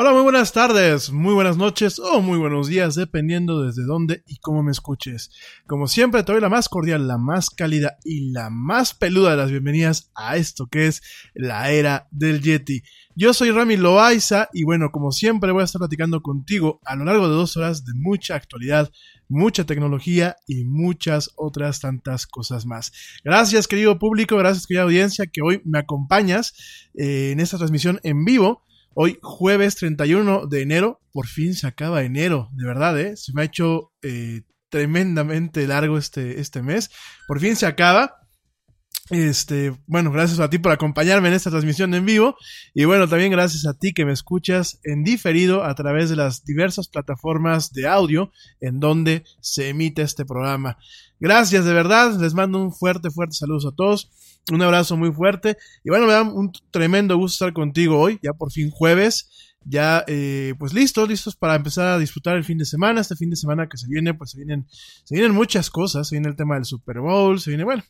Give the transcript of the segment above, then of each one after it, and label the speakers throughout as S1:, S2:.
S1: Hola, muy buenas tardes, muy buenas noches o muy buenos días, dependiendo desde dónde y cómo me escuches. Como siempre, te doy la más cordial, la más cálida y la más peluda de las bienvenidas a esto que es la era del Yeti. Yo soy Rami Loaiza y bueno, como siempre voy a estar platicando contigo a lo largo de dos horas de mucha actualidad, mucha tecnología y muchas otras tantas cosas más. Gracias querido público, gracias querida audiencia que hoy me acompañas eh, en esta transmisión en vivo. Hoy, jueves 31 de enero, por fin se acaba enero, de verdad, ¿eh? Se me ha hecho eh, tremendamente largo este, este mes. Por fin se acaba. Este, bueno, gracias a ti por acompañarme en esta transmisión en vivo. Y bueno, también gracias a ti que me escuchas en diferido a través de las diversas plataformas de audio en donde se emite este programa. Gracias de verdad, les mando un fuerte, fuerte saludo a todos. Un abrazo muy fuerte. Y bueno, me da un tremendo gusto estar contigo hoy, ya por fin jueves. Ya, eh, pues listos, listos para empezar a disfrutar el fin de semana. Este fin de semana que se viene, pues se vienen, se vienen muchas cosas. Se viene el tema del Super Bowl, se viene, bueno,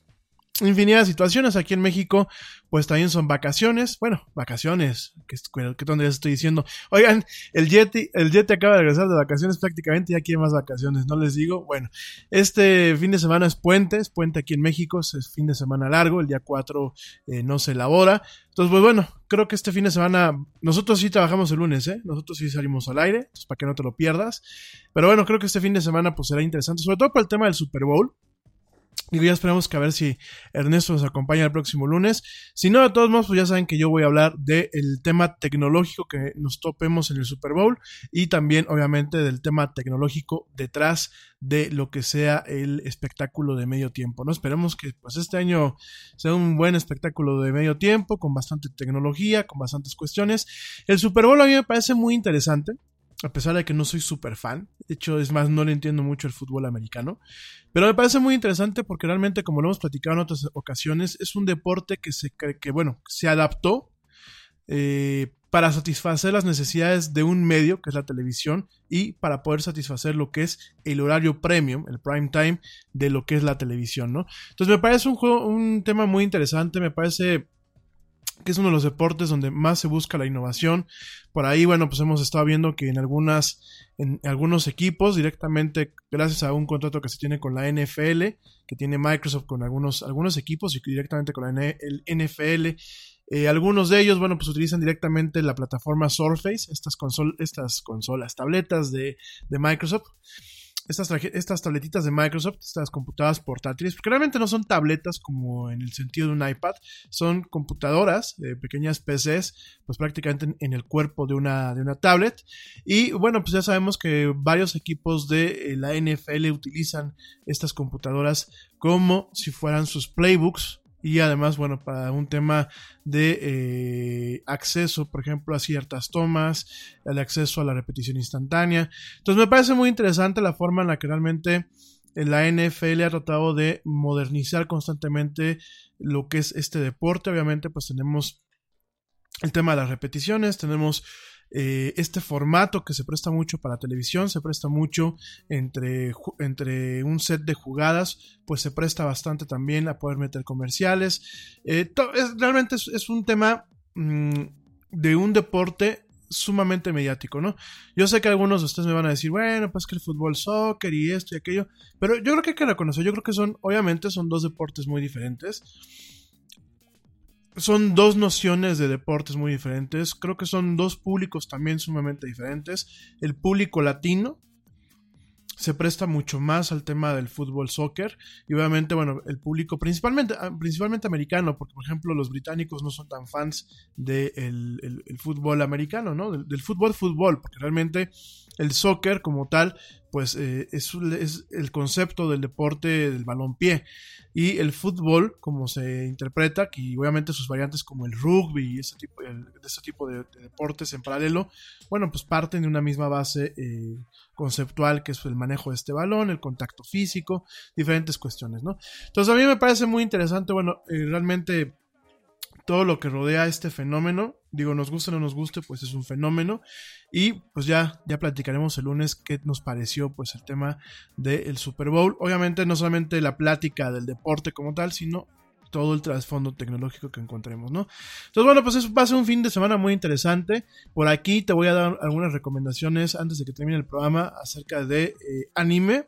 S1: infinidad de situaciones. Aquí en México, pues también son vacaciones. Bueno, vacaciones, que, que les estoy diciendo. Oigan, el Yeti, el Yeti acaba de regresar de vacaciones prácticamente, ya quiere más vacaciones, no les digo. Bueno, este fin de semana es puente, es puente aquí en México, es fin de semana largo, el día 4 eh, no se elabora. Entonces, pues bueno, creo que este fin de semana, nosotros sí trabajamos el lunes, ¿eh? Nosotros sí salimos al aire, entonces para que no te lo pierdas. Pero bueno, creo que este fin de semana pues será interesante, sobre todo por el tema del Super Bowl. Y ya esperamos que a ver si Ernesto nos acompaña el próximo lunes. Si no, de todos modos, pues ya saben que yo voy a hablar del tema tecnológico que nos topemos en el Super Bowl y también, obviamente, del tema tecnológico detrás de lo que sea el espectáculo de medio tiempo, ¿no? Esperemos que pues este año sea un buen espectáculo de medio tiempo, con bastante tecnología, con bastantes cuestiones. El Super Bowl a mí me parece muy interesante a pesar de que no soy súper fan. De hecho, es más, no le entiendo mucho el fútbol americano. Pero me parece muy interesante porque realmente, como lo hemos platicado en otras ocasiones, es un deporte que se que, bueno, se adaptó eh, para satisfacer las necesidades de un medio, que es la televisión, y para poder satisfacer lo que es el horario premium, el prime time de lo que es la televisión, ¿no? Entonces me parece un juego, un tema muy interesante, me parece que es uno de los deportes donde más se busca la innovación. Por ahí, bueno, pues hemos estado viendo que en algunas, en algunos equipos, directamente gracias a un contrato que se tiene con la NFL, que tiene Microsoft con algunos, algunos equipos y directamente con la NFL, eh, algunos de ellos, bueno, pues utilizan directamente la plataforma Surface, estas, estas consolas, tabletas de, de Microsoft estas, estas tabletitas de Microsoft, estas computadoras portátiles, porque realmente no son tabletas como en el sentido de un iPad, son computadoras, eh, pequeñas PCs, pues prácticamente en, el cuerpo de una, de una tablet. Y bueno, pues ya sabemos que varios equipos de eh, la NFL utilizan estas computadoras como si fueran sus playbooks y además, bueno, para un tema de eh, acceso, por ejemplo, a ciertas tomas, el acceso a la repetición instantánea. Entonces me parece muy interesante la forma en la que realmente la NFL ha tratado de modernizar constantemente lo que es este deporte. Obviamente, pues tenemos el tema de las repeticiones, tenemos eh, este formato que se presta mucho para televisión, se presta mucho entre, entre un set de jugadas, pues se presta bastante también a poder meter comerciales. Eh, realmente es, un tema mm, de un deporte sumamente mediático, ¿no? Yo sé que algunos de ustedes me van a decir, bueno, pues que el fútbol, soccer y esto y aquello, pero yo creo que hay que reconocer, yo creo que son, obviamente son dos deportes muy diferentes son dos nociones de deportes muy diferentes. Creo que son dos públicos también sumamente diferentes. El público latino se presta mucho más al tema del fútbol soccer y obviamente bueno el público principalmente ah, principalmente americano porque por ejemplo los británicos no son tan fans del de el, fútbol americano no del, fútbol fútbol porque realmente el soccer como tal pues eh, es, es, el concepto del deporte del balompié. Y el fútbol como se interpreta y obviamente sus variantes como el rugby y ese tipo, de ese tipo de, deportes en paralelo bueno pues parten de una misma base eh, conceptual que es el manejo de este balón el contacto físico diferentes cuestiones no entonces a mí me parece muy interesante bueno eh, realmente todo lo que rodea este fenómeno. Digo, nos guste o no nos guste, pues es un fenómeno. Y pues ya, ya platicaremos el lunes qué nos pareció pues el tema del Super Bowl. Obviamente no solamente la plática del deporte como tal, sino todo el trasfondo tecnológico que encontremos, ¿no? Entonces, bueno, pues eso va a ser un fin de semana muy interesante. Por aquí te voy a dar algunas recomendaciones antes de que termine el programa acerca de eh, anime.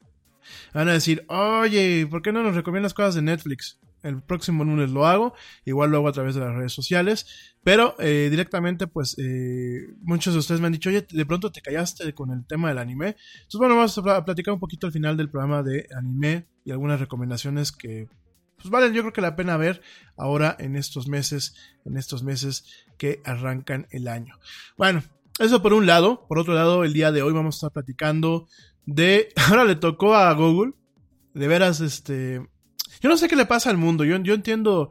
S1: Van a decir, oye, ¿por qué no nos recomiendas cosas de Netflix? El próximo lunes lo hago, igual lo hago a través de las redes sociales, pero eh, directamente, pues eh, muchos de ustedes me han dicho, oye, de pronto te callaste con el tema del anime. Entonces, bueno, vamos a platicar un poquito al final del programa de anime y algunas recomendaciones que pues valen yo creo que la pena ver ahora en estos meses, en estos meses que arrancan el año. Bueno, eso por un lado. Por otro lado, el día de hoy vamos a estar platicando de. Ahora le tocó a Google. De veras, este. Yo no sé qué le pasa al mundo. Yo, yo entiendo.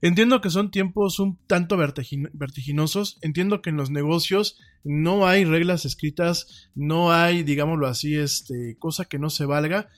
S1: Entiendo que son tiempos un tanto vertiginosos. Entiendo que en los negocios no hay reglas escritas. No hay, digámoslo así, este. cosa que no se valga.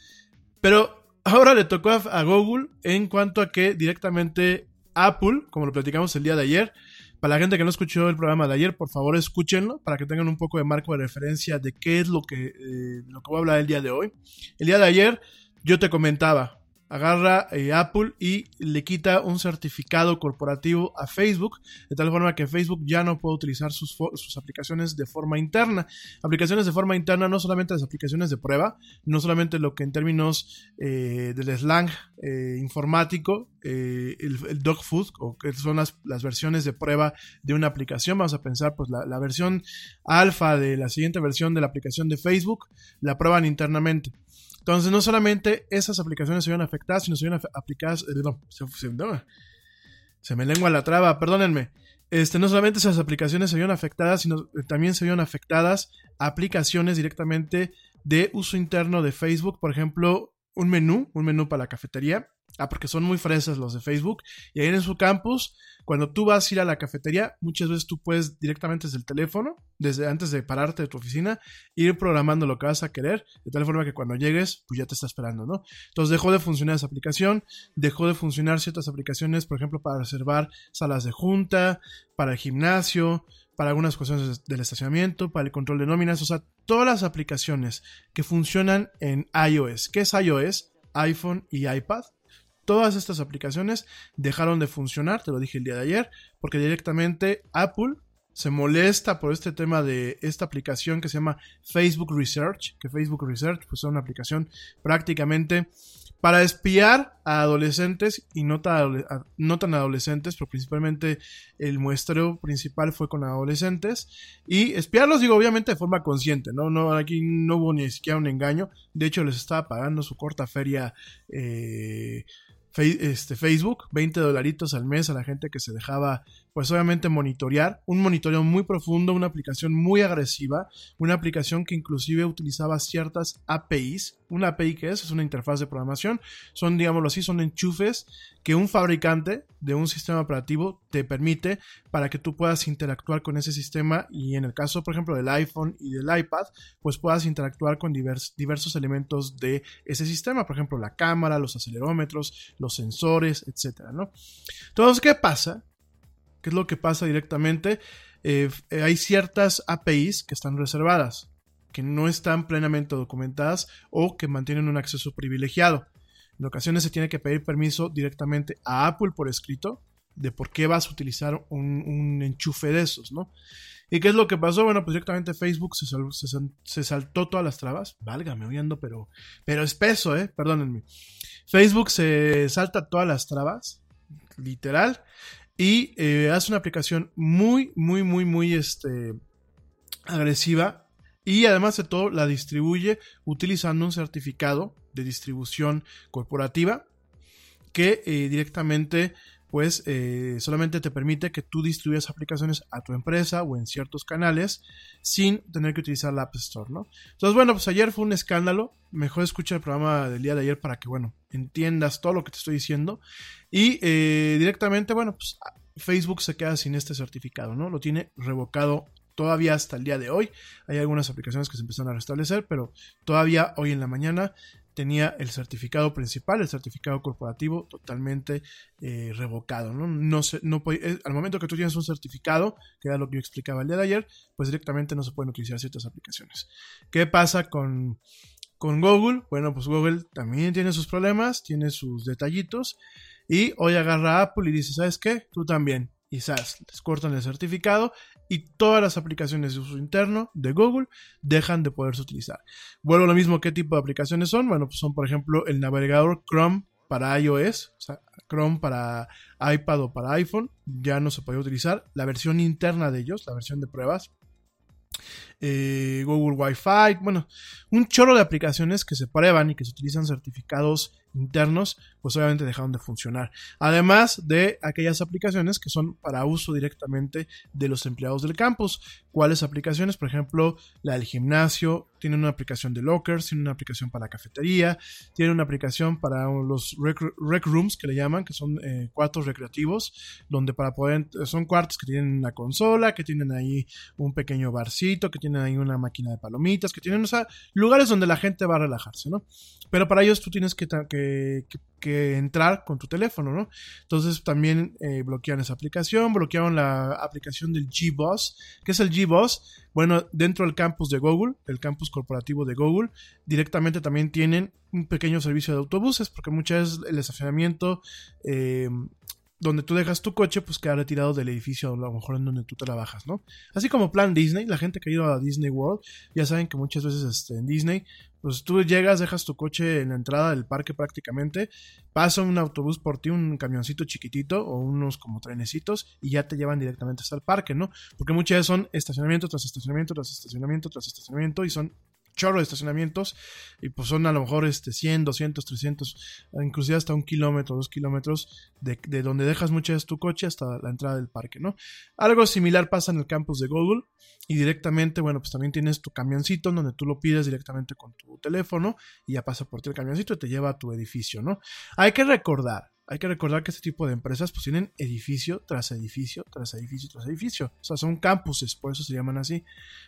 S1: Pero ahora le tocó a, Google en cuanto a que directamente Apple, como lo platicamos el día de ayer, para la gente que no escuchó el programa de ayer, por favor escúchenlo para que tengan un poco de marco de referencia de qué es lo que, eh, lo que voy a hablar el día de hoy. El día de ayer yo te comentaba, agarra eh, Apple y le quita un certificado corporativo a Facebook, de tal forma que Facebook ya no puede utilizar sus, sus, aplicaciones de forma interna. Aplicaciones de forma interna, no solamente las aplicaciones de prueba, no solamente lo que en términos eh, del slang eh, informático, el, el, dog food, o que son las, las, versiones de prueba de una aplicación, vamos a pensar, pues la, la versión alfa de la siguiente versión de la aplicación de Facebook, la prueban internamente. Entonces, no solamente esas aplicaciones se vieron afectadas, sino se vieron aplicadas. Eh, no, se, me lengua la traba, perdónenme. Este, no solamente esas aplicaciones se vieron afectadas, sino también se vieron afectadas aplicaciones directamente de uso interno de Facebook. Por ejemplo, un menú, un menú para la cafetería. Ah, porque son muy fresas los de Facebook. Y ahí en su campus cuando tú vas a ir a la cafetería, muchas veces tú puedes directamente desde el teléfono, desde antes de pararte de tu oficina, ir programando lo que vas a querer, de tal forma que cuando llegues, pues ya te está esperando, ¿no? Entonces dejó de funcionar esa aplicación, dejó de funcionar ciertas aplicaciones, por ejemplo, para reservar salas de junta, para el gimnasio, para algunas cuestiones del estacionamiento, para el control de nóminas, o sea, todas las aplicaciones que funcionan en iOS. ¿Qué es iOS? iPhone y iPad todas estas aplicaciones dejaron de funcionar, te lo dije el día de ayer, porque directamente Apple se molesta por este tema de esta aplicación que se llama Facebook Research, que Facebook Research pues es una aplicación prácticamente para espiar a adolescentes y no tan, no tan adolescentes, pero principalmente el muestreo principal fue con adolescentes y espiarlos digo obviamente de forma consciente, no, no aquí no hubo ni siquiera un engaño, de hecho les estaba pagando su corta feria eh, este, Facebook, 20 dolaritos al mes a la gente que se dejaba, pues obviamente monitorear, un monitoreo muy profundo, una aplicación muy agresiva, una aplicación que inclusive utilizaba ciertas APIs, una API que es, es una interfaz de programación, son, digámoslo así, son enchufes que un fabricante de un sistema operativo te permite para que tú puedas interactuar con ese sistema y en el caso, por ejemplo, del iPhone y del iPad, pues puedas interactuar con diversos elementos de ese sistema, por ejemplo, la cámara, los acelerómetros, los sensores, etcétera, ¿no? Entonces, ¿qué pasa? ¿Qué es lo que pasa directamente? Eh, hay ciertas APIs que están reservadas, que no están plenamente documentadas o que mantienen un acceso privilegiado. En ocasiones se tiene que pedir permiso directamente a Apple por escrito de por qué vas a utilizar un, enchufe de esos, ¿no? ¿Y qué es lo que pasó? Bueno, pues directamente Facebook se, se, saltó todas las trabas. Válgame, oyendo, pero, pero espeso, ¿eh? Perdónenme. Facebook se salta todas las trabas, literal, y eh, hace una aplicación muy, muy, muy, muy este, agresiva y además de todo la distribuye utilizando un certificado de distribución corporativa que eh, directamente pues eh, solamente te permite que tú distribuyas aplicaciones a tu empresa o en ciertos canales sin tener que utilizar la App Store, ¿no? Entonces, bueno, pues ayer fue un escándalo. Mejor escucha el programa del día de ayer para que, bueno, entiendas todo lo que te estoy diciendo. Y eh, directamente, bueno, pues Facebook se queda sin este certificado, ¿no? Lo tiene revocado todavía hasta el día de hoy. Hay algunas aplicaciones que se empezaron a restablecer, pero todavía hoy en la mañana tenía el certificado principal, el certificado corporativo totalmente eh, revocado. ¿no? No eh, al momento que tú tienes un certificado, que era lo que yo explicaba el día de ayer, pues directamente no se pueden utilizar ciertas aplicaciones. ¿Qué pasa con, con Google? Bueno, pues Google también tiene sus problemas, tiene sus detallitos. Y hoy agarra Apple y dice, ¿sabes qué? Tú también. ¿sabes? les cortan el certificado y todas las aplicaciones de uso interno de Google dejan de poderse utilizar. Vuelvo a lo mismo, ¿qué tipo de aplicaciones son? Bueno, pues son por ejemplo el navegador Chrome para iOS, o sea, Chrome para iPad o para iPhone, ya no se puede utilizar. La versión interna de ellos, la versión de pruebas, eh, Google Wi-Fi, bueno, un chorro de aplicaciones que se prueban y que se utilizan certificados internos, pues obviamente dejaron de funcionar. Además de aquellas aplicaciones que son para uso directamente de los empleados del campus. ¿Cuáles aplicaciones? Por ejemplo, la del gimnasio, tiene una aplicación de lockers, tiene una aplicación para la cafetería, tiene una aplicación para los rec, rooms que le llaman, que son eh, cuartos recreativos, donde para poder, son cuartos que tienen una consola, que tienen ahí un pequeño barcito, que tienen ahí una máquina de palomitas, que tienen, o sea, lugares donde la gente va a relajarse, ¿no? Pero para ellos tú tienes que, que, entrar con tu teléfono, ¿no? Entonces también eh, bloquean esa aplicación, bloquearon la aplicación del G-Boss. ¿Qué es el G-Boss? Bueno, dentro del campus de Google, el campus corporativo de Google, directamente también tienen un pequeño servicio de autobuses, porque muchas veces el estacionamiento eh, donde tú dejas tu coche, pues queda retirado del edificio, a lo mejor en donde tú trabajas, ¿no? Así como plan Disney, la gente que ha ido a Disney World, ya saben que muchas veces este, en Disney, pues tú llegas, dejas tu coche en la entrada del parque prácticamente, pasa un autobús por ti, un camioncito chiquitito o unos como trenecitos y ya te llevan directamente hasta el parque, ¿no? Porque muchas veces son estacionamiento tras estacionamiento tras estacionamiento tras estacionamiento y son chorro de estacionamientos y pues son a lo mejor este 100, 200, 300, inclusive hasta un kilómetro, dos kilómetros de, de donde dejas muchas veces tu coche hasta la entrada del parque, ¿no? Algo similar pasa en el campus de Google y directamente, bueno, pues también tienes tu camioncito donde tú lo pides directamente con tu teléfono y ya pasa por ti el camioncito y te lleva a tu edificio, ¿no? Hay que recordar hay que recordar que este tipo de empresas pues tienen edificio tras edificio, tras edificio, tras edificio. O sea, son campuses, por eso se llaman así.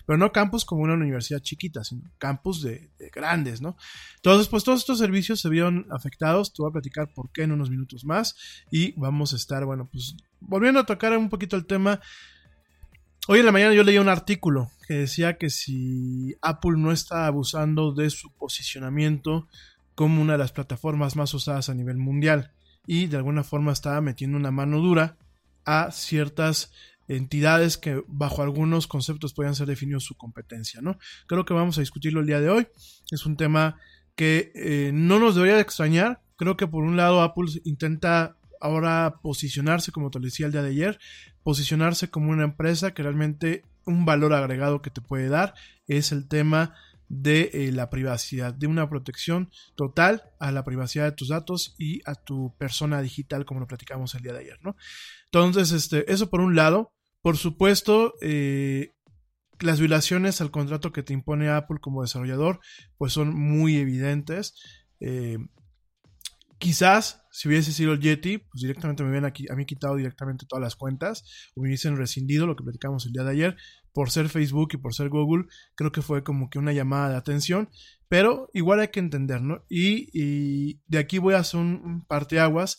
S1: Pero no campus como una universidad chiquita, sino campus de, grandes, ¿no? Entonces, pues todos estos servicios se vieron afectados. Te voy a platicar por qué en unos minutos más. Y vamos a estar, bueno, pues volviendo a tocar un poquito el tema. Hoy en la mañana yo leí un artículo que decía que si Apple no está abusando de su posicionamiento como una de las plataformas más usadas a nivel mundial y de alguna forma estaba metiendo una mano dura a ciertas entidades que bajo algunos conceptos puedan ser definidos su competencia, ¿no? Creo que vamos a discutirlo el día de hoy. Es un tema que eh, no nos debería de extrañar. Creo que por un lado Apple intenta ahora posicionarse, como te decía el día de ayer, posicionarse como una empresa que realmente un valor agregado que te puede dar es el tema de eh, la privacidad, de una protección total a la privacidad de tus datos y a tu persona digital, como lo platicamos el día de ayer, ¿no? Entonces, este, eso por un lado. Por supuesto, eh, las violaciones al contrato que te impone Apple como desarrollador, pues son muy evidentes. Eh, quizás si hubiese sido el Yeti, pues directamente me hubieran aquí, a mí quitado directamente todas las cuentas, hubiesen rescindido lo que platicamos el día de ayer, por ser Facebook y por ser Google, creo que fue como que una llamada de atención, pero igual hay que entender, ¿no? Y, de aquí voy a hacer un, parteaguas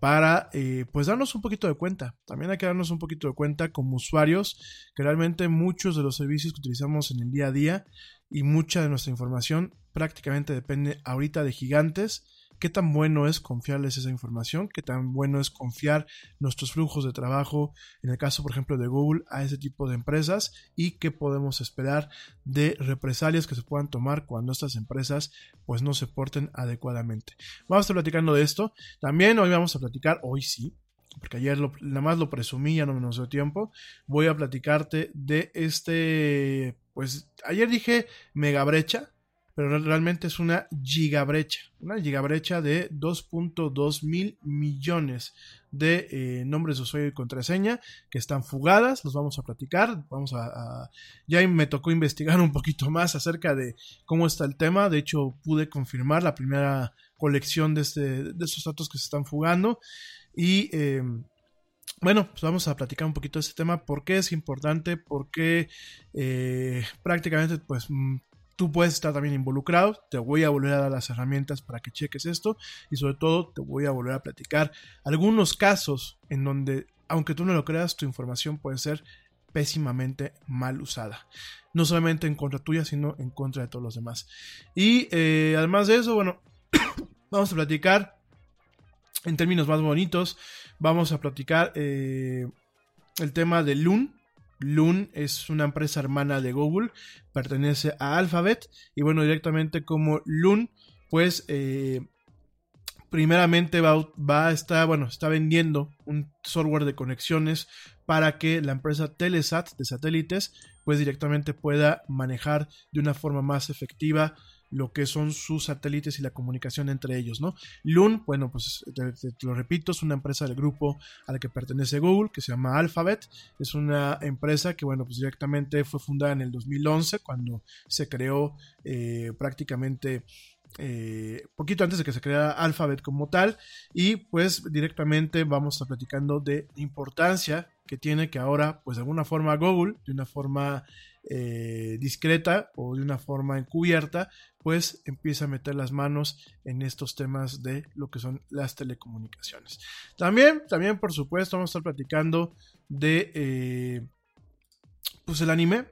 S1: para eh, pues darnos un poquito de cuenta. También hay que darnos un poquito de cuenta como usuarios que realmente muchos de los servicios que utilizamos en el día a día y mucha de nuestra información prácticamente depende ahorita de gigantes qué tan bueno es confiarles esa información, qué tan bueno es confiar nuestros flujos de trabajo, en el caso, por ejemplo, de Google, a ese tipo de empresas y qué podemos esperar de represalias que se puedan tomar cuando estas empresas pues no se porten adecuadamente. Vamos a estar platicando de esto. También hoy vamos a platicar, hoy sí, porque ayer nada más lo presumí, ya no me dio tiempo, voy a platicarte de este, pues ayer dije mega brecha, pero realmente es una gigabrecha, una gigabrecha de 2.2 mil millones de eh, nombres de usuario y contraseña que están fugadas, los vamos a platicar, vamos a, ya me tocó investigar un poquito más acerca de cómo está el tema, de hecho pude confirmar la primera colección de, este, de estos datos que se están fugando y em, bueno, pues vamos a platicar un poquito de este tema, por qué es importante, por qué eh, prácticamente pues Tú puedes estar también involucrado, te voy a volver a dar las herramientas para que cheques esto y sobre todo te voy a volver a platicar algunos casos en donde, aunque tú no lo creas, tu información puede ser pésimamente mal usada. No solamente en contra tuya, sino en contra de todos los demás. Y eh, además de eso, bueno, vamos a platicar en términos más bonitos, vamos a platicar eh, el tema de Loon. Loon es una empresa hermana de Google, pertenece a Alphabet y bueno, directamente como Loon, pues eh, primeramente va, va, a estar, bueno, está vendiendo un software de conexiones para que la empresa Telesat de satélites pues directamente pueda manejar de una forma más efectiva lo que son sus satélites y la comunicación entre ellos, ¿no? Loon, bueno, pues te, te, lo repito, es una empresa del grupo a la que pertenece Google, que se llama Alphabet, es una empresa que, bueno, pues directamente fue fundada en el 2011, cuando se creó eh, prácticamente eh, poquito antes de que se creara Alphabet como tal y pues directamente vamos a estar platicando de importancia que tiene que ahora pues de alguna forma Google de una forma eh, discreta o de una forma encubierta pues empieza a meter las manos en estos temas de lo que son las telecomunicaciones. También también por supuesto vamos a estar platicando de eh, pues el anime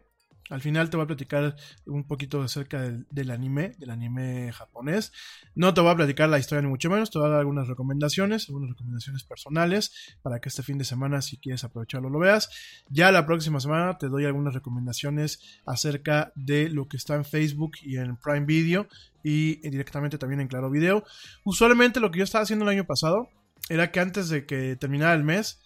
S1: al final te voy a platicar un poquito acerca del, anime, del anime japonés. No te voy a platicar la historia ni mucho menos, te voy a dar algunas recomendaciones, algunas recomendaciones personales para que este fin de semana, si quieres aprovecharlo, lo veas. Ya la próxima semana te doy algunas recomendaciones acerca de lo que está en Facebook y en Prime Video y directamente también en Claro Video. Usualmente lo que yo estaba haciendo el año pasado era que antes de que terminara el mes,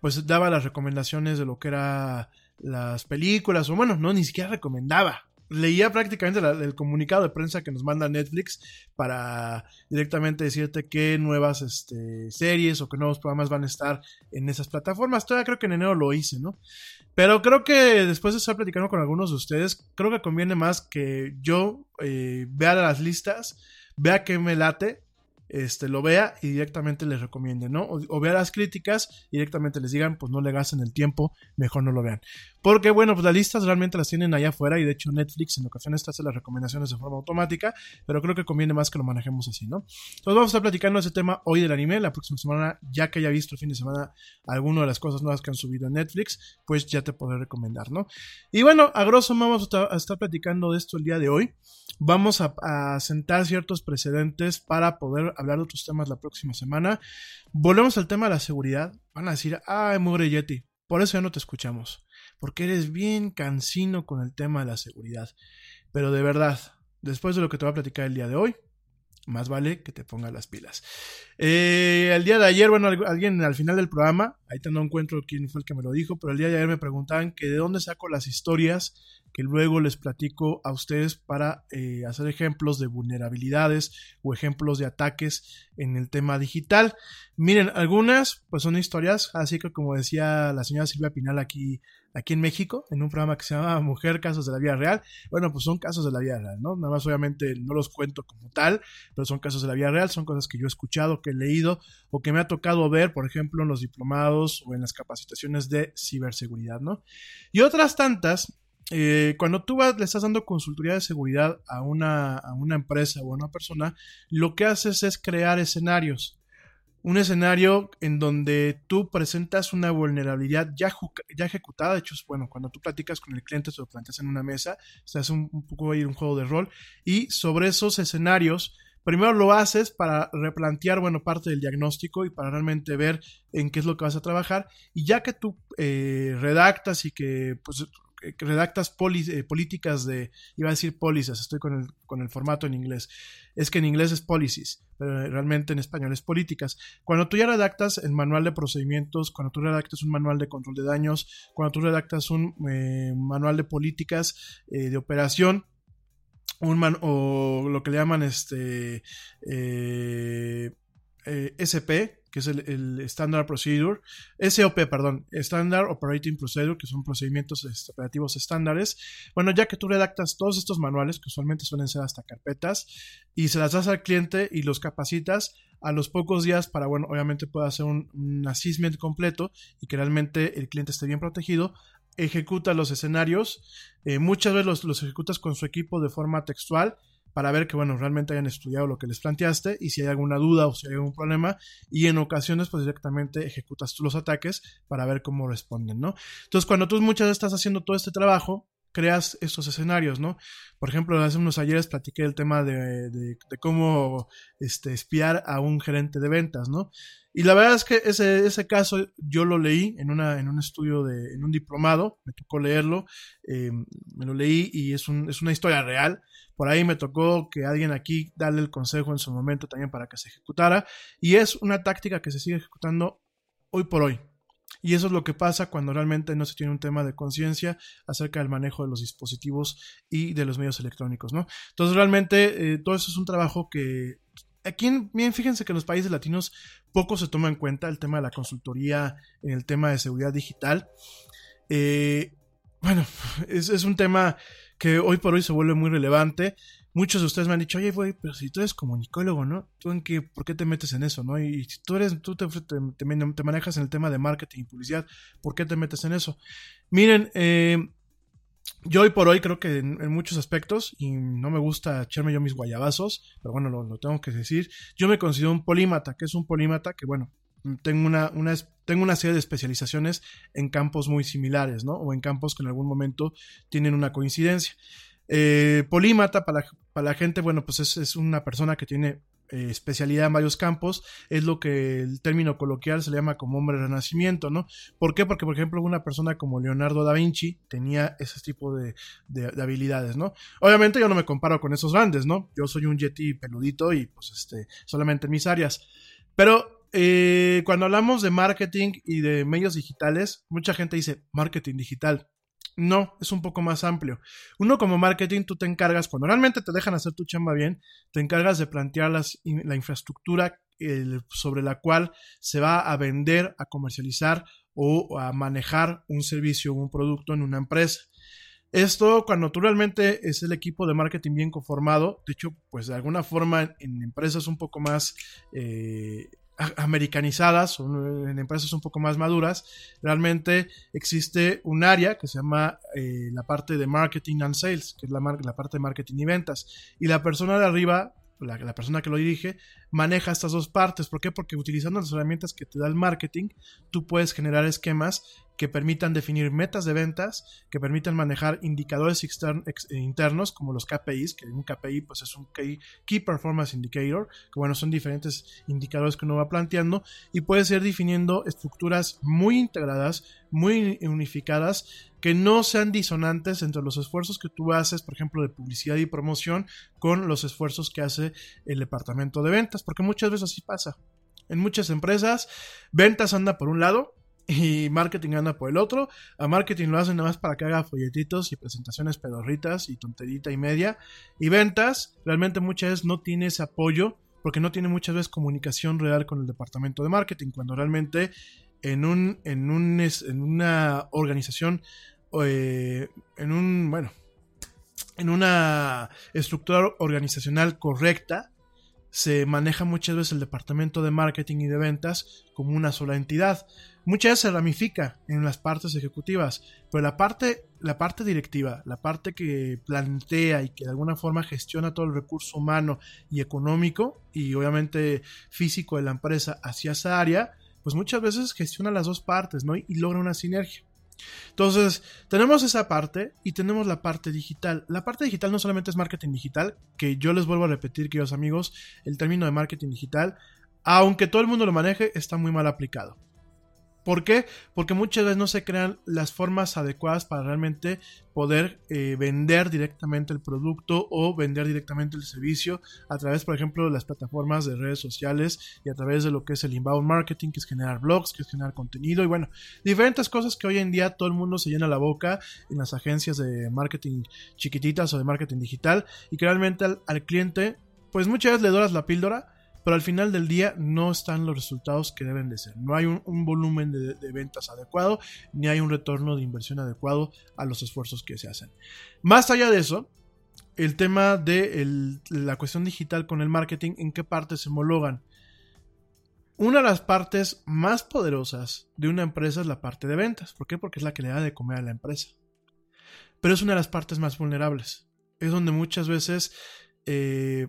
S1: pues daba las recomendaciones de lo que era las películas, o bueno, no, ni siquiera recomendaba. Leía prácticamente el comunicado de prensa que nos manda Netflix para directamente decirte qué nuevas este, series o qué nuevos programas van a estar en esas plataformas. Todavía creo que en enero lo hice, ¿no? Pero creo que después de estar platicando con algunos de ustedes, creo que conviene más que yo eh, vea las listas, vea qué me late este, lo vea y directamente les recomiende, ¿no? O, o, vea las críticas y directamente les digan, pues no le gasten el tiempo, mejor no lo vean. Porque, bueno, pues las listas realmente las tienen allá afuera y de hecho Netflix en ocasiones te hace las recomendaciones de forma automática, pero creo que conviene más que lo manejemos así, ¿no? Entonces vamos a estar platicando ese tema hoy del anime, la próxima semana, ya que haya visto el fin de semana alguna de las cosas nuevas que han subido en Netflix, pues ya te podré recomendar, ¿no? Y bueno, a grosso modo vamos a estar platicando de esto el día de hoy. Vamos a, sentar ciertos precedentes para poder hablar de otros temas la próxima semana. Volvemos al tema de la seguridad. Van a decir, ay, mugre Yeti, por eso ya no te escuchamos. Porque eres bien cansino con el tema de la seguridad. Pero de verdad, después de lo que te voy a platicar el día de hoy, más vale que te pongas las pilas. Eh, el día de ayer, bueno, alguien al final del programa, ahí no encuentro quién fue el que me lo dijo, pero el día de ayer me preguntaban que de dónde saco las historias que luego les platico a ustedes para eh, hacer ejemplos de vulnerabilidades o ejemplos de ataques en el tema digital. Miren, algunas pues son historias, así que como decía la señora Silvia Pinal aquí, aquí en México, en un programa que se llama Mujer Casos de la Vida Real, bueno, pues son casos de la vida real, ¿no? Nada más obviamente no los cuento como tal, pero son casos de la vida real, son cosas que yo he escuchado, que he leído o que me ha tocado ver, por ejemplo, en los diplomados o en las capacitaciones de ciberseguridad, ¿no? Y otras tantas eh, cuando tú vas, le estás dando consultoría de seguridad a una, a una empresa o a una persona, lo que haces es crear escenarios. Un escenario en donde tú presentas una vulnerabilidad ya, ya ejecutada. De hecho, bueno, cuando tú platicas con el cliente, se lo planteas en una mesa, se hace un, un poco ahí un juego de rol. Y sobre esos escenarios, primero lo haces para replantear, bueno, parte del diagnóstico y para realmente ver en qué es lo que vas a trabajar. Y ya que tú eh, redactas y que pues redactas eh, políticas de, iba a decir pólizas, estoy con el, con el formato en inglés, es que en inglés es policies, pero realmente en español es políticas. Cuando tú ya redactas el manual de procedimientos, cuando tú redactas un manual de control de daños, cuando tú redactas un eh, manual de políticas eh, de operación, un o lo que le llaman este eh, SP, que es el, el, Standard Procedure, SOP, perdón, Standard Operating Procedure, que son procedimientos operativos estándares. Bueno, ya que tú redactas todos estos manuales, que usualmente suelen ser hasta carpetas, y se las das al cliente y los capacitas, a los pocos días para, bueno, obviamente pueda hacer un, un assessment completo y que realmente el cliente esté bien protegido, ejecuta los escenarios, eh, muchas veces los ejecutas con su equipo de forma textual, para ver que, bueno, realmente hayan estudiado lo que les planteaste y si hay alguna duda o si hay algún problema. Y en ocasiones, pues directamente ejecutas tú los ataques para ver cómo responden, ¿no? Entonces, cuando tú muchas veces estás haciendo todo este trabajo, creas estos escenarios, ¿no? Por ejemplo, hace unos ayeres platiqué el tema de, de, de cómo este, espiar a un gerente de ventas, ¿no? Y la verdad es que ese, ese caso yo lo leí en, una, en un estudio, de, en un diplomado, me tocó leerlo, eh, me lo leí y es, un, es una historia real. Por ahí me tocó que alguien aquí darle el consejo en su momento también para que se ejecutara. Y es una táctica que se sigue ejecutando hoy por hoy. Y eso es lo que pasa cuando realmente no se tiene un tema de conciencia acerca del manejo de los dispositivos y de los medios electrónicos, ¿no? Entonces realmente eh, todo eso es un trabajo que aquí, bien, fíjense que en los países latinos poco se toma en cuenta el tema de la consultoría, el tema de seguridad digital. Eh, bueno, es, es, un tema que hoy por hoy se vuelve muy relevante. Muchos de ustedes me han dicho, oye, güey, pero si tú eres comunicólogo, ¿no? ¿Tú en qué, por qué te metes en eso, no? Y si tú eres, tú te, te manejas en el tema de marketing y publicidad, ¿por qué te metes en eso? Miren, eh, yo hoy por hoy creo que en, muchos aspectos, y no me gusta echarme yo mis guayabazos, pero bueno, lo, tengo que decir, yo me considero un polímata, que es un polímata que, bueno, tengo una, una, tengo una serie de especializaciones en campos muy similares, ¿no? O en campos que en algún momento tienen una coincidencia. Eh, polímata, para para la, gente, bueno, pues es, es una persona que tiene eh, especialidad en varios campos, es lo que el término coloquial se le llama como hombre renacimiento, ¿no? ¿Por qué? Porque, por ejemplo, una persona como Leonardo da Vinci tenía ese tipo de, de, de, habilidades, ¿no? Obviamente yo no me comparo con esos grandes, ¿no? Yo soy un yeti peludito y pues este, solamente en mis áreas. Pero eh, cuando hablamos de marketing y de medios digitales, mucha gente dice marketing digital. No, es un poco más amplio. Uno como marketing, tú te encargas, cuando realmente te dejan hacer tu chamba bien, te encargas de plantear la infraestructura sobre la cual se va a vender, a comercializar o a manejar un servicio o un producto en una empresa. Esto cuando tú realmente es el equipo de marketing bien conformado, de hecho, pues de alguna forma en empresas un poco más eh, americanizadas o en empresas un poco más maduras, realmente existe un área que se llama eh, la parte de marketing and sales, que es la, la, parte de marketing y ventas. Y la persona de arriba, la, persona que lo dirige, maneja estas dos partes. ¿Por qué? Porque utilizando las herramientas que te da el marketing, tú puedes generar esquemas que permitan definir metas de ventas, que permitan manejar indicadores extern, ex, internos como los KPIs, que un KPI pues es un Key, Key, Performance Indicator, que bueno, son diferentes indicadores que uno va planteando y puede ser definiendo estructuras muy integradas, muy unificadas, que no sean disonantes entre los esfuerzos que tú haces, por ejemplo, de publicidad y promoción, con los esfuerzos que hace el departamento de ventas, porque muchas veces así pasa. En muchas empresas, ventas anda por un lado, y marketing anda por el otro. A marketing lo hacen nada más para que haga folletitos y presentaciones pedorritas y tonterita y media. Y ventas, realmente muchas veces no tiene ese apoyo porque no tiene muchas veces comunicación real con el departamento de marketing, cuando realmente en, un, en, un, en una organización, eh, en un, bueno, en una estructura organizacional correcta, se maneja muchas veces el departamento de marketing y de ventas como una sola entidad. Muchas veces se ramifica en las partes ejecutivas, pero la parte, la parte directiva, la parte que plantea y que de alguna forma gestiona todo el recurso humano y económico y obviamente físico de la empresa hacia esa área, pues muchas veces gestiona las dos partes, ¿no? Y logra una sinergia. Entonces, tenemos esa parte y tenemos la parte digital. La parte digital no solamente es marketing digital, que yo les vuelvo a repetir, queridos amigos, el término de marketing digital, aunque todo el mundo lo maneje, está muy mal aplicado. ¿Por qué? Porque muchas veces no se crean las formas adecuadas para realmente poder eh, vender directamente el producto o vender directamente el servicio a través, por ejemplo, de las plataformas de redes sociales y a través de lo que es el inbound marketing, que es generar blogs, que es generar contenido y bueno, diferentes cosas que hoy en día todo el mundo se llena la boca en las agencias de marketing chiquititas o de marketing digital y que realmente al, al cliente, pues muchas veces le doras la píldora pero al final del día no están los resultados que deben de ser. No hay un, volumen de, ventas adecuado, ni hay un retorno de inversión adecuado a los esfuerzos que se hacen. Más allá de eso, el tema de la cuestión digital con el marketing, ¿en qué partes se homologan? Una de las partes más poderosas de una empresa es la parte de ventas. ¿Por qué? Porque es la que le da de comer a la empresa. Pero es una de las partes más vulnerables. Es donde muchas veces eh,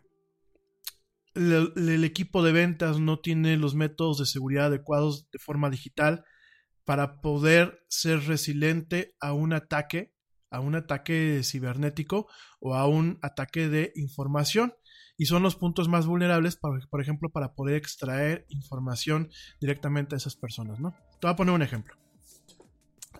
S1: el, equipo de ventas no tiene los métodos de seguridad adecuados de forma digital para poder ser resiliente a un ataque a un ataque cibernético o a un ataque de información. Y son los puntos más vulnerables, por, por ejemplo, para poder extraer información directamente a esas personas, ¿no? Te voy a poner un ejemplo.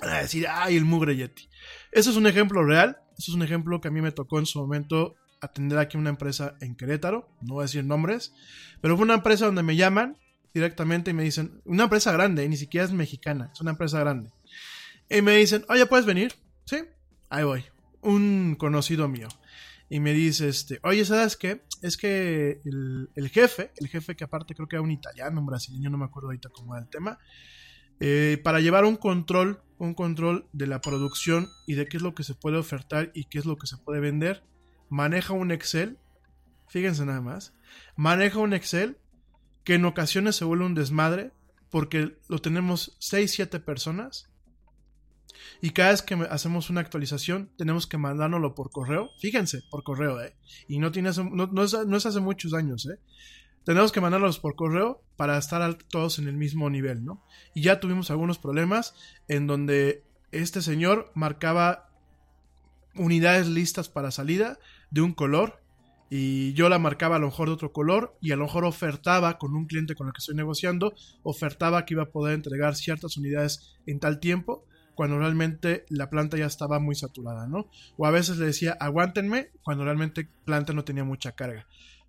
S1: Van a decir, ay, el mugre Yeti. Eso es un ejemplo real. Eso es un ejemplo que a mí me tocó en su momento atender aquí una empresa en Querétaro. No voy a decir nombres. Pero fue una empresa donde me llaman directamente y me dicen, una empresa grande, ni siquiera es mexicana, es una empresa grande. Y me dicen, oye, ¿puedes venir? Sí, ahí voy. Un conocido mío. Y me dice, este, oye, ¿sabes qué? Es que el, jefe, el jefe que aparte creo que era un italiano, un brasileño, no me acuerdo ahorita cómo era el tema, eh, para llevar un control, un control de la producción y de qué es lo que se puede ofertar y qué es lo que se puede vender, maneja un Excel, fíjense nada más, maneja un Excel que en ocasiones se vuelve un desmadre porque lo tenemos 6, 7 personas y cada vez que hacemos una actualización tenemos que mandárnoslo por correo. Fíjense, por correo, ¿eh? Y no, tiene, no, no, es, no es hace muchos años, ¿eh? Tenemos que mandarlos por correo para estar todos en el mismo nivel, ¿no? Y ya tuvimos algunos problemas en donde este señor marcaba unidades listas para salida de un color y yo la marcaba a lo mejor de otro color y a lo mejor ofertaba con un cliente con el que estoy negociando, ofertaba que iba a poder entregar ciertas unidades en tal tiempo cuando realmente la planta ya estaba muy saturada, ¿no? O a veces le decía, aguántenme, cuando realmente planta no tenía mucha carga.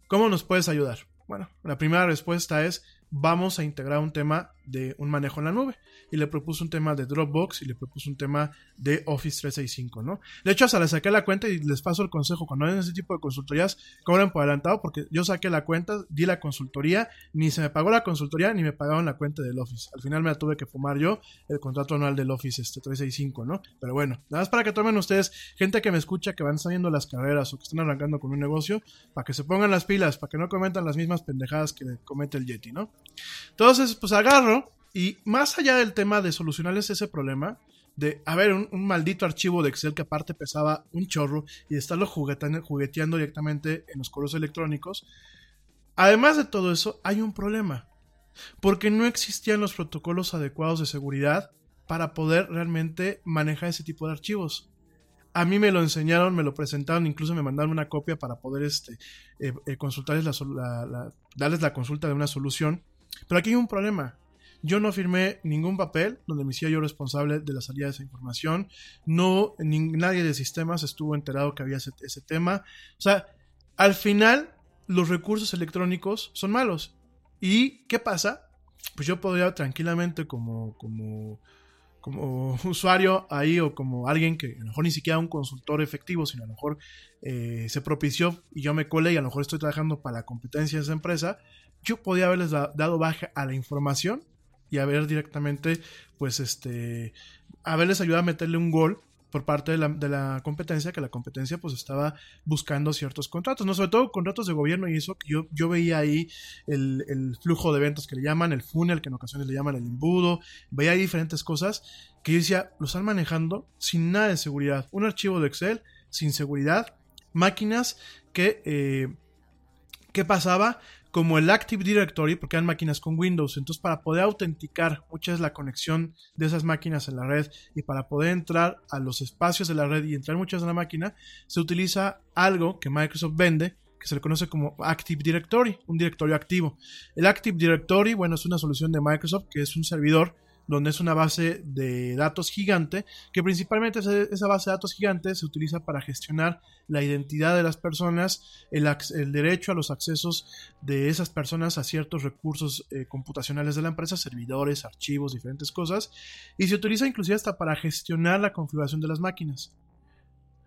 S1: ¿Cómo nos puedes ayudar? Bueno, la primera respuesta es vamos a integrar un tema de un manejo en la nube. Y le propuso un tema de Dropbox y le propuso un tema de Office 365, ¿no? De hecho, hasta le saqué la cuenta y les paso el consejo. Cuando hagan ese tipo de consultorías, cobren por adelantado porque yo saqué la cuenta, di la consultoría, ni se me pagó la consultoría ni me pagaron la cuenta del Office. Al final me la tuve que fumar yo el contrato anual del Office este 365, ¿no? Pero bueno, nada más para que tomen ustedes, gente que me escucha, que van saliendo las carreras o que están arrancando con un negocio, para que se pongan las pilas, para que no cometan las mismas pendejadas que comete el Yeti, ¿no? Entonces, pues agarro y más allá del tema de solucionarles ese problema, de, a ver, un, maldito archivo de Excel que aparte pesaba un chorro y estarlo jugueteando directamente en los correos electrónicos, además de todo eso, hay un problema. Porque no existían los protocolos adecuados de seguridad para poder realmente manejar ese tipo de archivos. A mí me lo enseñaron, me lo presentaron, incluso me mandaron una copia para poder este, eh, eh, consultarles la, darles la consulta de una solución. Pero aquí hay un problema. Yo no firmé ningún papel donde me hiciera yo responsable de la salida de esa información. No, nadie de sistemas estuvo enterado que había ese, tema. O sea, al final, los recursos electrónicos son malos. ¿Y qué pasa? Pues yo podría tranquilamente como, como, como usuario ahí o como alguien que a lo mejor ni siquiera un consultor efectivo, sino a lo mejor eh, se propició y yo me colé y a lo mejor estoy trabajando para la competencia de esa empresa, yo podía haberles dado baja a la información y haber directamente, pues, este, haberles ayudado a meterle un gol por parte de la, competencia, que la competencia pues estaba buscando ciertos contratos, no sobre todo contratos de gobierno y eso, yo, yo veía ahí el, el, flujo de eventos que le llaman, el funnel, que en ocasiones le llaman el embudo, veía ahí diferentes cosas que yo decía, lo están manejando sin nada de seguridad, un archivo de Excel sin seguridad, máquinas que, eh, ¿qué pasaba? Como el Active Directory, porque eran máquinas con Windows. Entonces, para poder autenticar mucha es la conexión de esas máquinas en la red y para poder entrar a los espacios de la red y entrar muchas en la máquina, se utiliza algo que Microsoft vende que se le conoce como Active Directory, un directorio activo. El Active Directory, bueno, es una solución de Microsoft que es un servidor donde es una base de datos gigante, que principalmente esa base de datos gigante se utiliza para gestionar la identidad de las personas, el, derecho a los accesos de esas personas a ciertos recursos eh, computacionales de la empresa, servidores, archivos, diferentes cosas, y se utiliza inclusive hasta para gestionar la configuración de las máquinas.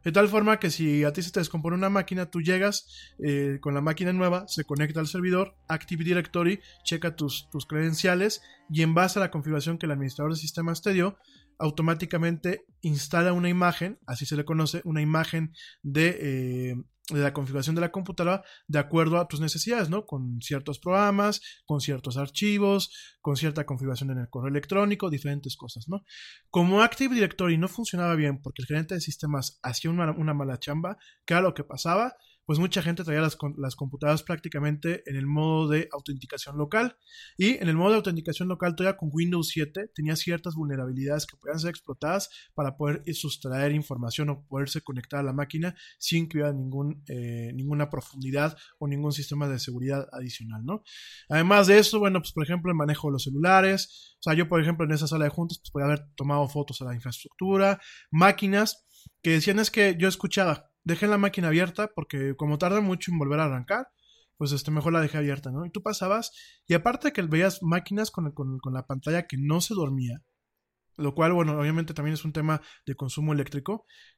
S1: De tal forma que si a ti se te descompone una máquina, tú llegas eh, con la máquina nueva, se conecta al servidor, Active Directory, checa tus, tus credenciales y en base a la configuración que el administrador de sistemas te dio, automáticamente instala una imagen, así se le conoce, una imagen de, eh, de, la configuración de la computadora de acuerdo a tus necesidades, ¿no? Con ciertos programas, con ciertos archivos, con cierta configuración en el correo electrónico, diferentes cosas, ¿no? Como Active Directory no funcionaba bien porque el gerente de sistemas hacía una, una mala chamba, ¿qué era lo que pasaba? Pues mucha gente traía las, las, computadoras prácticamente en el modo de autenticación local. Y en el modo de autenticación local, todavía con Windows 7, tenía ciertas vulnerabilidades que podían ser explotadas para poder sustraer información o poderse conectar a la máquina sin que hubiera ningún, eh, ninguna profundidad o ningún sistema de seguridad adicional, ¿no? Además de eso, bueno, pues por ejemplo, el manejo de los celulares. O sea, yo, por ejemplo, en esa sala de juntas, pues podía haber tomado fotos a la infraestructura, máquinas que decían es que yo escuchaba, dejé la máquina abierta porque como tarda mucho en volver a arrancar, pues este, mejor la dejé abierta, ¿no? Y tú pasabas, y aparte que veías máquinas con, con, con la pantalla que no se dormía, lo cual, bueno, obviamente también es un tema de consumo eléctrico,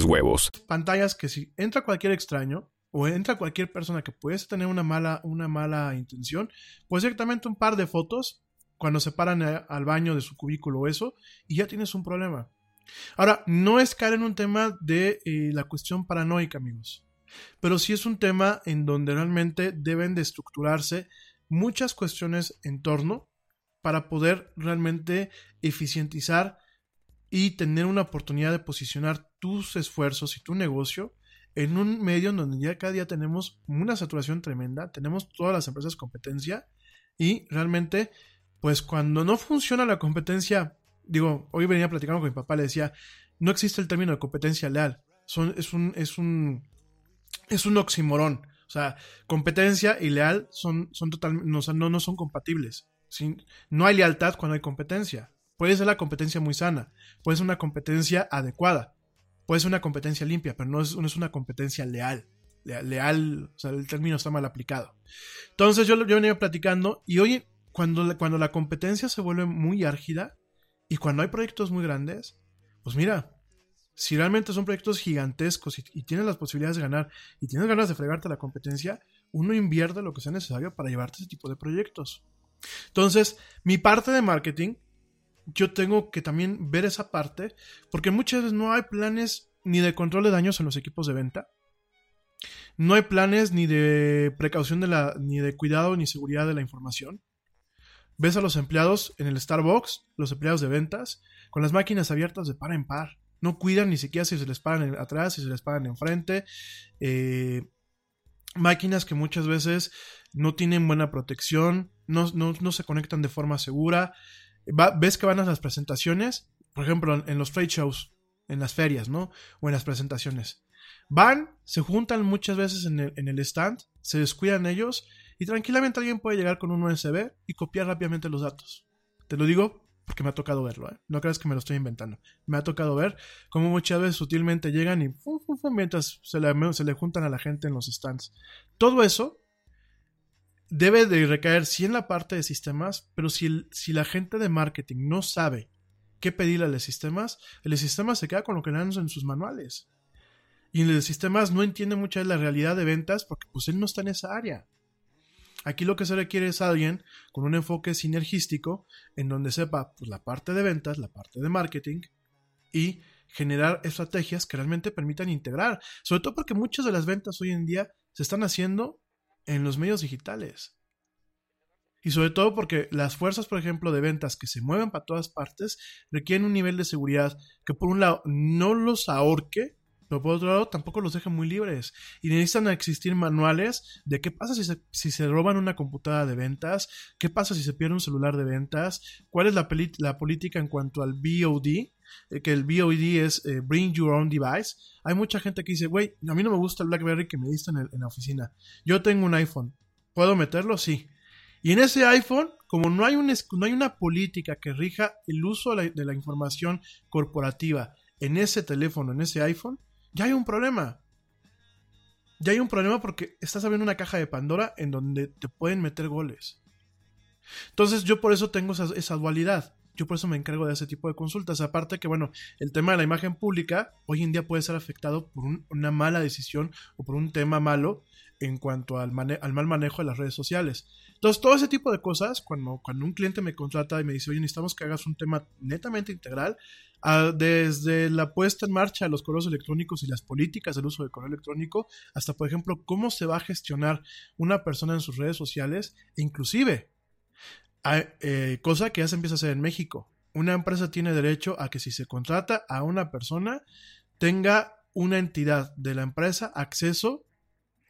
S2: huevos.
S1: Pantallas que si entra cualquier extraño o entra cualquier persona que puede tener una mala, una mala intención, pues directamente un par de fotos cuando se paran al baño de su cubículo o eso, y ya tienes un problema. Ahora, no es caer en un tema de eh, la cuestión paranoica, amigos, pero sí es un tema en donde realmente deben de estructurarse muchas cuestiones en torno para poder realmente eficientizar y tener una oportunidad de posicionar tus esfuerzos y tu negocio en un medio en donde ya cada día tenemos una saturación tremenda, tenemos todas las empresas competencia y realmente, pues cuando no funciona la competencia, digo, hoy venía platicando con mi papá, le decía, no existe el término de competencia leal, son, es un, es un, es un oximorón, o sea, competencia y leal son, son totalmente, no, no, son compatibles, no hay lealtad cuando hay competencia. Puede ser la competencia muy sana, puede ser una competencia adecuada, puede ser una competencia limpia, pero no es, una competencia leal. Leal, o sea, el término está mal aplicado. Entonces yo, yo venía platicando y oye, cuando, cuando la competencia se vuelve muy árgida y cuando hay proyectos muy grandes, pues mira, si realmente son proyectos gigantescos y, y, tienes las posibilidades de ganar y tienes ganas de fregarte la competencia, uno invierte lo que sea necesario para llevarte ese tipo de proyectos. Entonces, mi parte de marketing yo tengo que también ver esa parte, porque muchas veces no hay planes ni de control de daños en los equipos de venta. No hay planes ni de precaución de la, ni de cuidado ni seguridad de la información. Ves a los empleados en el Starbucks, los empleados de ventas, con las máquinas abiertas de par en par. No cuidan ni siquiera si se les paran atrás, si se les paran enfrente. Eh, máquinas que muchas veces no tienen buena protección, no, no se conectan de forma segura ves que van a las presentaciones, por ejemplo, en los trade shows, en las ferias, ¿no? O en las presentaciones. Van, se juntan muchas veces en el, stand, se descuidan ellos y tranquilamente alguien puede llegar con un USB y copiar rápidamente los datos. Te lo digo porque me ha tocado verlo, ¿eh? No creas que me lo estoy inventando. Me ha tocado ver cómo muchas veces sutilmente llegan y mientras se le, se le juntan a la gente en los stands. Todo eso debe de recaer sí en la parte de sistemas, pero si, si la gente de marketing no sabe qué pedirle a los sistemas, el sistema se queda con lo que dan en sus manuales. Y los sistemas no entiende mucha de la realidad de ventas porque pues él no está en esa área. Aquí lo que se requiere es alguien con un enfoque sinergístico en donde sepa pues, la parte de ventas, la parte de marketing y generar estrategias que realmente permitan integrar. Sobre todo porque muchas de las ventas hoy en día se están haciendo en los medios digitales. Y sobre todo porque las fuerzas, por ejemplo, de ventas que se mueven para todas partes requieren un nivel de seguridad que por un lado no los ahorque, pero por otro lado tampoco los deje muy libres. Y necesitan existir manuales de qué pasa si se, si se roban una computadora de ventas, qué pasa si se pierde un celular de ventas, cuál es la, la política en cuanto al BOD, que el BOD es eh, Bring Your Own Device, hay mucha gente que dice, güey, a mí no me gusta el BlackBerry que me diste en, la oficina. Yo tengo un iPhone. ¿Puedo meterlo? Sí. Y en ese iPhone, como no hay, una política que rija el uso de la, información corporativa en ese teléfono, en ese iPhone, ya hay un problema. Ya hay un problema porque estás abriendo una caja de Pandora en donde te pueden meter goles. Entonces yo por eso tengo esa dualidad. Yo por eso me encargo de ese tipo de consultas. Aparte que, bueno, el tema de la imagen pública hoy en día puede ser afectado por un- una mala decisión o por un tema malo en cuanto al, mal manejo de las redes sociales. Entonces, todo ese tipo de cosas, cuando, cuando un cliente me contrata y me dice, oye, necesitamos que hagas un tema netamente integral, desde la puesta en marcha de los correos electrónicos y las políticas del uso del correo electrónico, hasta, por ejemplo, cómo se va a gestionar una persona en sus redes sociales, e inclusive, eh, cosa que ya se empieza a hacer en México. Una empresa tiene derecho a que si se contrata a una persona, tenga una entidad de la empresa acceso,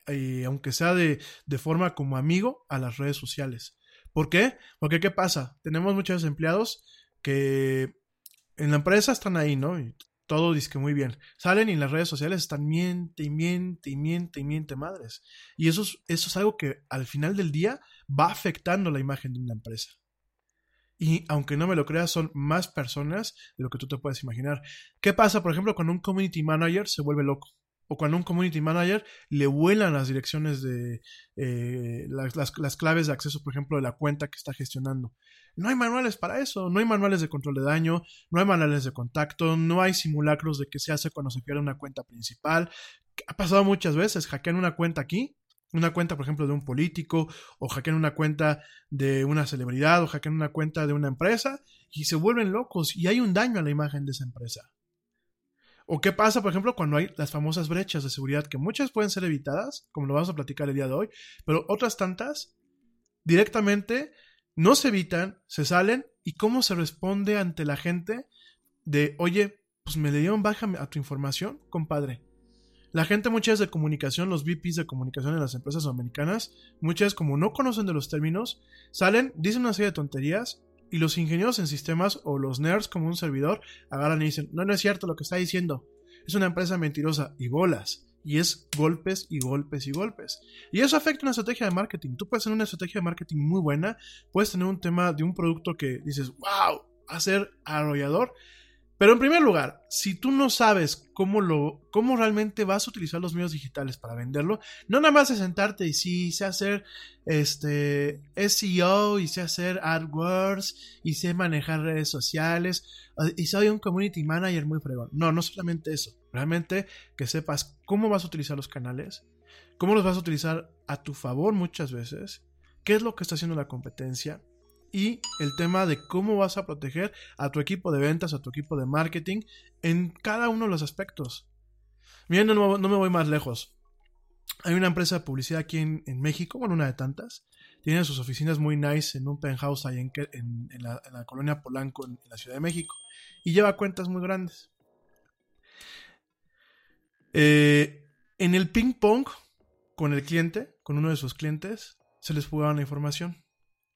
S1: eh, aunque sea de, de forma como amigo, a las redes sociales. ¿Por qué? Porque ¿qué pasa? Tenemos muchos empleados que en la empresa están ahí, ¿no? Y todo dice que muy bien. Salen y en las redes sociales están miente y miente y miente y miente madres. Y eso es, eso es algo que al final del día va afectando la imagen de una empresa. Y aunque no me lo creas, son más personas de lo que tú te puedes imaginar. ¿Qué pasa, por ejemplo, cuando un community manager se vuelve loco? O cuando un community manager le vuelan las direcciones de eh, las, las- las claves de acceso, por ejemplo, de la cuenta que está gestionando. No hay manuales para eso, no hay manuales de control de daño, no hay manuales de contacto, no hay simulacros de qué se hace cuando se pierde una cuenta principal. Ha pasado muchas veces, hackean una cuenta aquí, una cuenta, por ejemplo, de un político, o hackean una cuenta de una celebridad, o hackean una cuenta de una empresa, y se vuelven locos, y hay un daño a la imagen de esa empresa. ¿O qué pasa, por ejemplo, cuando hay las famosas brechas de seguridad que muchas pueden ser evitadas, como lo vamos a platicar el día de hoy, pero otras tantas directamente no se evitan, se salen y cómo se responde ante la gente de, oye, pues me dieron baja a tu información, compadre. La gente muchas de comunicación, los VPs de comunicación en las empresas americanas, muchas como no conocen de los términos, salen, dicen una serie de tonterías y los ingenieros en sistemas o los nerds como un servidor agarran y dicen, no, no es cierto lo que está diciendo. Es una empresa mentirosa y bolas. Y es golpes y golpes y golpes. Y eso afecta una estrategia de marketing. Tú puedes tener una estrategia de marketing muy buena, puedes tener un tema de un producto que dices, wow, ser arrollador. Pero en primer lugar, si tú no sabes cómo, lo, cómo realmente vas a utilizar los medios digitales para venderlo, no nada más de sentarte y sí, sé hacer este SEO y sé hacer AdWords y sé manejar redes sociales y soy un community manager muy fregón. No, no solamente eso. Realmente que sepas cómo vas a utilizar los canales, cómo los vas a utilizar a tu favor muchas veces, qué es lo que está haciendo la competencia y el tema de cómo vas a proteger a tu equipo de ventas, a tu equipo de marketing en cada uno de los aspectos. Miren, no, no me voy más lejos. Hay una empresa de publicidad aquí en, México, bueno, una de tantas. Tiene sus oficinas muy nice en un penthouse ahí en, en, la, colonia Polanco, en, la Ciudad de México. Y lleva cuentas muy grandes. Eh, en el ping pong con el cliente, con uno de sus clientes, se les dar la información.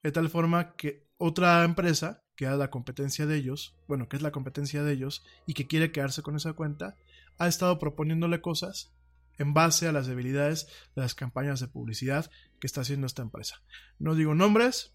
S1: De tal forma que otra empresa, que es la competencia de ellos, bueno, que es la competencia de ellos y que quiere quedarse con esa cuenta, ha estado proponiéndole cosas en base a las debilidades de las campañas de publicidad que está haciendo esta empresa. No digo nombres,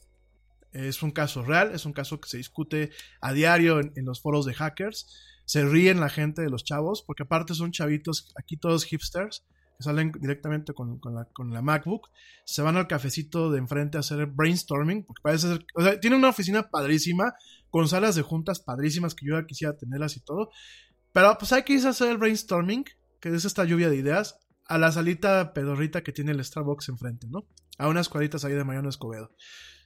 S1: es un caso real, es un caso que se discute a diario en, en los foros de hackers. Se ríen la gente de los chavos, porque aparte son chavitos, aquí todos hipsters, salen directamente con, con, la, con, la, MacBook, se van al cafecito de enfrente a hacer brainstorming, porque parece ser, o sea, tiene una oficina padrísima, con salas de juntas padrísimas que yo ya quisiera tenerlas y todo, pero pues hay que irse a hacer el brainstorming, que es esta lluvia de ideas, a la salita pedorrita que tiene el Starbucks enfrente, ¿no? A unas cuadritas ahí de Mariano Escobedo.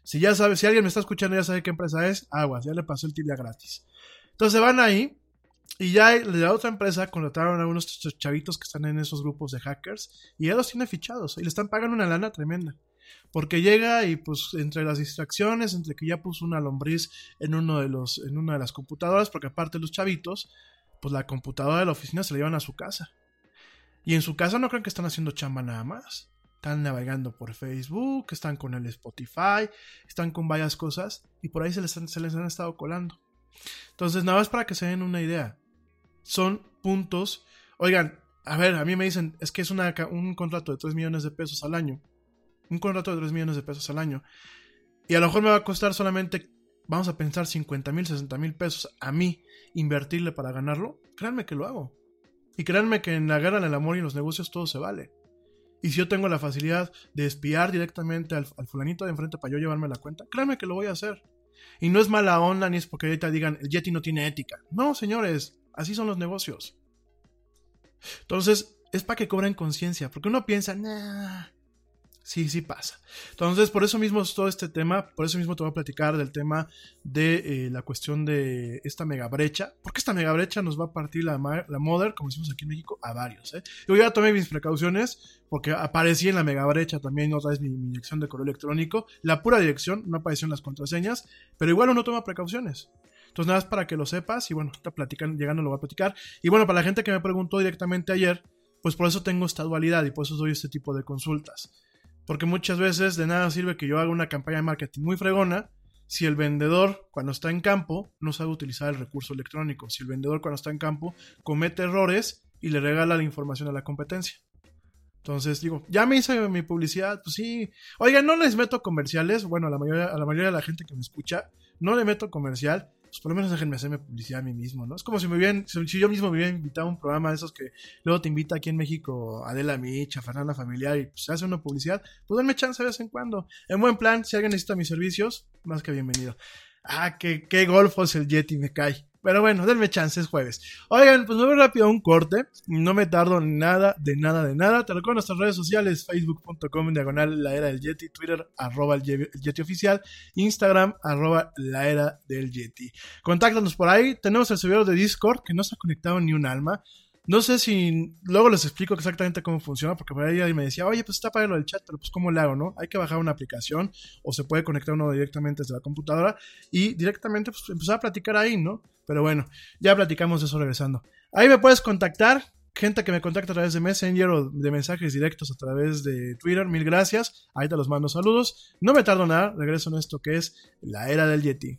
S1: Si ya sabe, si alguien me está escuchando ya sabe qué empresa es, aguas, ya le pasó el tibia gratis. Entonces van ahí y ya la otra empresa contrataron a unos chavitos que están en esos grupos de hackers y ya los tiene fichados y le están pagando una lana tremenda. Porque llega y pues entre las distracciones, entre que ya puso una lombriz en uno de los, en una de las computadoras, porque aparte los chavitos, pues la computadora de la oficina se la llevan a su casa. Y en su casa no creen que están haciendo chamba nada más. Están navegando por Facebook, están con el Spotify, están con varias cosas y por ahí se les, se les han estado colando. Entonces, nada más para que se den una idea. Son puntos. Oigan, a ver, a mí me dicen, es que es un contrato de 3 millones de pesos al año. Un contrato de 3 millones de pesos al año. Y a lo mejor me va a costar solamente, vamos a pensar, 50 mil, 60 mil pesos a mí invertirle para ganarlo. Créanme que lo hago. Y créanme que en la guerra del amor y en los negocios todo se vale. Y si yo tengo la facilidad de espiar directamente al, fulanito de enfrente para yo llevarme la cuenta, créanme que lo voy a hacer. Y no es mala onda ni es porque ahorita digan el Yeti no tiene ética. No, señores, así son los negocios. Entonces, es para que cobren conciencia, porque uno piensa, nah, Sí, sí pasa. Entonces, por eso mismo todo este tema, por eso mismo te voy a platicar del tema de eh, la cuestión de esta mega brecha, porque esta mega brecha nos va a partir la, la Mother, como decimos aquí en México, a varios. ¿eh? Yo ya tomé mis precauciones, porque aparecí en la mega brecha también otra vez mi, dirección de correo electrónico, la pura dirección, no apareció en las contraseñas, pero igual uno toma precauciones. Entonces, nada más para que lo sepas, y bueno, está platican, llegando lo voy a platicar. Y bueno, para la gente que me preguntó directamente ayer, pues por eso tengo esta dualidad y por eso doy este tipo de consultas. Porque muchas veces de nada sirve que yo haga una campaña de marketing muy fregona si el vendedor cuando está en campo no sabe utilizar el recurso electrónico. Si el vendedor cuando está en campo comete errores y le regala la información a la competencia. Entonces digo, ya me hice mi publicidad, pues sí. Oigan, no les meto comerciales. Bueno, a la mayoría, a la mayoría de la gente que me escucha, no le meto comercial pues por lo menos déjenme hacerme publicidad a mí mismo, ¿no? Es como si me hubieran, si yo mismo me hubiera invitado a un programa de esos que luego te invita aquí en México Adela Micha, Fernanda Familiar y pues hace una publicidad, pues denme chance de vez en cuando. En buen plan, si alguien necesita mis servicios, más que bienvenido. Ah, qué, qué golfo es el Yeti, me cae. Pero bueno, denme chance, es jueves. Oigan, pues me voy rápido a un corte. No me tardo nada, de nada, de nada. Te recuerdo nuestras redes sociales, facebook.com, diagonal, la era del Yeti, Twitter, arroba el Yeti oficial, Instagram, arroba la era del Yeti. Contáctanos por ahí. Tenemos el servidor de Discord, que no se ha conectado ni un alma. No sé si luego les explico exactamente cómo funciona, porque por ahí me decía, oye, pues está para lo del chat, pero pues ¿cómo le hago, no? Hay que bajar una aplicación o se puede conectar uno directamente desde la computadora y directamente pues, empezar a platicar ahí, ¿no? Pero bueno, ya platicamos de eso regresando. Ahí me puedes contactar, gente que me contacta a través de Messenger o de mensajes directos a través de Twitter, mil gracias. Ahí te los mando saludos. No me tardo nada, regreso en esto que es la era del Yeti.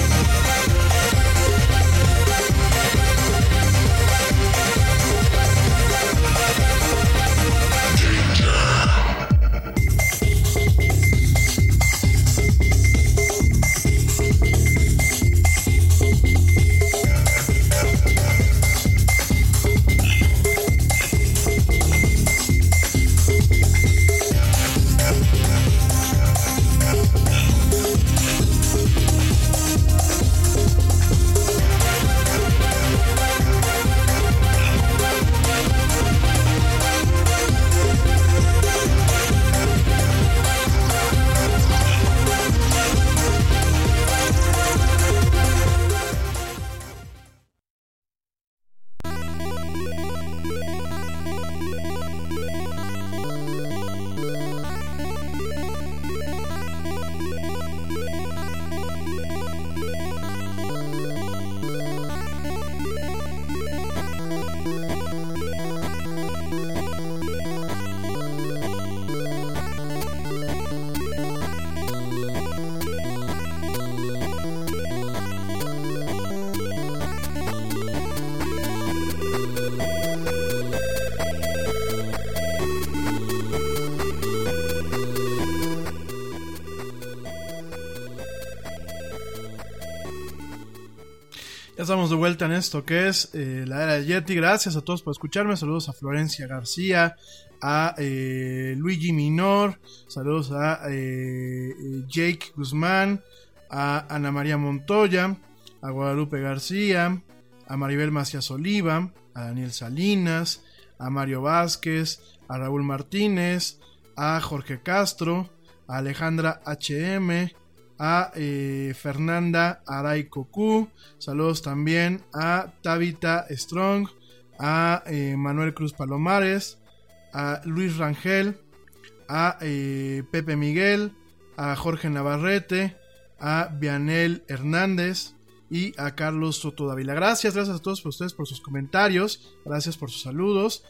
S1: Esto que es eh, la era del Yeti. Gracias a todos por escucharme. Saludos a Florencia García, a eh, Luigi Minor, saludos a eh, Jake Guzmán, a Ana María Montoya, a Guadalupe García, a Maribel Macías Oliva, a Daniel Salinas, a Mario Vázquez, a Raúl Martínez, a Jorge Castro, a Alejandra HM, a eh, Fernanda Aray Cocu, saludos también a Tabita Strong, a eh, Manuel Cruz Palomares, a Luis Rangel, a eh, Pepe Miguel, a Jorge Navarrete, a Vianel Hernández y a Carlos Soto Dávila. Gracias, gracias a todos por ustedes por sus comentarios, gracias por sus saludos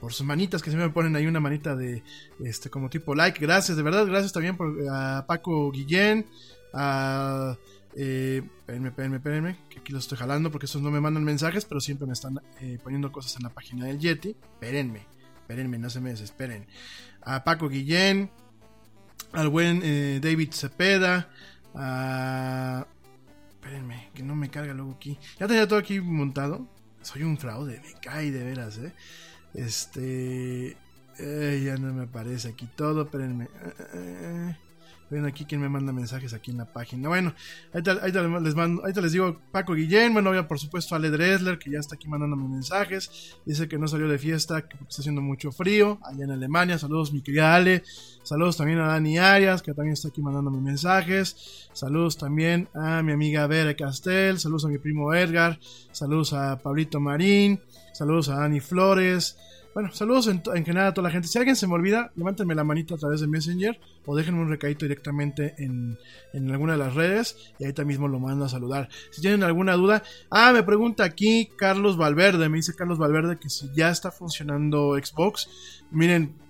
S1: por sus manitas que siempre me ponen ahí una manita de este como tipo like gracias de verdad gracias también por, a Paco Guillén a eh, espérenme, espérenme, que aquí los estoy jalando porque esos no me mandan mensajes, pero siempre me están eh, poniendo cosas en la página del Yeti. Espérenme, espérenme, no se me desesperen. A Paco Guillén, al buen eh, David Cepeda, a... Espérenme, que no me carga luego aquí. Ya tenía todo aquí montado. Soy un fraude, me cae de veras, eh. Este... eh, ya no me aparece aquí todo, espérenme. Eh, eh, Ven aquí quién me manda mensajes aquí en la página. Bueno, ahí te, les, mando, ahí les digo Paco Guillén, bueno, ya por supuesto Ale Dresler, que ya está aquí mandándome mensajes. Dice que no salió de fiesta, que está haciendo mucho frío allá en Alemania. Saludos, mi querida Ale. Saludos también a Dani Arias, que también está aquí mandándome mensajes. Saludos también a mi amiga Vera Castel. Saludos a mi primo Edgar. Saludos a Pablito Marín. Saludos a Dani Flores. Bueno, saludos en, en, general a toda la gente. Si alguien se me olvida, levántenme la manita a través de Messenger o déjenme un recadito directamente en, en alguna de las redes y también mismo lo mando a saludar. Si tienen alguna duda, ah, me pregunta aquí Carlos Valverde, me dice Carlos Valverde que si ya está funcionando Xbox. Miren,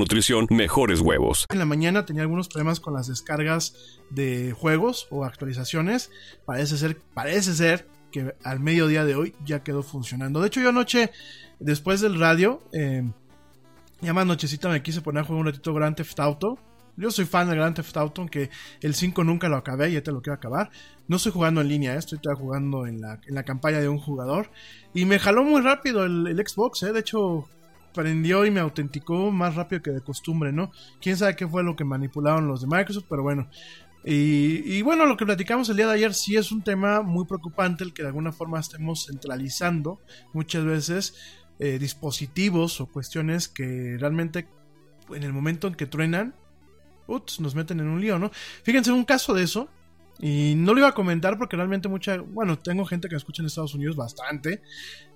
S2: nutrición, mejores huevos.
S1: En la mañana tenía algunos problemas con las descargas de juegos o actualizaciones. Parece ser, parece ser que al mediodía de hoy ya quedó funcionando. De hecho, yo anoche, después del radio, eh, Ya más nochecita me quise poner a jugar un ratito Grand Theft Auto. Yo soy fan del Grand Theft Auto, aunque el 5 nunca lo acabé, ya te lo quiero acabar. No estoy jugando en línea, ¿eh? estoy todavía jugando en la, en la campaña de un jugador. Y me jaló muy rápido el, el Xbox, ¿eh? de hecho prendió y me autenticó más rápido que de costumbre, ¿no? Quién sabe qué fue lo que manipularon los de Microsoft, pero bueno. Y, y, bueno, lo que platicamos el día de ayer sí es un tema muy preocupante, el que de alguna forma estemos centralizando muchas veces eh, dispositivos o cuestiones que realmente en el momento en que truenan, ups, nos meten en un lío, ¿no? Fíjense, un caso de eso, y no lo iba a comentar porque realmente mucha, bueno, tengo gente que me escucha en Estados Unidos bastante.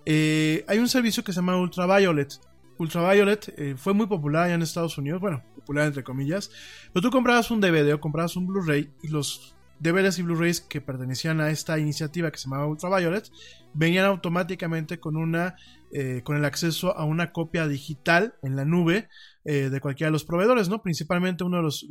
S1: Eh, hay un servicio que se llama Ultraviolet. Ultraviolet eh, fue muy popular allá en Estados Unidos, bueno, popular entre comillas, pero tú comprabas un DVD o comprabas un Blu-ray y los DVDs y Blu-rays que pertenecían a esta iniciativa que se llamaba Ultraviolet venían automáticamente con una eh, con el acceso a una copia digital en la nube eh, de cualquiera de los proveedores, ¿no? Principalmente uno de los,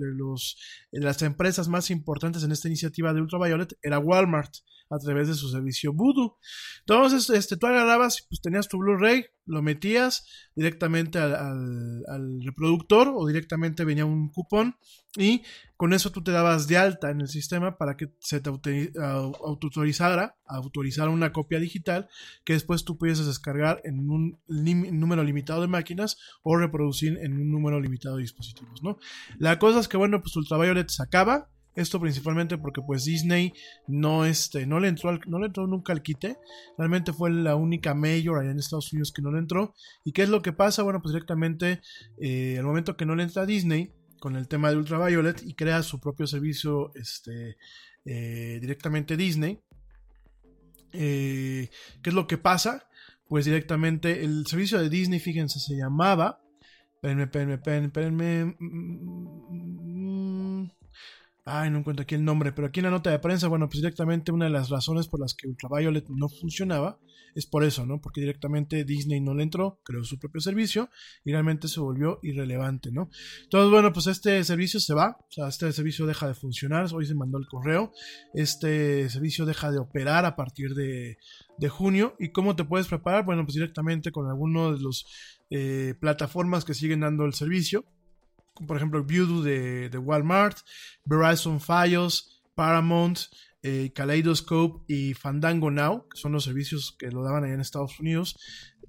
S1: las empresas más importantes en esta iniciativa de Ultraviolet era Walmart a través de su servicio Voodoo. Entonces, este, tú agarrabas, pues tenías tu Blu-ray, lo metías directamente al, al, reproductor o directamente venía un cupón y con eso tú te dabas de alta en el sistema para que se te autorizara, autorizara una copia digital que después tú pudieses descargar en un número limitado de máquinas o reproducir en un número limitado de dispositivos, ¿no? La cosa es que, bueno, pues Ultraviolet se acaba, esto principalmente porque pues Disney no, este, no, le entró al, no le entró nunca al quite. Realmente fue la única mayor allá en Estados Unidos que no le entró. ¿Y qué es lo que pasa? Bueno, pues directamente eh, al momento que no le entra a Disney con el tema de Ultraviolet y crea su propio servicio este, eh, directamente Disney. Eh, ¿Qué es lo que pasa? Pues directamente el servicio de Disney, fíjense, se llamaba... Espérenme, espérenme, espérenme, espérenme. Ay, no encuentro aquí el nombre, pero aquí en la nota de prensa, bueno, pues directamente una de las razones por las que Ultraviolet no funcionaba es por eso, ¿no? Porque directamente Disney no le entró, creó su propio servicio y realmente se volvió irrelevante, ¿no? Entonces, bueno, pues este servicio se va, o sea, este servicio deja de funcionar, hoy se mandó el correo, este servicio deja de operar a partir de, de junio y cómo te puedes preparar, bueno, pues directamente con alguno de los eh, plataformas que siguen dando el servicio por ejemplo, Voodoo de, de Walmart, Verizon Files, Paramount, eh, Kaleidoscope y Fandango Now, que son los servicios que lo daban allá en Estados Unidos.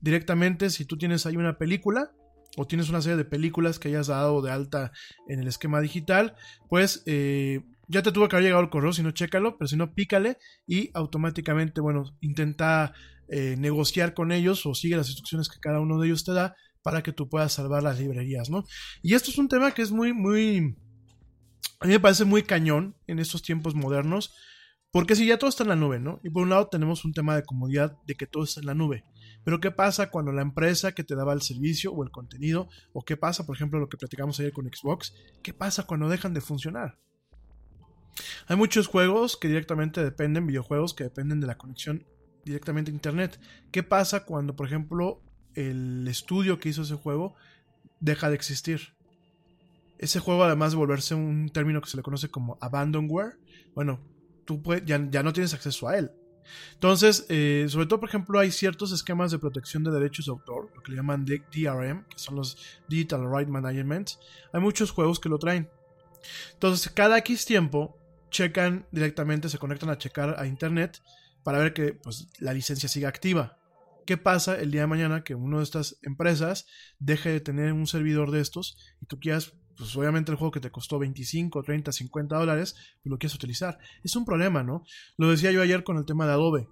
S1: Directamente, si tú tienes ahí una película o tienes una serie de películas que hayas dado de alta en el esquema digital, pues eh, ya te tuvo que haber llegado el correo, si no, chécalo, pero si no, pícale y automáticamente, bueno, intenta eh, negociar con ellos o sigue las instrucciones que cada uno de ellos te da para que tú puedas salvar las librerías, ¿no? Y esto es un tema que es muy, muy, a mí me parece muy cañón en estos tiempos modernos, porque si ya todo está en la nube, ¿no? Y por un lado tenemos un tema de comodidad de que todo está en la nube. Pero ¿qué pasa cuando la empresa que te daba el servicio o el contenido, o qué pasa, por ejemplo, lo que platicamos ayer con Xbox, qué pasa cuando dejan de funcionar? Hay muchos juegos que directamente dependen, videojuegos que dependen de la conexión directamente a Internet. ¿Qué pasa cuando, por ejemplo, el estudio que hizo ese juego deja de existir. Ese juego, además de volverse un término que se le conoce como abandonware, bueno, tú ya, ya, no tienes acceso a él. Entonces, eh, sobre todo, por ejemplo, hay ciertos esquemas de protección de derechos de autor, lo que le llaman DRM, que son los Digital Right Management. Hay muchos juegos que lo traen. Entonces, cada X tiempo, checan directamente, se conectan a checar a Internet para ver que pues, la licencia siga activa. ¿Qué pasa el día de mañana que una de estas empresas deje de tener un servidor de estos y tú quieras, pues obviamente el juego que te costó 25, 30, 50 dólares, pues lo quieres utilizar? Es un problema, ¿no? Lo decía yo ayer con el tema de Adobe.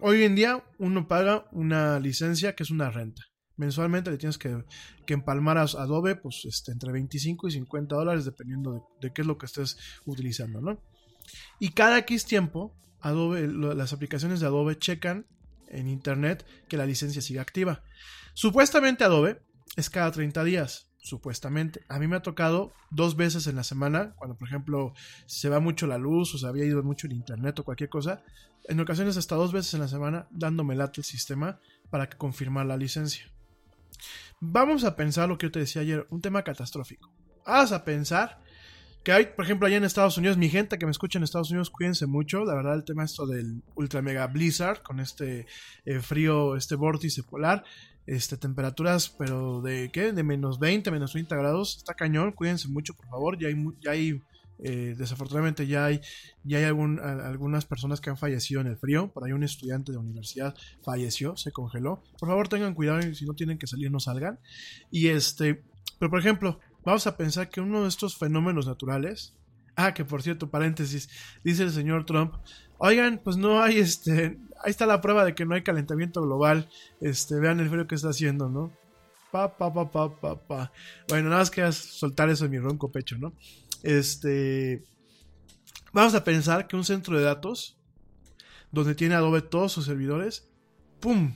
S1: Hoy en día uno paga una licencia que es una renta. Mensualmente le tienes que, que empalmar a Adobe pues, este, entre 25 y 50 dólares dependiendo de, de qué es lo que estés utilizando, ¿no? Y cada X tiempo, Adobe, las aplicaciones de Adobe checan en internet que la licencia siga activa. Supuestamente Adobe es cada 30 días, supuestamente. A mí me ha tocado dos veces en la semana, cuando por ejemplo se va mucho la luz o se había ido mucho el internet o cualquier cosa. En ocasiones hasta dos veces en la semana dándome late el sistema para confirmar la licencia. Vamos a pensar lo que yo te decía ayer, un tema catastrófico. Vas a pensar que hay, por ejemplo, allá en Estados Unidos, mi gente que me escucha en Estados Unidos, cuídense mucho. La verdad, el tema esto del ultra mega blizzard, con este eh, frío, este vórtice polar, este, temperaturas, pero de qué? De menos 20, menos 30 grados. Está cañón, cuídense mucho, por favor. Ya hay, ya hay eh, desafortunadamente ya hay, ya hay algún- algunas personas que han fallecido en el frío. Por ahí un estudiante de universidad falleció, se congeló. Por favor tengan cuidado y si no tienen que salir no salgan. Y este, pero por ejemplo, vamos a pensar que uno de estos fenómenos naturales, ah, que por cierto, paréntesis, dice el señor Trump, oigan, pues no hay este, ahí está la prueba de que no hay calentamiento global, este, vean el frío que está haciendo, ¿no? Pa, pa, pa, pa, pa, pa. Bueno, nada más que soltar eso en mi ronco pecho, ¿no? Este, vamos a pensar que un centro de datos, donde tiene Adobe todos sus servidores, ¡pum!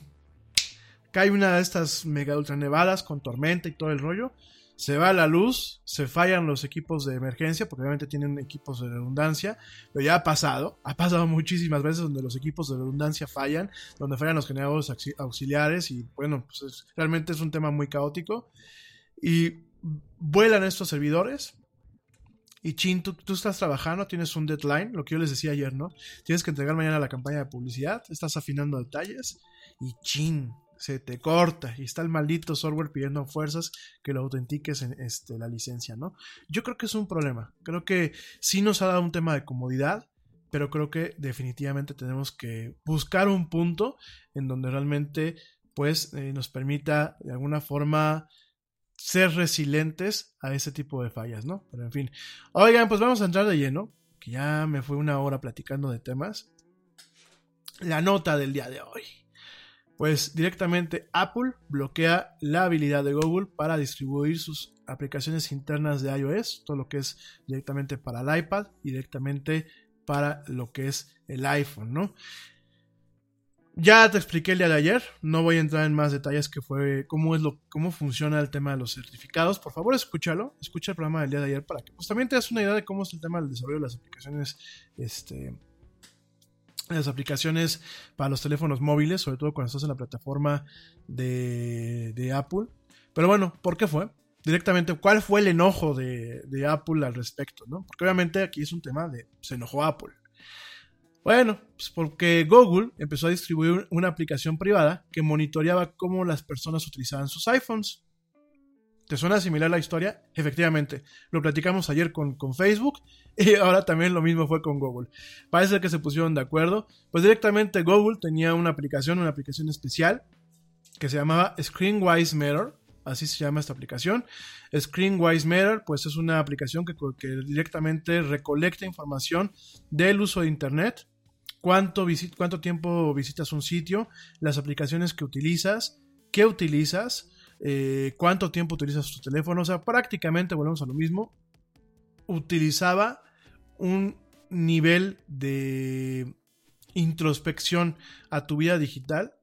S1: Cae una de estas mega ultra nevadas con tormenta y todo el rollo. Se va la luz, se fallan los equipos de emergencia, porque obviamente tienen equipos de redundancia, pero ya ha pasado, ha pasado muchísimas veces donde los equipos de redundancia fallan, donde fallan los generadores auxi- auxiliares y bueno, pues es- realmente es un tema muy caótico. Y vuelan estos servidores, y chin, tú estás trabajando, tienes un deadline, lo que yo les decía ayer, ¿no? Tienes que entregar mañana la campaña de publicidad, estás afinando detalles y chin, se te corta y está el maldito software pidiendo fuerzas que lo autentiques en este, la licencia, ¿no? Yo creo que es un problema, creo que sí nos ha dado un tema de comodidad, pero creo que definitivamente tenemos que buscar un punto en donde realmente pues eh, nos permita de alguna forma ser resilientes a ese tipo de fallas, ¿no? Pero en fin. Oigan, pues vamos a entrar de lleno, que ya me fue una hora platicando de temas. La nota del día de hoy. Pues directamente Apple bloquea la habilidad de Google para distribuir sus aplicaciones internas de iOS, todo lo que es directamente para el iPad y directamente para lo que es el iPhone, ¿no? Ya te expliqué el día de ayer, no voy a entrar en más detalles que fue cómo es lo cómo funciona el tema de los certificados. Por favor, escúchalo, escucha el programa del día de ayer para que pues también te das una idea de cómo es el tema del desarrollo de las aplicaciones este las aplicaciones para los teléfonos móviles, sobre todo cuando estás en la plataforma de, de Apple. Pero bueno, ¿por qué fue? Directamente, ¿cuál fue el enojo de, de Apple al respecto? ¿no? Porque obviamente aquí es un tema de se enojó Apple. Bueno, pues porque Google empezó a distribuir una aplicación privada que monitoreaba cómo las personas utilizaban sus iPhones. ¿Te suena similar la historia? Efectivamente, lo platicamos ayer con, con, Facebook y ahora también lo mismo fue con Google. Parece que se pusieron de acuerdo. Pues directamente Google tenía una aplicación, una aplicación especial que se llamaba Screenwise Mirror. Así se llama esta aplicación. Screenwise Mirror, pues es una aplicación que, que directamente recolecta información del uso de Internet cuánto, cuánto tiempo visitas un sitio, las aplicaciones que utilizas, qué utilizas, eh, cuánto tiempo utilizas tu teléfono. O sea, prácticamente volvemos a lo mismo. Utilizaba un nivel de introspección a tu vida digital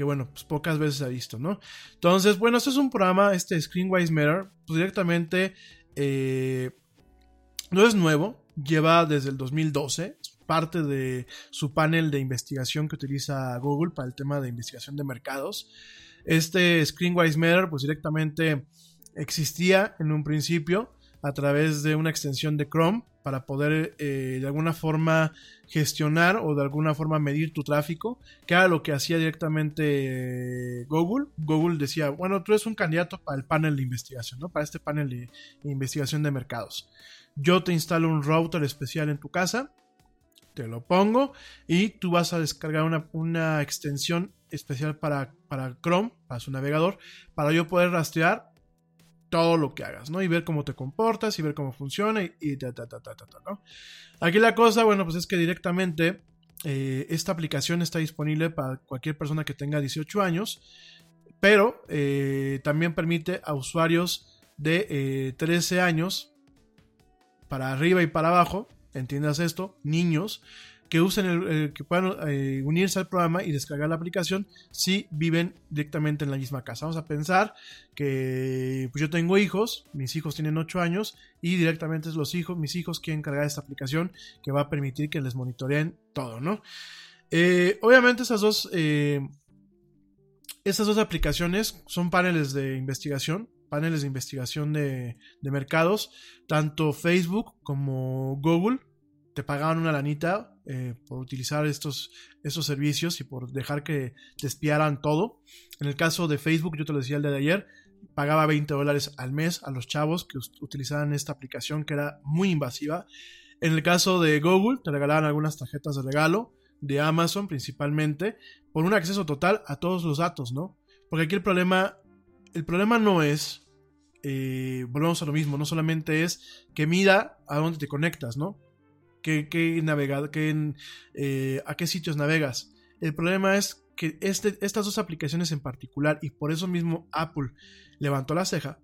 S1: que bueno, pues pocas veces ha visto, ¿no? Entonces, bueno, este es un programa, este Screenwise Mirror, pues directamente eh, no es nuevo, lleva desde el 2012, parte de su panel de investigación que utiliza Google para el tema de investigación de mercados. Este Screenwise Mirror, pues directamente existía en un principio a través de una extensión de Chrome para poder eh, de alguna forma gestionar o de alguna forma medir tu tráfico, que era lo que hacía directamente eh, Google. Google decía, bueno, tú eres un candidato para el panel de investigación, ¿no? Para este panel de, de investigación de mercados. Yo te instalo un router especial en tu casa, te lo pongo y tú vas a descargar una, una extensión especial para, para Chrome, para su navegador, para yo poder rastrear todo lo que hagas, ¿no? Y ver cómo te comportas y ver cómo funciona y, ta, ta, ta, ta, ta, ta, ¿no? Aquí la cosa, bueno, pues es que directamente eh, esta aplicación está disponible para cualquier persona que tenga 18 años, pero eh, también permite a usuarios de eh, 13 años para arriba y para abajo, entiendas esto, niños, que usen el, que puedan eh, unirse al programa y descargar la aplicación si viven directamente en la misma casa. Vamos a pensar que pues yo tengo hijos, mis hijos tienen 8 años y directamente los hijos, mis hijos quieren cargar esta aplicación que va a permitir que les monitoreen todo, ¿no? Eh, obviamente esas dos, eh, esas dos aplicaciones son paneles de investigación, paneles de investigación de, de mercados, tanto Facebook como Google te pagaban una lanita eh, por utilizar estos, estos servicios y por dejar que te espiaran todo. En el caso de Facebook, yo te lo decía el día de ayer, pagaba 20 dólares al mes a los chavos que utilizaban esta aplicación que era muy invasiva. En el caso de Google, te regalaban algunas tarjetas de regalo, de Amazon principalmente, por un acceso total a todos los datos, ¿no? Porque aquí el problema, el problema no es, eh, volvemos a lo mismo, no solamente es que mida a dónde te conectas, ¿no? ¿Qué, qué qué, eh, a qué sitios navegas? El problema es que este, estas dos aplicaciones en particular, y por eso mismo Apple levantó la ceja,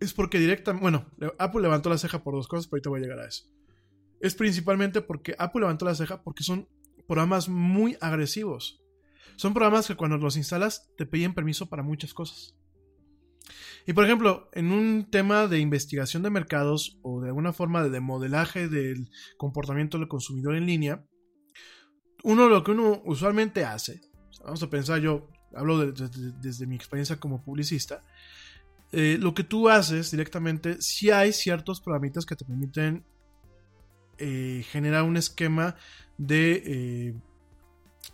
S1: es porque directamente, bueno, Apple levantó la ceja por dos cosas, pero ahorita voy a llegar a eso. Es principalmente porque Apple levantó la ceja porque son programas muy agresivos. Son programas que cuando los instalas te piden permiso para muchas cosas. Y por ejemplo, en un tema de investigación de mercados o de alguna forma de modelaje del comportamiento del consumidor en línea, uno lo que uno usualmente hace, vamos a pensar yo, hablo desde mi experiencia como publicista, eh, lo que tú haces directamente, si hay ciertos programitas que te permiten eh, generar un esquema de eh,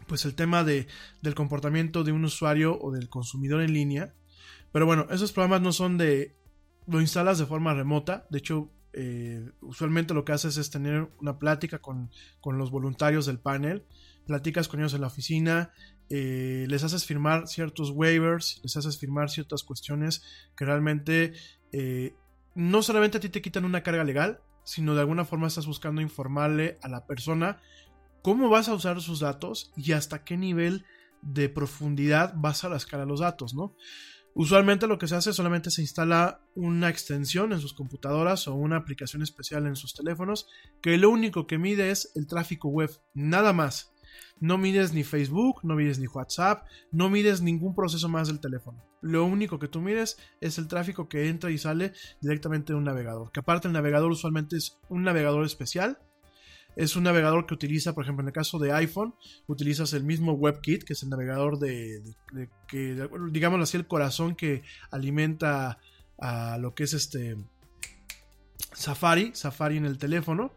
S1: pues el tema de, del comportamiento de un usuario o del consumidor en línea. Pero bueno, esos programas no son de... lo instalas de forma remota. De hecho, eh, usualmente lo que haces es tener una plática con, los voluntarios del panel. Platicas con ellos en la oficina, eh, les haces firmar ciertos waivers, les haces firmar ciertas cuestiones que realmente no solamente a ti te quitan una carga legal, sino de alguna forma estás buscando informarle a la persona cómo vas a usar sus datos y hasta qué nivel de profundidad vas a rascar a los datos, ¿no? Usualmente lo que se hace solamente se instala una extensión en sus computadoras o una aplicación especial en sus teléfonos que lo único que mide es el tráfico web, nada más. No mides ni Facebook, no mides ni WhatsApp, no mides ningún proceso más del teléfono. Lo único que tú mides es el tráfico que entra y sale directamente de un navegador. Que aparte el navegador usualmente es un navegador especial es un navegador que utiliza, por ejemplo, en el caso de iPhone, utilizas el mismo WebKit, que es el navegador de, que, digamos así, el corazón que alimenta a lo que es este Safari, Safari en el teléfono.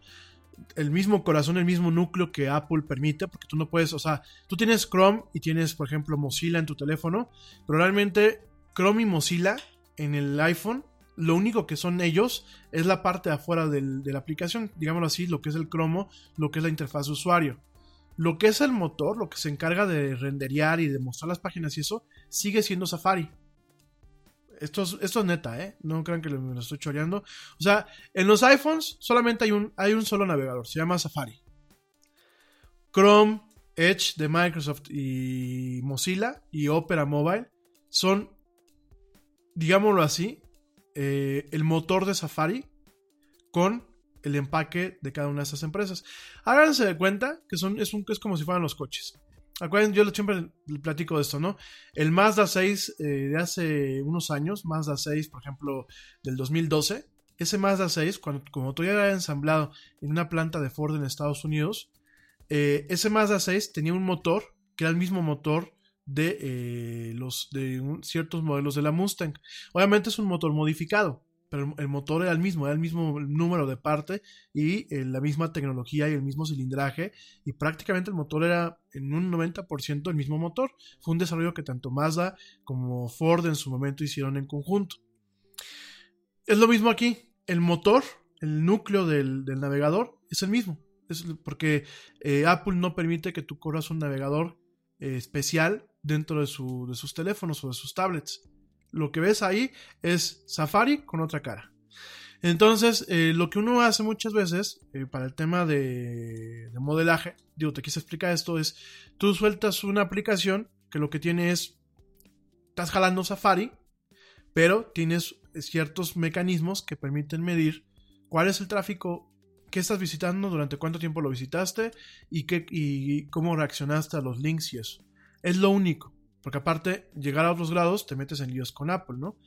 S1: El mismo corazón, el mismo núcleo que Apple permite, porque tú no puedes, o sea, tú tienes Chrome y tienes, por ejemplo, Mozilla en tu teléfono, pero realmente Chrome y Mozilla en el iPhone lo único que son ellos es la parte de afuera de la aplicación, digámoslo así, lo que es el cromo, lo que es la interfaz de usuario. Lo que es el motor, lo que se encarga de renderear y de mostrar las páginas y eso, sigue siendo Safari. Esto es, esto es neta, ¿eh? No crean que me lo estoy choreando. O sea, en los iPhones solamente hay un, hay un solo navegador, se llama Safari. Chrome, Edge de Microsoft y Mozilla y Opera Mobile son, digámoslo así, eh, el motor de Safari con el empaque de cada una de esas empresas. Háganse de cuenta que son, es, un, es como si fueran los coches. Acuérdense, yo siempre platico de esto, ¿no? El Mazda 6 eh, de hace unos años, Mazda 6, por ejemplo, del 2012, ese Mazda 6, cuando, como todavía era ensamblado en una planta de Ford en Estados Unidos, eh, ese Mazda 6 tenía un motor que era el mismo motor de eh, los de ciertos modelos de la Mustang. Obviamente es un motor modificado, pero el motor era el mismo, era el mismo número de parte y eh, la misma tecnología y el mismo cilindraje y prácticamente el motor era en un 90% el mismo motor. Fue un desarrollo que tanto Mazda como Ford en su momento hicieron en conjunto. Es lo mismo aquí, el motor, el núcleo del, navegador es el mismo, es porque eh, Apple no permite que tú corras un navegador especial dentro de, sus teléfonos o de sus tablets. Lo que ves ahí es Safari con otra cara. Entonces, eh, lo que uno hace muchas veces eh, para el tema de, modelaje, digo, te quise explicar esto, es tú sueltas una aplicación que lo que tiene es, estás jalando Safari, pero tienes ciertos mecanismos que permiten medir cuál es el tráfico que estás visitando, durante cuánto tiempo lo visitaste y, qué, y cómo reaccionaste a los links y eso. Es lo único. Porque aparte, llegar a otros grados te metes en líos con Apple, ¿no?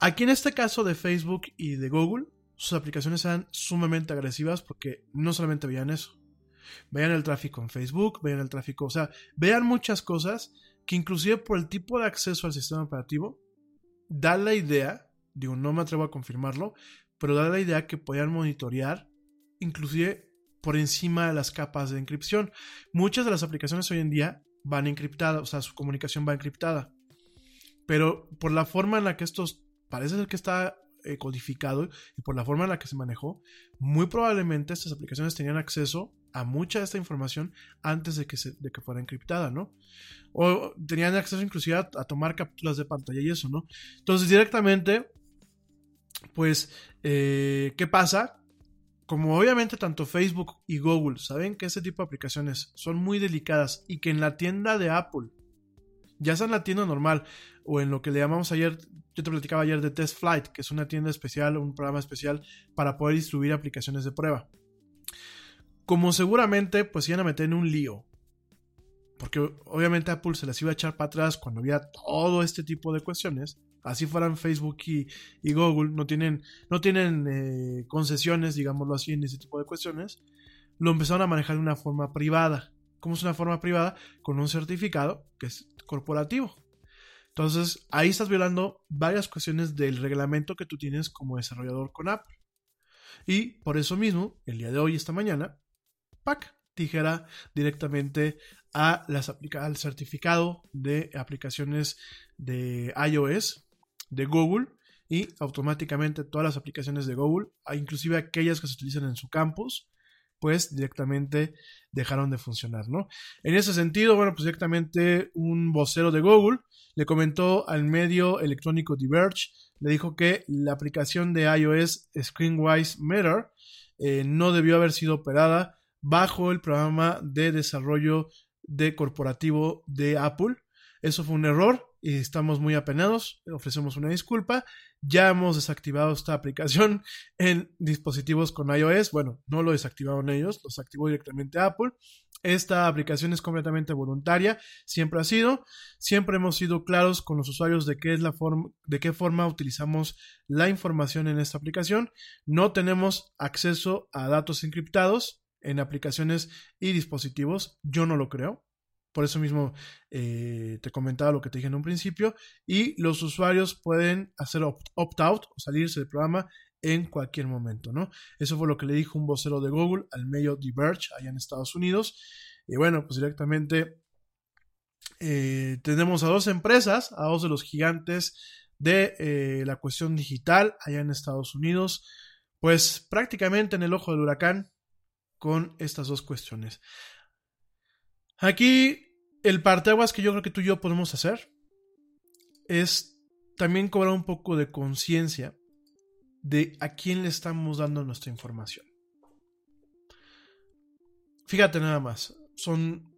S1: Aquí en este caso de Facebook y de Google, sus aplicaciones eran sumamente agresivas porque no solamente veían eso. Vean el tráfico en Facebook, vean el tráfico, o sea, vean muchas cosas que inclusive por el tipo de acceso al sistema operativo, da la idea, digo, no me atrevo a confirmarlo, pero da la idea que podían monitorear inclusive por encima de las capas de encripción. Muchas de las aplicaciones hoy en día van encriptadas, o sea, su comunicación va encriptada. Pero por la forma en la que estos parece ser que está eh, codificado y por la forma en la que se manejó, muy probablemente estas aplicaciones tenían acceso a mucha de esta información antes de que, se, de que fuera encriptada, ¿no? O tenían acceso inclusive a, tomar capturas de pantalla y eso, ¿no? Entonces directamente, pues, eh, ¿qué pasa? Como obviamente tanto Facebook y Google saben que ese tipo de aplicaciones son muy delicadas y que en la tienda de Apple, ya sea en la tienda normal o en lo que le llamamos ayer, yo te platicaba ayer de Test Flight, que es una tienda especial, un programa especial para poder distribuir aplicaciones de prueba. Como seguramente pues iban a meter en un lío. Porque obviamente Apple se las iba a echar para atrás cuando había todo este tipo de cuestiones. Así fueran Facebook y, Google, no tienen, no tienen eh, concesiones, digámoslo así, en ese tipo de cuestiones. Lo empezaron a manejar de una forma privada. ¿Cómo es una forma privada? Con un certificado que es corporativo. Entonces, ahí estás violando varias cuestiones del reglamento que tú tienes como desarrollador con Apple. Y por eso mismo, el día de hoy, esta mañana, PAC dijera directamente a las al certificado de aplicaciones de iOS de Google y automáticamente todas las aplicaciones de Google, inclusive aquellas que se utilizan en su campus, pues directamente dejaron de funcionar, ¿no? En ese sentido, bueno, pues directamente un vocero de Google le comentó al medio electrónico Diverge, le dijo que la aplicación de iOS Screenwise Mirror eh, no debió haber sido operada bajo el programa de desarrollo de corporativo de Apple. Eso fue un error y estamos muy apenados, ofrecemos una disculpa. Ya hemos desactivado esta aplicación en dispositivos con iOS. Bueno, no lo desactivaron ellos, los activó directamente Apple. Esta aplicación es completamente voluntaria, siempre ha sido. Siempre hemos sido claros con los usuarios de qué es la forma, de qué forma utilizamos la información en esta aplicación. No tenemos acceso a datos encriptados en aplicaciones y dispositivos. Yo no lo creo. Por eso mismo eh, te comentaba lo que te dije en un principio. Y los usuarios pueden hacer opt-out o salirse del programa en cualquier momento, ¿no? Eso fue lo que le dijo un vocero de Google al medio Diverge allá en Estados Unidos. Y bueno, pues directamente eh, tenemos a dos empresas, a dos de los gigantes de eh, la cuestión digital allá en Estados Unidos, pues prácticamente en el ojo del huracán con estas dos cuestiones. Aquí el parteaguas que yo creo que tú y yo podemos hacer es también cobrar un poco de conciencia de a quién le estamos dando nuestra información. Fíjate nada más, son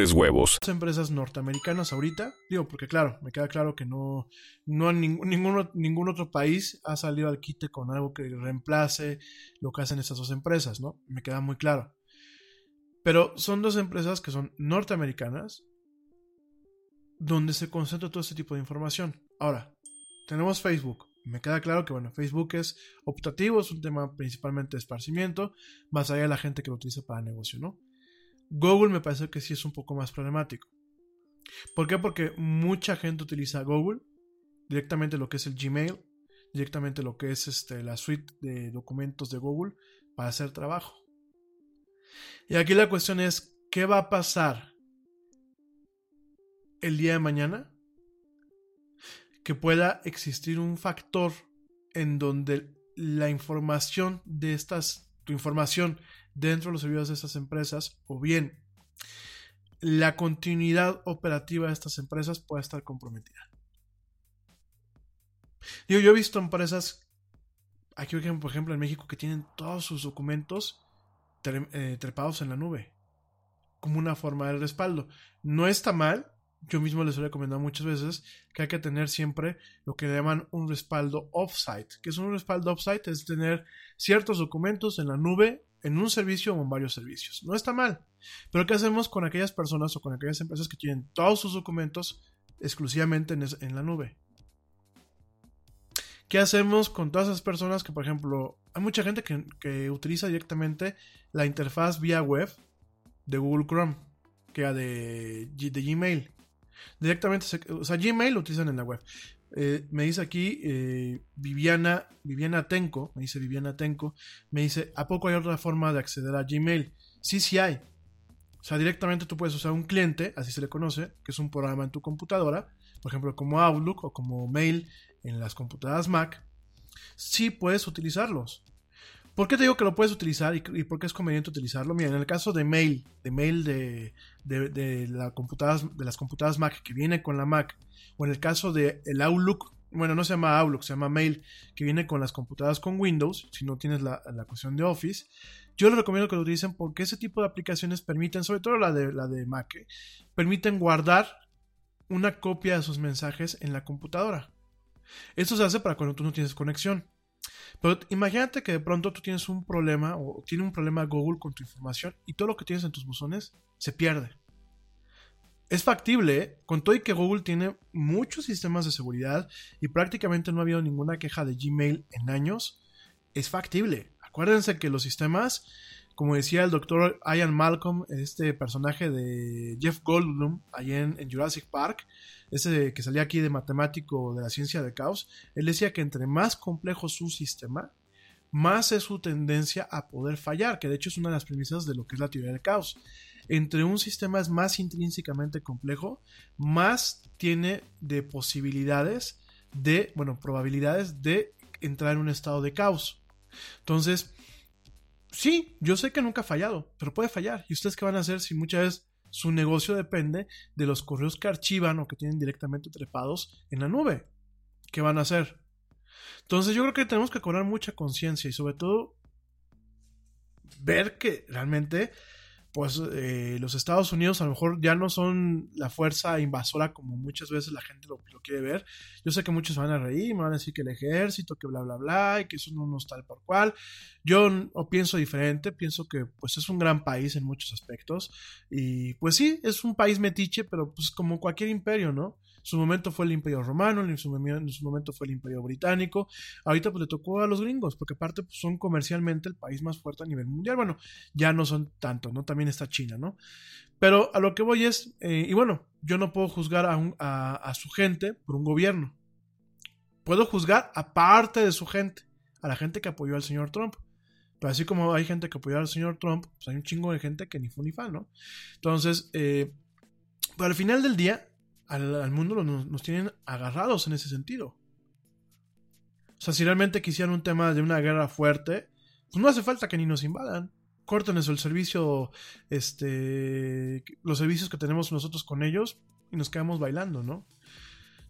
S2: mejores huevos.
S1: Empresas norteamericanas ahorita, digo, porque claro, me queda claro que no, no ningún, ningún, ningún otro país ha salido al quite con algo que reemplace lo que hacen estas dos empresas, ¿no? Me queda muy claro. Pero son dos empresas que son norteamericanas, donde se concentra todo este tipo de información. Ahora, tenemos Facebook. Me queda claro que, bueno, Facebook es optativo, es un tema principalmente de esparcimiento, más allá de la gente que lo utiliza para negocio, ¿no? Google me parece que sí es un poco más problemático. ¿Por qué? Porque mucha gente utiliza Google, directamente lo que es el Gmail, directamente lo que es este, la suite de documentos de Google para hacer trabajo. Y aquí la cuestión es, ¿qué va a pasar el día de mañana? Que pueda existir un factor en donde la información de estas tu información dentro de los servidores de estas empresas o bien la continuidad operativa de estas empresas puede estar comprometida. Yo he visto empresas, aquí por ejemplo en México, que tienen todos sus documentos eh, trepados en la nube, como una forma de respaldo. No está mal, yo mismo les he recomendado muchas veces que hay que tener siempre lo que llaman un respaldo offsite. que es un respaldo offsite? Es tener ciertos documentos en la nube, en un servicio o en varios servicios. No está mal. Pero ¿qué hacemos con aquellas personas o con aquellas empresas que tienen todos sus documentos exclusivamente en, la nube? ¿Qué hacemos con todas esas personas que, por ejemplo, hay mucha gente que, utiliza directamente la interfaz vía web de Google Chrome, que de, de Gmail? Directamente, o sea, Gmail lo utilizan en la web. Eh, me dice aquí eh, Viviana, Viviana Tenco, me dice Viviana Tenco, me dice, ¿a poco hay otra forma de acceder a Gmail? Sí, sí hay. O sea, directamente tú puedes usar un cliente, así se le conoce, que es un programa en tu computadora, por ejemplo, como Outlook o como Mail en las computadoras Mac. Sí puedes utilizarlos. ¿Por qué te digo que lo puedes utilizar y, por qué es conveniente utilizarlo? Mira, en el caso de mail, de mail de, de, la computadoras, de las computadoras Mac que viene con la Mac, o en el caso de el Outlook, bueno, no se llama Outlook, se llama Mail, que viene con las computadoras con Windows, si no tienes la, la cuestión de Office, yo les recomiendo que lo utilicen porque ese tipo de aplicaciones permiten, sobre todo la de, la de Mac, ¿eh? permiten guardar una copia de sus mensajes en la computadora. Esto se hace para cuando tú no tienes conexión. Pero imagínate que de pronto tú tienes un problema o tiene un problema Google con tu información y todo lo que tienes en tus buzones se pierde. Es factible, ¿eh? con todo y que Google tiene muchos sistemas de seguridad y prácticamente no ha habido ninguna queja de Gmail en años, es factible. Acuérdense que los sistemas, como decía el doctor Ian Malcolm, este personaje de Jeff Goldblum, allá en Jurassic Park, ese que salía aquí de matemático de la ciencia de caos, él decía que entre más complejo su sistema, más es su tendencia a poder fallar, que de hecho es una de las premisas de lo que es la teoría del caos. Entre un sistema es más intrínsecamente complejo, más tiene de posibilidades de, bueno, probabilidades de entrar en un estado de caos. Entonces, sí, yo sé que nunca ha fallado, pero puede fallar. ¿Y ustedes qué van a hacer si muchas veces su negocio depende de los correos que archivan o que tienen directamente trepados en la nube. ¿Qué van a hacer? Entonces yo creo que tenemos que cobrar mucha conciencia y sobre todo ver que realmente pues eh, los Estados Unidos a lo mejor ya no son la fuerza invasora como muchas veces la gente lo, quiere ver. Yo sé que muchos van a reír, me van a decir que el ejército, que bla, bla, bla, y que eso no, es tal por cual. Yo o pienso diferente, pienso que pues es un gran país en muchos aspectos. Y pues sí, es un país metiche, pero pues como cualquier imperio, ¿no? Su momento fue el Imperio Romano, en su, momento fue el Imperio Británico. Ahorita pues le tocó a los gringos, porque aparte pues, son comercialmente el país más fuerte a nivel mundial. Bueno, ya no son tanto, ¿no? También está China, ¿no? Pero a lo que voy es, eh, y bueno, yo no puedo juzgar a, su gente por un gobierno. Puedo juzgar a parte de su gente, a la gente que apoyó al señor Trump. Pero así como hay gente que apoyó al señor Trump, pues hay un chingo de gente que ni fue ni fan, ¿no? Entonces, eh, pero al final del día, al, mundo nos, tienen agarrados en ese sentido. O sea, si realmente quisieran un tema de una guerra fuerte, pues no hace falta que ni nos invadan. Córtenes el servicio, este, los servicios que tenemos nosotros con ellos y nos quedamos bailando, ¿no?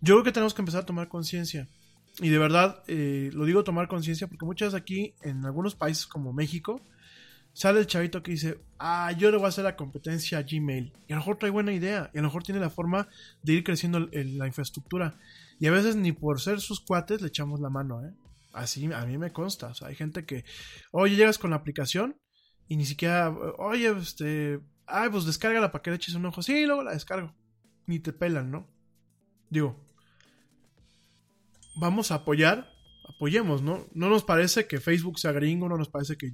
S1: Yo creo que tenemos que empezar a tomar conciencia. Y de verdad, eh, lo digo tomar conciencia porque muchas veces aquí, en algunos países como México, sale el chavito que dice, ah, yo le voy a hacer la competencia a Gmail. Y a lo mejor trae buena idea, y a lo mejor tiene la forma de ir creciendo la infraestructura. Y a veces ni por ser sus cuates le echamos la mano, ¿eh? Así a mí me consta. O sea, hay gente que, oye, llegas con la aplicación y ni siquiera, oye, este, ay, pues descárgala para que le eches un ojo. Sí, luego la descargo. Ni te pelan, ¿no? Digo, vamos a apoyar, apoyemos, ¿no? No nos parece que Facebook sea gringo, no nos parece que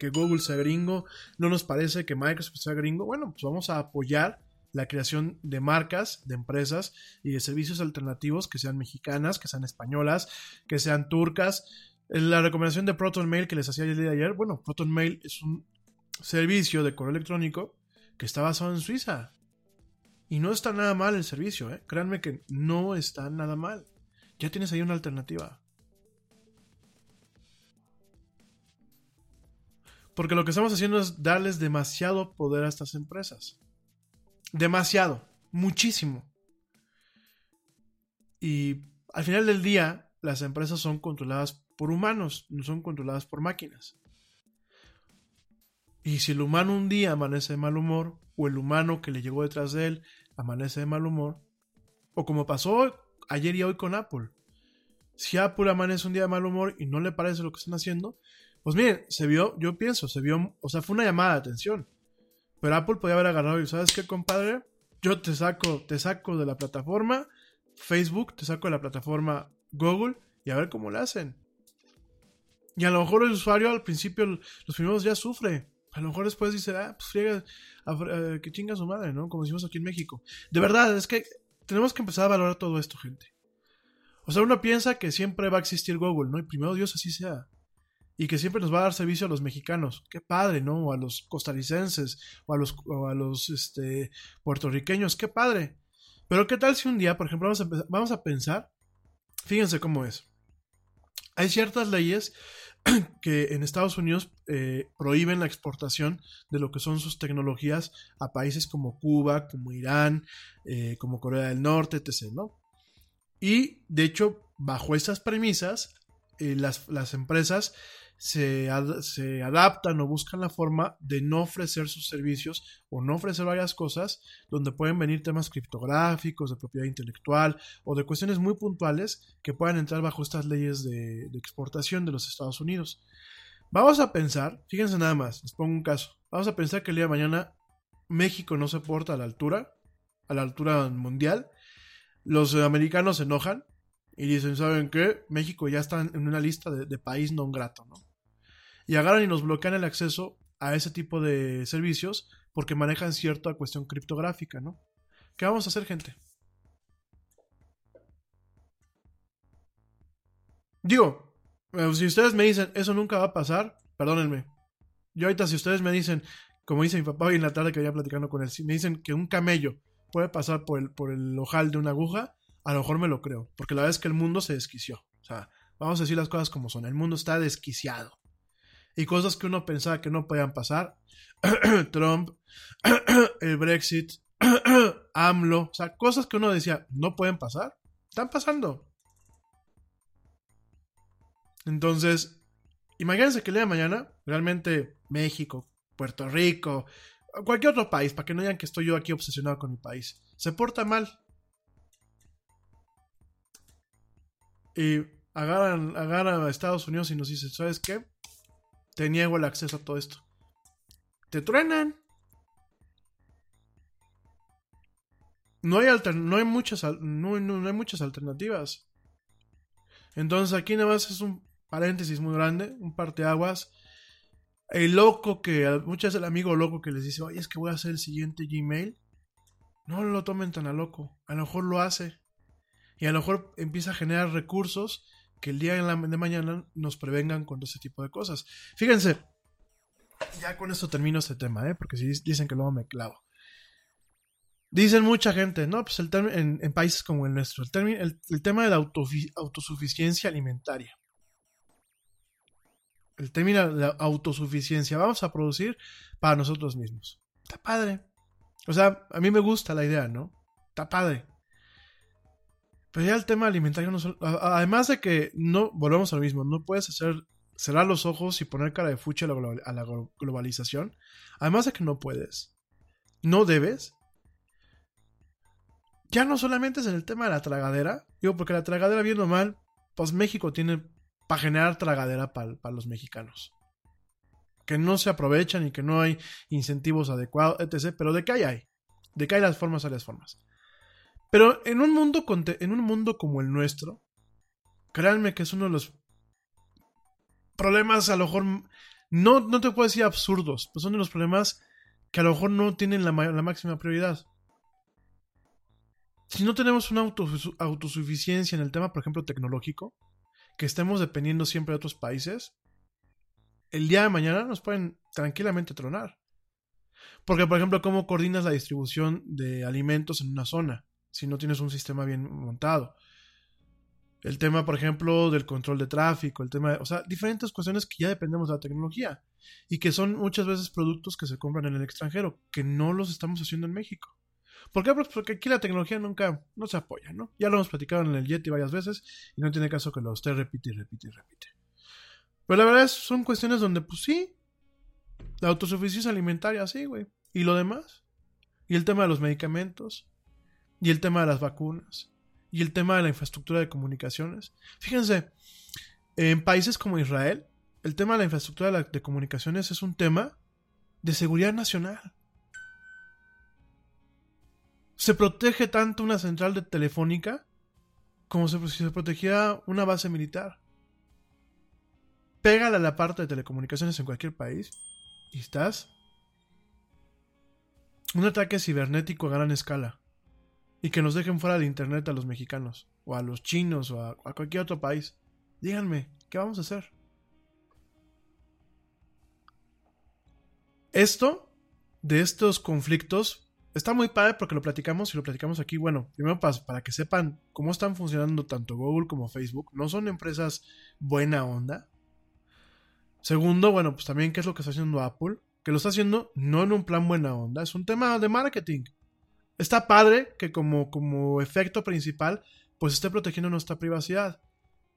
S1: que Google sea gringo, no nos parece que Microsoft sea gringo, bueno, pues vamos a apoyar la creación de marcas, de empresas y de servicios alternativos que sean mexicanas, que sean españolas, que sean turcas. La recomendación de Proton Mail que les hacía el día de ayer, bueno, Proton Mail es un servicio de correo electrónico que está basado en Suiza. Y no está nada mal el servicio, ¿eh? créanme que no está nada mal. Ya tienes ahí una alternativa. Porque lo que estamos haciendo es darles demasiado poder a estas empresas. Demasiado. Muchísimo. Y al final del día, las empresas son controladas por humanos, no son controladas por máquinas. Y si el humano un día amanece de mal humor, o el humano que le llegó detrás de él amanece de mal humor, o como pasó ayer y hoy con Apple, si Apple amanece un día de mal humor y no le parece lo que están haciendo, pues miren, se vio, yo pienso, se vio, o sea, fue una llamada de atención. Pero Apple podía haber agarrado y, ¿sabes qué, compadre? Yo te saco, te saco de la plataforma Facebook, te saco de la plataforma Google y a ver cómo lo hacen. Y a lo mejor el usuario al principio, los primeros días sufre. A lo mejor después dice, ah, pues friega, que chinga su madre, ¿no? Como decimos aquí en México. De verdad, es que tenemos que empezar a valorar todo esto, gente. O sea, uno piensa que siempre va a existir Google, ¿no? Y primero Dios así sea. Y que siempre nos va a dar servicio a los mexicanos. Qué padre, ¿no? O a los costarricenses, o a los, a los este, puertorriqueños, qué padre. Pero qué tal si un día, por ejemplo, vamos a, vamos a pensar, fíjense cómo es. Hay ciertas leyes que en Estados Unidos eh, prohíben la exportación de lo que son sus tecnologías a países como Cuba, como Irán, eh, como Corea del Norte, etc. Y de hecho, bajo esas premisas, eh, las, las, empresas se, se, adaptan o buscan la forma de no ofrecer sus servicios o no ofrecer varias cosas donde pueden venir temas criptográficos, de propiedad intelectual o de cuestiones muy puntuales que puedan entrar bajo estas leyes de, exportación de los Estados Unidos. Vamos a pensar, fíjense nada más, les pongo un caso, vamos a pensar que el día de mañana México no se porta a la altura, a la altura mundial, los americanos se enojan y dicen, ¿saben qué? México ya está en una lista de, de país no grato, ¿no? Y agarran y nos bloquean el acceso a ese tipo de servicios porque manejan cierta cuestión criptográfica, ¿no? ¿Qué vamos a hacer, gente? Digo, eh, si ustedes me dicen, eso nunca va a pasar, perdónenme. Yo ahorita, si ustedes me dicen, como dice mi papá hoy en la tarde que venía platicando con él, si me dicen que un camello puede pasar por el, por el ojal de una aguja, a lo mejor me lo creo, porque la verdad es que el mundo se desquició. O sea, vamos a decir las cosas como son, el mundo está desquiciado y cosas que uno pensaba que no podían pasar. Trump, el Brexit, AMLO, o sea, cosas que uno decía no pueden pasar, están pasando. Entonces, imagínense que el día de mañana, realmente México, Puerto Rico, cualquier otro país, para que no digan que estoy yo aquí obsesionado con mi país, se porta mal. Y agarran, agarran a Estados Unidos y nos dicen, ¿sabes qué? Te niego el acceso a todo esto. Te truenan. No hay, no hay, muchas, no, hay muchas alternativas. Entonces aquí nada más es un paréntesis muy grande, un parteaguas. El loco que, muchas el amigo loco que les dice, oye, es que voy a hacer el siguiente Gmail. No lo tomen tan a loco. A lo mejor lo hace. Y a lo mejor empieza a generar recursos que el día de mañana nos prevengan con ese tipo de cosas. Fíjense, ya con esto termino este tema, ¿eh? porque si dicen que luego me clavo. Dicen mucha gente, no, pues el en, en, países como el nuestro, el, el, tema de la autosuficiencia alimentaria. El término de la autosuficiencia. Vamos a producir para nosotros mismos. Está padre. O sea, a mí me gusta la idea, ¿no? Está padre. Pero ya el tema alimentario no Además de que no, volvemos a lo mismo, no puedes hacer cerrar los ojos y poner cara de fucha a la, globalización. Además de que no puedes, no debes. Ya no solamente es en el tema de la tragadera, digo, porque la tragadera, viendo mal, pues México tiene para generar tragadera para los mexicanos. Que no se aprovechan y que no hay incentivos adecuados, etc. Pero de qué hay, hay. De qué hay las formas, hay las formas. Pero en un mundo, en un mundo como el nuestro, créanme que es uno de los problemas a lo mejor, no, no te puedo decir absurdos, pero son de los problemas que a lo mejor no tienen la, la máxima prioridad. Si no tenemos una autosuficiencia en el tema, por ejemplo, tecnológico, que estemos dependiendo siempre de otros países, el día de mañana nos pueden tranquilamente tronar. Porque, por ejemplo, ¿cómo coordinas la distribución de alimentos en una zona? Si no tienes un sistema bien montado. El tema, por ejemplo, del control de tráfico, el tema, de, o sea, diferentes cuestiones que ya dependemos de la tecnología. y que son muchas veces productos que se compran en el extranjero, que no los estamos haciendo en México. ¿Por qué? Pues porque aquí la tecnología nunca no se apoya, ¿no? Ya lo hemos platicado en el Yeti varias veces y no tiene caso que lo esté repite y repite y repite. Pero la verdad es, son cuestiones donde, pues sí, la autosuficiencia alimentaria, sí, güey. ¿Y lo demás? ¿Y el tema de los medicamentos? ¿Y el tema de las vacunas? ¿Y el tema de la infraestructura de comunicaciones? Fíjense, en países como Israel, el tema de la infraestructura de, comunicaciones es un tema de seguridad nacional. Se protege tanto una central de telefónica como si se protegiera una base militar. Pégale a la parte de telecomunicaciones en cualquier país y estás. Un ataque cibernético a gran escala. Y que nos dejen fuera de internet a los mexicanos, o a los chinos, o a, cualquier otro país. Díganme, ¿qué vamos a hacer? Esto, de estos conflictos, está muy padre porque lo platicamos y lo platicamos aquí. Bueno, primero para, que sepan cómo están funcionando tanto Google como Facebook. No son empresas buena onda. Segundo, bueno, pues también qué es lo que está haciendo Apple. Que lo está haciendo no en un plan buena onda, es un tema de marketing. Está padre que como, como efecto principal, pues esté protegiendo nuestra privacidad.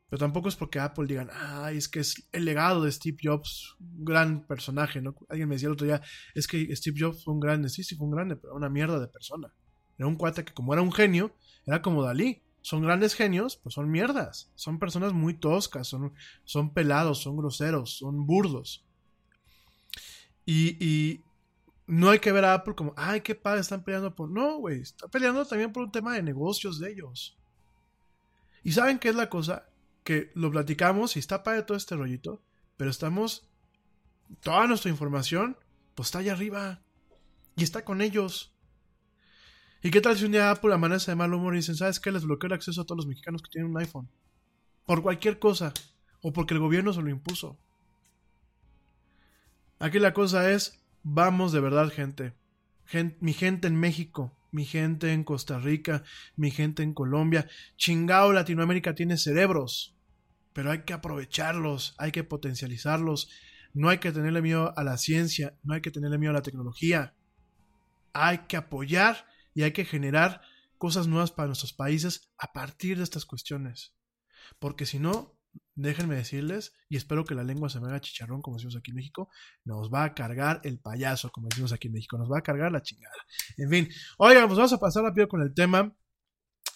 S1: Pero tampoco es porque Apple digan, ay, es que es el legado de Steve Jobs, un gran personaje, ¿no? Alguien me decía el otro día, es que Steve Jobs fue un grande, sí, sí fue un grande, pero una mierda de persona. Era un cuate que como era un genio, era como Dalí. Son grandes genios, pues son mierdas. Son personas muy toscas, son, son pelados, son groseros, son burdos. Y, y no hay que ver a Apple como, ay, qué padre, están peleando por... No, güey, están peleando también por un tema de negocios de ellos. ¿Y saben qué es la cosa? que lo platicamos y está padre todo este rollito, pero estamos, toda nuestra información, pues está allá arriba y está con ellos. ¿Y qué tal si un día Apple amanece de mal humor y dicen, ¿sabes qué? Les bloqueo el acceso a todos los mexicanos que tienen un iPhone. Por cualquier cosa. O porque el gobierno se lo impuso. Aquí la cosa es, vamos de verdad, gente. mi gente en México, mi gente en Costa Rica, mi gente en Colombia. Chingao, Latinoamérica tiene cerebros pero hay que aprovecharlos, hay que potencializarlos. No hay que tenerle miedo a la ciencia, no hay que tenerle miedo a la tecnología. Hay que apoyar y hay que generar cosas nuevas para nuestros países a partir de estas cuestiones. Porque si no, déjenme decirles, y espero que la lengua se me haga chicharrón, como decimos aquí en México, nos va a cargar el payaso, como decimos aquí en México, nos va a cargar la chingada. En fin, oigan, pues vamos a pasar rápido con el tema.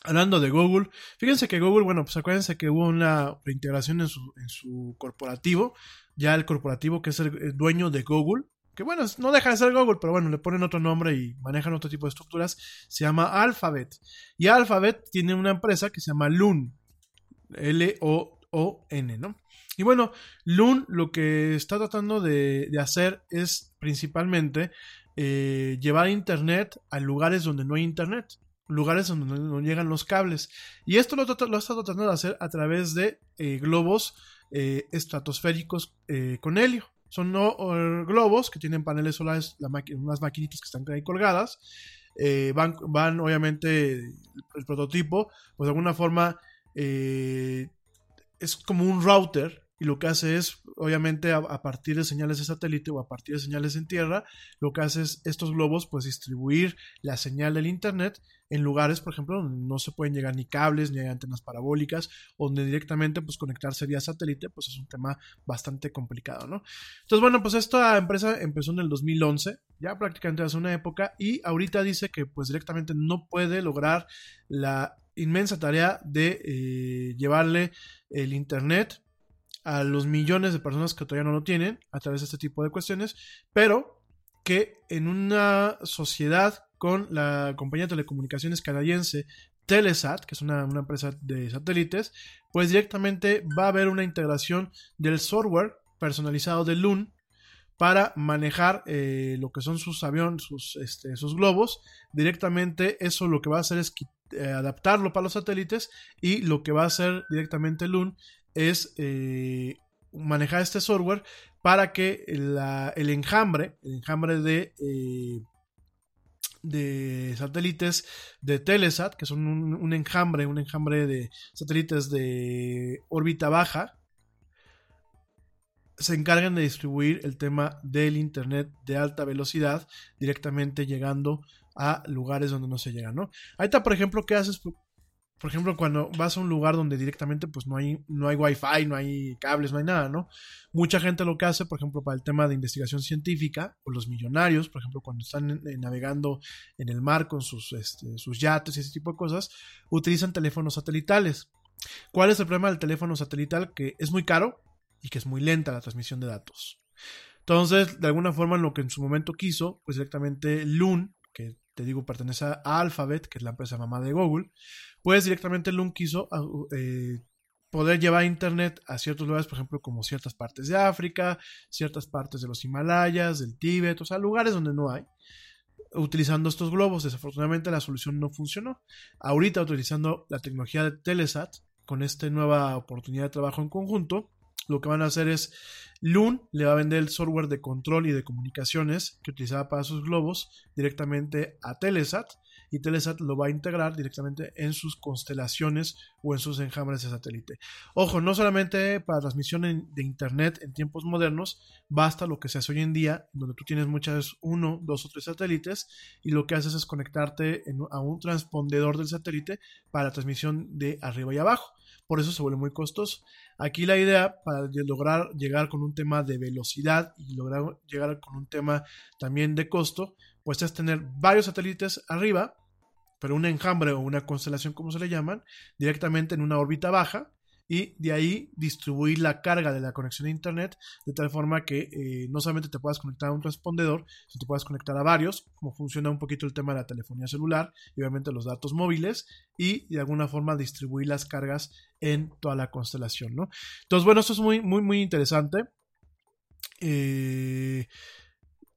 S1: Hablando de Google, fíjense que Google, bueno, pues acuérdense que hubo una reintegración en su, en su corporativo, ya el corporativo que es el dueño de Google, que bueno, no deja de ser Google, pero bueno, le ponen otro nombre y manejan otro tipo de estructuras, se llama Alphabet. Y Alphabet tiene una empresa que se llama Loon, L-O-O-N, ¿no? Y bueno, Loon lo que está tratando de, de hacer es principalmente eh, llevar Internet a lugares donde no hay Internet lugares donde no llegan los cables. Y esto lo, lo está tratando de hacer a través de eh, globos eh, estratosféricos eh, con helio. Son no, globos que tienen paneles solares, unas maquinitas que están ahí colgadas. van, van, obviamente, el, prototipo, pues de alguna forma es como un router y lo que hace es, obviamente, a, partir de señales de satélite o a partir de señales en tierra, lo que hace es estos globos, pues distribuir la señal del Internet en lugares, por ejemplo, donde no se pueden llegar ni cables, ni hay antenas parabólicas, donde directamente, pues conectarse vía satélite, pues es un tema bastante complicado, ¿no? Entonces, bueno, pues esta empresa empezó en el 2011, ya prácticamente hace una época, y ahorita dice que, pues directamente no puede lograr la inmensa tarea de eh, llevarle el Internet a los millones de personas que todavía no lo tienen a través de este tipo de cuestiones, pero que en una sociedad con la compañía de telecomunicaciones canadiense Telesat, que es una, empresa de satélites, pues directamente va a haber una integración del software personalizado de Loon para manejar eh, lo que son sus aviones, sus, este, globos. Directamente eso lo que va a hacer es eh, adaptarlo para los satélites y lo que va a hacer directamente Loon es eh, manejar este software para que el enjambre, el enjambre de, eh, de satélites de Telesat, que son un, enjambre, un enjambre de satélites de órbita baja, se encargan de distribuir el tema del Internet de alta velocidad directamente llegando a lugares donde no se llega, ¿no? Ahí está, por ejemplo, ¿qué haces? Por ejemplo, cuando vas a un lugar donde directamente pues no hay, no hay wifi, no hay cables, no hay nada, ¿no? Mucha gente lo que hace, por ejemplo, para el tema de investigación científica, o los millonarios, por ejemplo, cuando están eh, navegando en el mar con sus, este, sus yates y ese tipo de cosas, utilizan teléfonos satelitales. ¿Cuál es el problema del teléfono satelital? Que es muy caro y que es muy lenta la transmisión de datos. Entonces, de alguna forma, lo que en su momento quiso, pues directamente Loon, que te digo pertenece a Alphabet, que es la empresa mamá de Google, pues directamente Loon quiso ah, eh, poder llevar internet a ciertos lugares, por ejemplo, como ciertas partes de África, ciertas partes de los Himalayas, del Tíbet, o sea, lugares donde no hay, utilizando estos globos. Desafortunadamente la solución no funcionó. Ahorita utilizando la tecnología de Telesat, con esta nueva oportunidad de trabajo en conjunto, lo que van a hacer es Loon le va a vender el software de control y de comunicaciones que utilizaba para sus globos directamente a Telesat y Telesat lo va a integrar directamente en sus constelaciones o en sus enjambres de satélite. Ojo, no solamente para transmisión de internet en tiempos modernos, basta lo que se hace hoy en día, donde tú tienes muchas, uno, dos o tres satélites y lo que haces es conectarte a un transpondedor del satélite para la transmisión de arriba y abajo. Por eso se vuelve muy costoso. Aquí la idea para lograr llegar con un tema de velocidad y lograr llegar con un tema también de costo, pues es tener varios satélites arriba, pero un enjambre o una constelación como se le llaman, directamente en una órbita baja y de ahí distribuir la carga de la conexión a internet de tal forma que eh, no solamente te puedas conectar a un transpondedor, sino te puedas conectar a varios, como funciona un poquito el tema de la telefonía celular y obviamente los datos móviles y de alguna forma distribuir las cargas en toda la constelación, ¿no? Entonces, bueno, esto es muy, muy, muy interesante. Eh,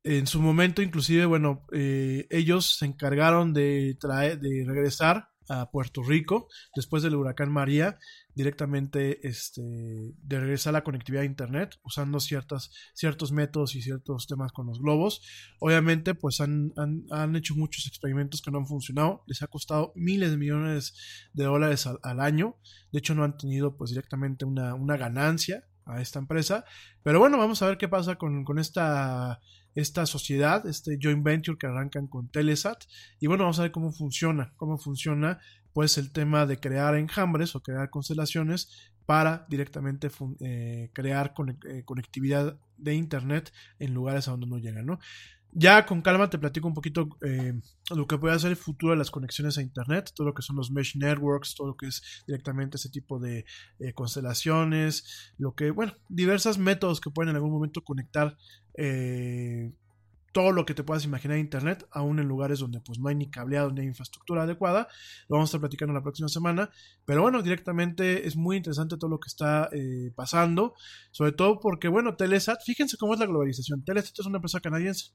S1: en su momento, inclusive, bueno, eh, ellos se encargaron de, traer, de regresar a Puerto Rico después del huracán María, directamente este, de regresar la conectividad a Internet usando ciertas, ciertos métodos y ciertos temas con los globos. Obviamente, pues han, han, hecho muchos experimentos que no han funcionado, les ha costado miles de millones de dólares al, al año, de hecho no han tenido pues directamente una, una ganancia a esta empresa, pero bueno, vamos a ver qué pasa con, con esta esta sociedad, este joint venture que arrancan con Telesat. Y bueno, vamos a ver cómo funciona, cómo funciona pues el tema de crear enjambres o crear constelaciones para directamente eh, crear eh, conectividad de internet en lugares a donde no llegan, ¿no? Ya con calma te platico un poquito eh, lo que puede hacer el futuro de las conexiones a Internet, todo lo que son los mesh networks, todo lo que es directamente ese tipo de constelaciones, lo que, bueno, diversos métodos que pueden en algún momento conectar eh, todo lo que te puedas imaginar en internet, aún en lugares donde pues no hay ni cableado ni infraestructura adecuada. Lo vamos a estar platicando la próxima semana. Pero bueno, directamente es muy interesante todo lo que está eh, pasando. Sobre todo porque, bueno, Telesat, fíjense cómo es la globalización. Telesat es una empresa canadiense.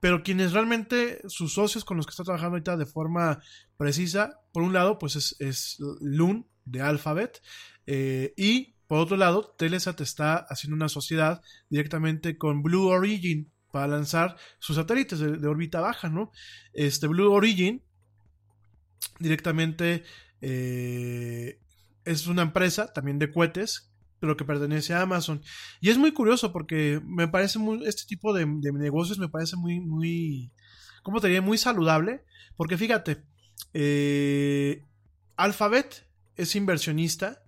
S1: Pero quienes realmente, sus socios con los que está trabajando ahorita de forma precisa, por un lado, pues es, Loon de Alphabet. Eh, y por otro lado, Telesat está haciendo una sociedad directamente con Blue Origin para lanzar sus satélites de, órbita baja, ¿no? Este Blue Origin directamente eh, es una empresa también de cohetes, pero que pertenece a Amazon. Y es muy curioso porque me parece muy, este tipo de, negocios me parece muy, muy, ¿cómo te diría? Muy saludable, porque fíjate, eh, Alphabet es inversionista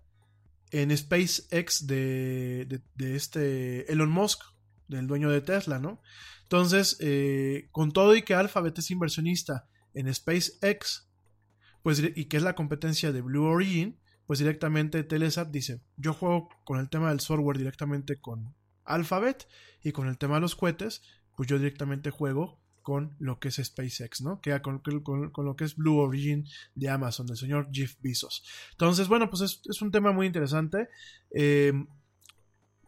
S1: en SpaceX de, de, este Elon Musk, del dueño de Tesla, ¿no? Entonces, eh, con todo y que Alphabet es inversionista en SpaceX, pues, y que es la competencia de Blue Origin, pues directamente Telesat dice, yo juego con el tema del software directamente con Alphabet y con el tema de los cohetes, pues yo directamente juego con lo que es SpaceX, ¿no? Que con, con, lo que es Blue Origin de Amazon, del señor Jeff Bezos. Entonces, bueno, pues es, un tema muy interesante. Eh,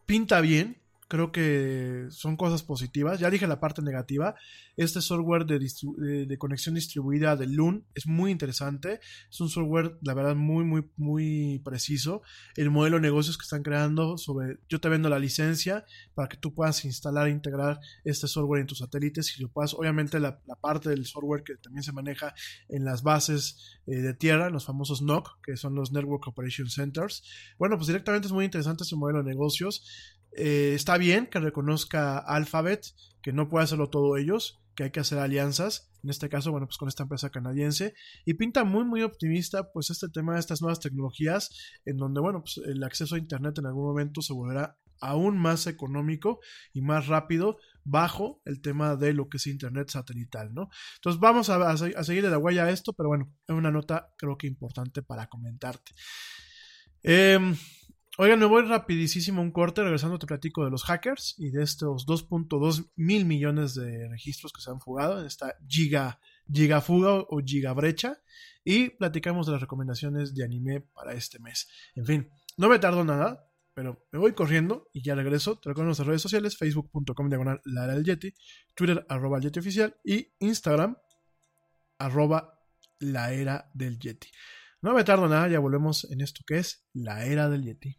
S1: pinta bien, creo que son cosas positivas. Ya dije la parte negativa. Este software de, conexión distribuida de Loon es muy interesante. Es un software, la verdad, muy, muy, muy preciso. El modelo de negocios que están creando sobre, yo te vendo la licencia para que tú puedas instalar e integrar este software en tus satélites y lo puedas, obviamente la, parte del software que también se maneja en las bases eh, de tierra, los famosos NOC, que son los Network Operation Centers. Bueno, pues directamente es muy interesante ese modelo de negocios Eh, está bien que reconozca Alphabet, que no puede hacerlo todo ellos, que hay que hacer alianzas, en este caso, bueno, pues con esta empresa canadiense, y pinta muy, muy optimista, pues este tema de estas nuevas tecnologías, en donde, bueno, pues el acceso a Internet en algún momento se volverá aún más económico y más rápido bajo el tema de lo que es Internet satelital, ¿no? Entonces vamos a, a, a seguir de la huella a esto, pero bueno, es una nota creo que importante para comentarte. Eh, oigan, me voy rapidísimo un corte, regresando te platico de los hackers y de estos 2.2 mil millones de registros que se han fugado en esta giga, gigafuga o gigabrecha y platicamos de las recomendaciones de anime para este mes. En fin, no me tardo nada, pero me voy corriendo y ya regreso. Te recuerdo nuestras redes sociales, facebook.com diagonal la era del Yeti, Twitter arroba el Yeti oficial y Instagram arroba la era del Yeti. No me tardo nada, ya volvemos en esto que es la era del Yeti.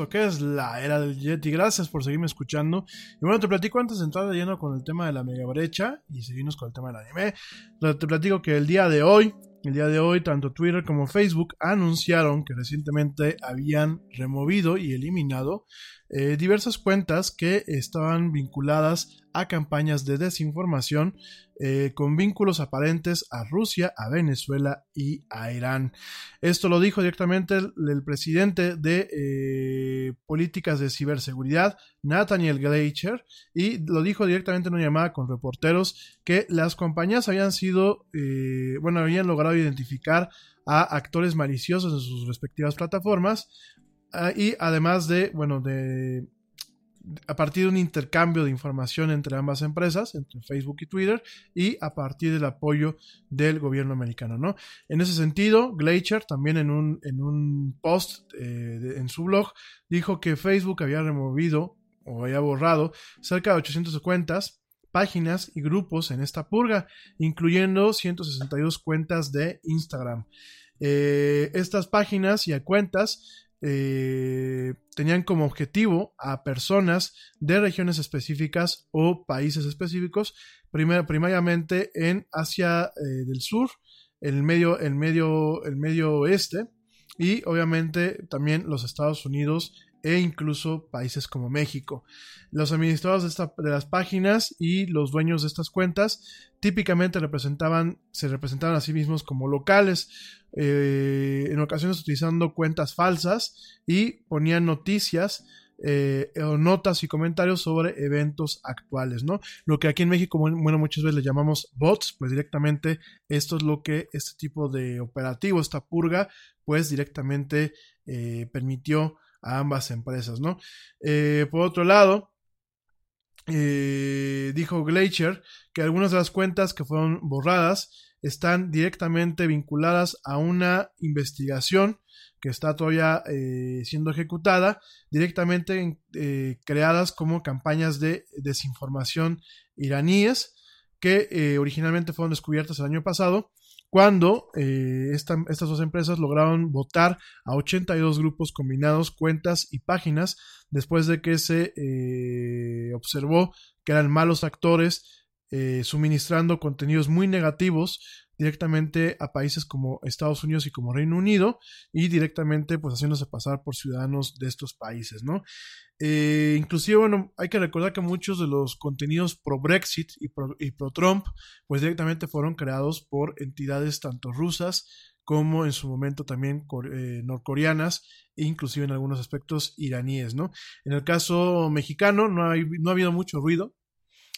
S1: Esto que es la era del Yeti. Gracias por seguirme escuchando. Y bueno, te platico antes de entrar de lleno con el tema de la mega brecha y seguirnos con el tema del anime. Te platico que el día de hoy, el día de hoy, tanto Twitter como Facebook anunciaron que recientemente habían removido y eliminado eh, diversas cuentas que estaban vinculadas a campañas de desinformación eh, con vínculos aparentes a Rusia, a Venezuela y a Irán. Esto lo dijo directamente el, presidente de eh, políticas de ciberseguridad, Nathaniel Gleicher, y lo dijo directamente en una llamada con reporteros que las compañías habían sido, eh, bueno, habían logrado identificar a actores maliciosos en sus respectivas plataformas ah, y además de, bueno, de a partir de un intercambio de información entre ambas empresas, entre Facebook y Twitter, y a partir del apoyo del gobierno americano, ¿no? En ese sentido, Glacier también en un, en un post eh, en su blog dijo que Facebook había removido o había borrado cerca de 800 cuentas, páginas y grupos en esta purga, incluyendo 162 cuentas de Instagram. Eh, estas páginas y cuentas eh, tenían como objetivo a personas de regiones específicas o países específicos, primariamente en Asia eh, del Sur, el medio, el medio, el medio oeste y obviamente también los Estados Unidos e incluso países como México. Los administradores de, de las páginas y los dueños de estas cuentas típicamente representaban, se representaban a sí mismos como locales, eh, en ocasiones utilizando cuentas falsas y ponían noticias eh, o notas y comentarios sobre eventos actuales, ¿no? Lo que aquí en México, bueno, bueno, muchas veces le llamamos bots, pues directamente esto es lo que este tipo de operativo, esta purga, pues directamente eh, permitió a ambas empresas, ¿no? Eh, por otro lado, eh, dijo Glacier que algunas de las cuentas que fueron borradas están directamente vinculadas a una investigación que está todavía eh, siendo ejecutada, directamente creadas como campañas de desinformación iraníes que originalmente fueron descubiertas el año pasado cuando eh, esta- estas dos empresas lograron votar a 82 grupos combinados, cuentas y páginas después de que se eh, observó que eran malos actores eh, suministrando contenidos muy negativos directamente a países como Estados Unidos y como Reino Unido y directamente pues haciéndose pasar por ciudadanos de estos países, ¿no? Eh, inclusive, bueno, hay que recordar que muchos de los contenidos pro Brexit y pro, Trump pues directamente fueron creados por entidades tanto rusas como en su momento también eh, norcoreanas e inclusive en algunos aspectos iraníes, ¿no? En el caso mexicano no, hay, no ha habido mucho ruido,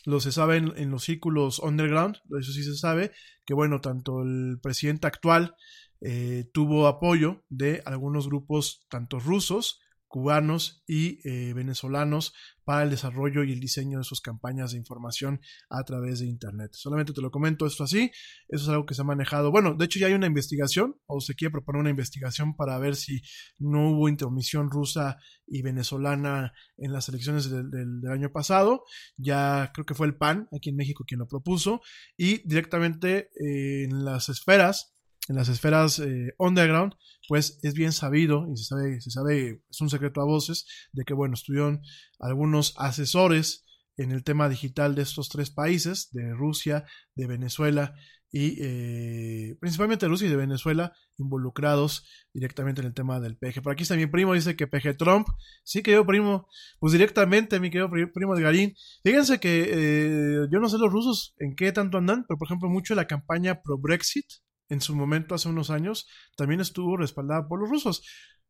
S1: lo se sabe en, los círculos underground, eso sí se sabe, que bueno, tanto el presidente actual eh, tuvo apoyo de algunos grupos, tanto rusos, cubanos y eh, venezolanos, para el desarrollo y el diseño de sus campañas de información a través de Internet. Solamente te lo comento esto así, eso es algo que se ha manejado. Bueno, de hecho ya hay una investigación, o se quiere proponer una investigación para ver si no hubo intermisión rusa y venezolana en las elecciones del, del- del año pasado. Ya creo que fue el PAN aquí en México quien lo propuso. Y directamente eh, en las esferas, en las esferas eh, underground, pues es bien sabido y se sabe, se sabe, es un secreto a voces, de que, bueno, estuvieron algunos asesores en el tema digital de estos tres países, de Rusia, de Venezuela y eh, principalmente Rusia y de Venezuela, involucrados directamente en el tema del PG. Por aquí está mi primo, dice que PG Trump, sí que yo primo, pues directamente mi querido pri- primo de Garín. Fíjense que eh, yo no sé los rusos en qué tanto andan, pero por ejemplo mucho la campaña pro Brexit en su momento hace unos años también estuvo respaldada por los rusos.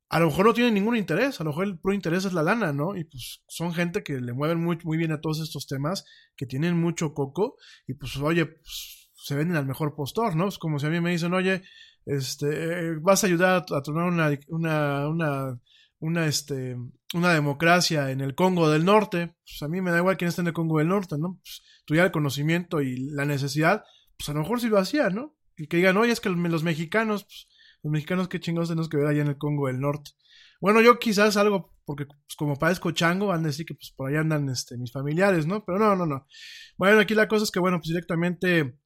S1: A lo mejor no tienen ningún interés, a lo mejor el puro interés es la lana, ¿no? Y pues son gente que le mueven muy, muy bien a todos estos temas, que tienen mucho coco, y pues oye, pues, se venden al mejor postor, ¿no? Es como si a mí me dicen, oye, este, eh, vas a ayudar a, tronar una, una, una, una, este, una democracia en el Congo del Norte, pues a mí me da igual quién está en el Congo del Norte, ¿no? Pues tuviera el conocimiento y la necesidad, pues a lo mejor sí lo hacía, ¿no? Y que digan, oye, es que los, mexicanos, pues, los mexicanos qué chingados tenemos que ver allá en el Congo del Norte. Bueno, yo quizás algo, porque pues, como padezco chango, van a decir que pues por allá andan este, mis familiares, ¿no? Pero no, no, no. Bueno, aquí la cosa es que, bueno, pues directamente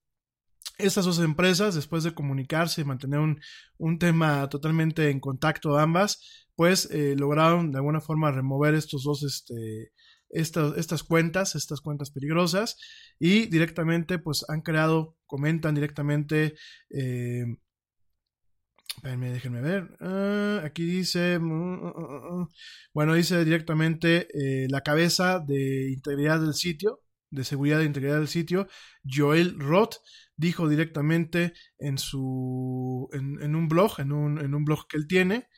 S1: estas dos empresas, después de comunicarse y mantener un, un tema totalmente en contacto ambas, pues eh, lograron de alguna forma remover estos dos, este, estas, estas cuentas, estas cuentas peligrosas, y directamente pues han creado, comentan directamente, eh, déjenme ver, ah, aquí dice, mm, mm, mm, bueno, dice directamente eh, la cabeza de integridad del sitio, de seguridad e integridad del sitio, Joel Roth, dijo directamente en su en, en un blog, en un, en un blog que él tiene,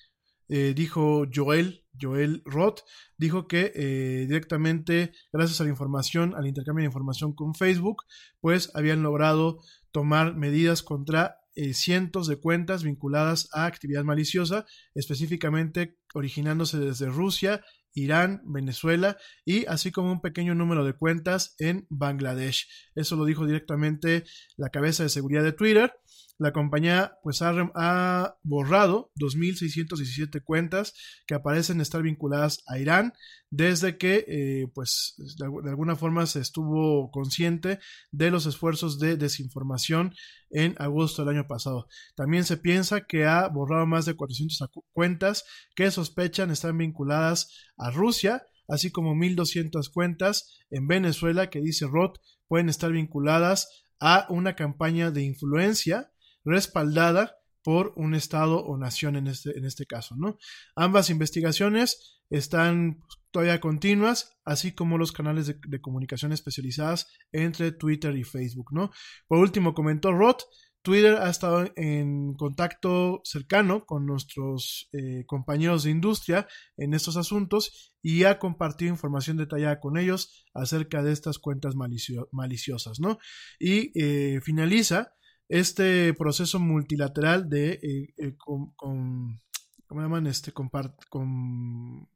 S1: eh, dijo Joel, Joel Roth, dijo que eh, directamente, gracias a la información, al intercambio de información con Facebook, pues habían logrado tomar medidas contra eh, cientos de cuentas vinculadas a actividad maliciosa, específicamente originándose desde Rusia, Irán, Venezuela y así como un pequeño número de cuentas en Bangladesh. Eso lo dijo directamente la cabeza de seguridad de Twitter. La compañía pues ha, ha borrado 2.617 cuentas que aparecen estar vinculadas a Irán desde que eh, pues de, algu- de alguna forma se estuvo consciente de los esfuerzos de desinformación en agosto del año pasado. También se piensa que ha borrado más de 400 acu- cuentas que sospechan están vinculadas a Rusia, así como 1.200 cuentas en Venezuela que dice Roth pueden estar vinculadas a una campaña de influencia respaldada por un estado o nación en este, en este caso, ¿no? Ambas investigaciones están todavía continuas, así como los canales de, de comunicación especializadas entre Twitter y Facebook, ¿no? Por último, comentó Roth, Twitter ha estado en contacto cercano con nuestros eh, compañeros de industria en estos asuntos y ha compartido información detallada con ellos acerca de estas cuentas malicio- maliciosas, ¿no? Y eh, finaliza este proceso multilateral de eh, eh, con, con- ¿cómo llaman? Este compart con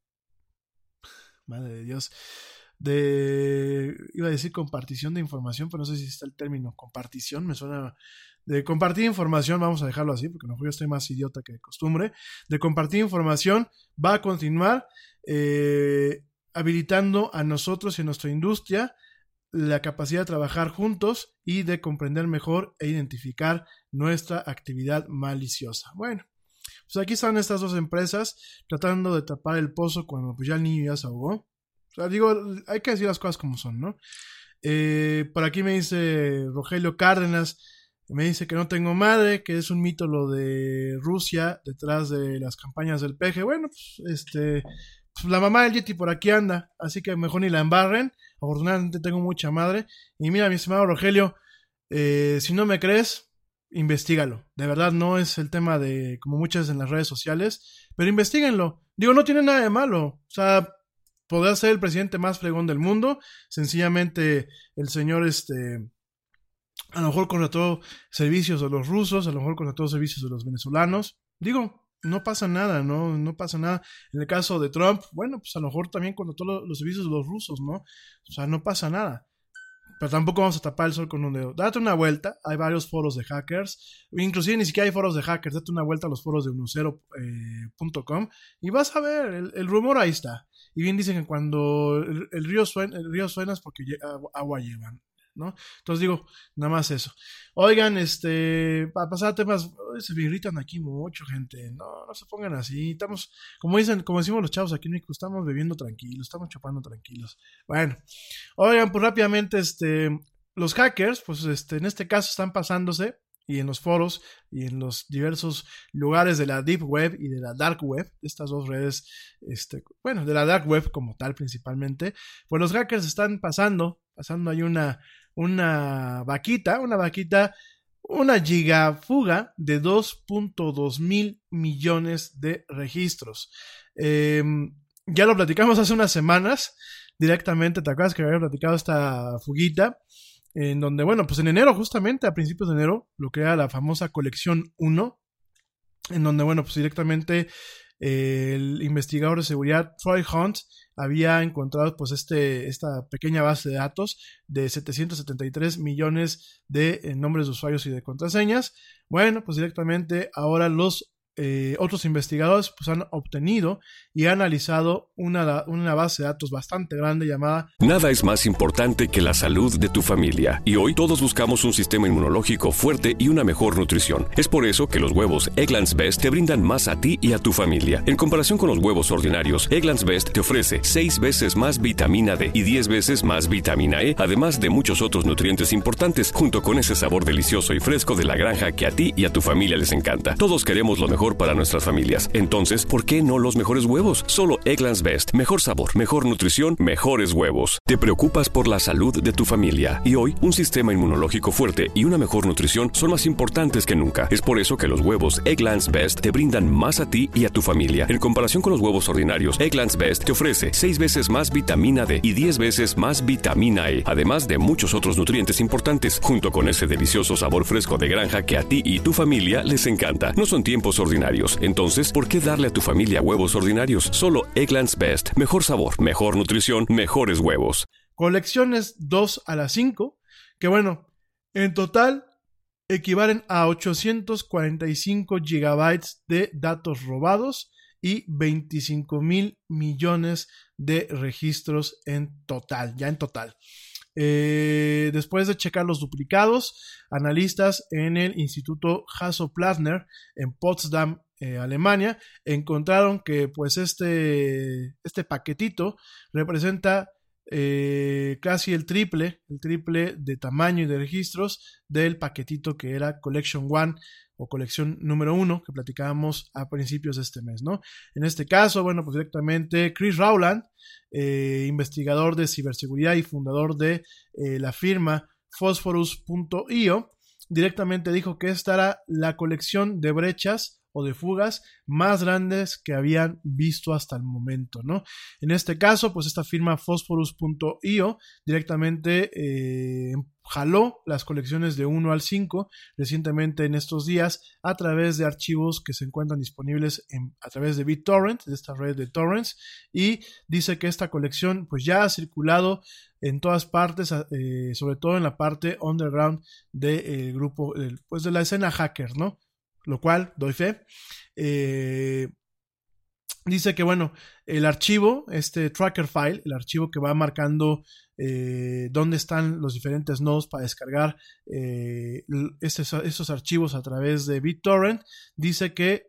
S1: madre de Dios de iba a decir compartición de información, pero no sé si está el término compartición, me suena de compartir información, vamos a dejarlo así, porque mejor yo estoy más idiota que de costumbre, de compartir información va a continuar eh, habilitando a nosotros y a nuestra industria la capacidad de trabajar juntos y de comprender mejor e identificar nuestra actividad maliciosa. Bueno, pues aquí están estas dos empresas tratando de tapar el pozo cuando pues ya el niño ya se ahogó. O sea, digo, hay que decir las cosas como son, ¿no? Eh, por aquí me dice Rogelio Cárdenas, me dice que no tengo madre, que es un mito lo de Rusia detrás de las campañas del peje. Bueno, pues este, pues, la mamá del Yeti por aquí anda, así que mejor ni la embarren. Afortunadamente tengo mucha madre. Y mira, mi estimado Rogelio, eh, si no me crees, investigalo. De verdad, no es el tema de como muchas en las redes sociales, pero investiguenlo. Digo, no tiene nada de malo. O sea, podrá ser el presidente más fregón del mundo. Sencillamente, el señor, este, a lo mejor contrató servicios de los rusos, a lo mejor contrató servicios de los venezolanos. Digo, no pasa nada, ¿no? No pasa nada. En el caso de Trump, bueno, pues a lo mejor también contrató lo- los servicios de los rusos, ¿no? O sea, no pasa nada. Pero tampoco vamos a tapar el sol con un dedo. Date una vuelta, hay varios foros de hackers, inclusive ni siquiera hay foros de hackers, date una vuelta a los foros de unucero.com y vas a ver, el, el rumor ahí está. Y bien dicen que cuando el, el río suena, el río suena es porque agua llevan, ¿no? Entonces digo, nada más eso. Oigan, este, para pasar a temas, se me irritan aquí mucho, gente. No, no se pongan así. Estamos, como dicen, como decimos los chavos aquí en México, estamos bebiendo tranquilos, estamos chupando tranquilos. Bueno, oigan, pues rápidamente, este, los hackers, pues este, en este caso están pasándose y en los foros y en los diversos lugares de la Deep Web y de la Dark Web, estas dos redes, este, bueno, de la Dark Web como tal principalmente, pues los hackers están pasando, pasando ahí una, una vaquita, una vaquita, una gigafuga de 2.2 mil millones de registros. Eh, ya lo platicamos hace unas semanas directamente, ¿te acuerdas que había platicado esta fuguita? En donde, bueno, pues en enero, justamente a principios de enero, lo que era la famosa colección 1, en donde, bueno, pues directamente el investigador de seguridad Troy Hunt había encontrado pues este, esta pequeña base de datos de 773 millones de eh, nombres de usuarios y de contraseñas. Bueno, pues directamente ahora los eh, otros investigadores pues, han obtenido y analizado una, una base de datos bastante grande llamada
S2: Nada es más importante que la salud de tu familia y hoy todos buscamos un sistema inmunológico fuerte y una mejor nutrición. Es por eso que los huevos Egglands Best te brindan más a ti y a tu familia. En comparación con los huevos ordinarios, Egglands Best te ofrece 6 veces más vitamina D y 10 veces más vitamina E, además de muchos otros nutrientes importantes, junto con ese sabor delicioso y fresco de la granja que a ti y a tu familia les encanta. Todos queremos lo mejor para nuestras familias. Entonces, ¿por qué no los mejores huevos? Solo Egglands Best. Mejor sabor, mejor nutrición, mejores huevos. Te preocupas por la salud de tu familia y hoy un sistema inmunológico fuerte y una mejor nutrición son más importantes que nunca. Es por eso que los huevos Egglands Best te brindan más a ti y a tu familia. En comparación con los huevos ordinarios, Egglands Best te ofrece 6 veces más vitamina D y 10 veces más vitamina E, además de muchos otros nutrientes importantes, junto con ese delicioso sabor fresco de granja que a ti y tu familia les encanta. No son tiempos ordinarios, entonces, ¿por qué darle a tu familia huevos ordinarios? Solo Egglands Best. Mejor sabor, mejor nutrición, mejores huevos.
S1: colecciones 2 a la 5, que bueno, en total equivalen a 845 gigabytes de datos robados y 25 mil millones de registros en total, ya en total. Eh, después de checar los duplicados, analistas en el Instituto Hasso-Plattner en Potsdam, eh, Alemania, encontraron que pues este, este paquetito representa eh, casi el triple, el triple de tamaño y de registros del paquetito que era Collection One o colección número uno que platicábamos a principios de este mes, ¿no? En este caso, bueno, pues directamente Chris Rowland, eh, investigador de ciberseguridad y fundador de eh, la firma Phosphorus.io, directamente dijo que esta era la colección de brechas o de fugas más grandes que habían visto hasta el momento, ¿no? En este caso, pues esta firma Phosphorus.io directamente eh, jaló las colecciones de 1 al 5 recientemente en estos días a través de archivos que se encuentran disponibles a través de BitTorrent, de esta red de torrents, y dice que esta colección pues ya ha circulado en todas partes, eh, sobre todo en la parte underground del de, grupo, pues de la escena hacker, ¿no? Lo cual doy fe. Eh, dice que, bueno, el archivo, este tracker file, el archivo que va marcando eh, dónde están los diferentes nodos para descargar eh, estos, archivos a través de BitTorrent, dice que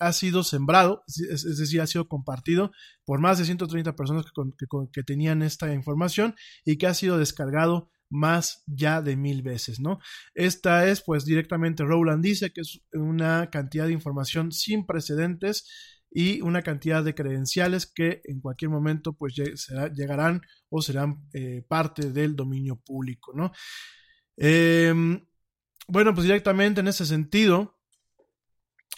S1: ha sido sembrado, es, decir, ha sido compartido por más de 130 personas que tenían esta información y que ha sido descargado más ya de mil veces, ¿no? Esta es, pues, directamente Rowland dice que es una cantidad de información sin precedentes y una cantidad de credenciales que en cualquier momento, pues, llegarán o serán eh, parte del dominio público, ¿no? Eh, bueno, pues directamente en ese sentido,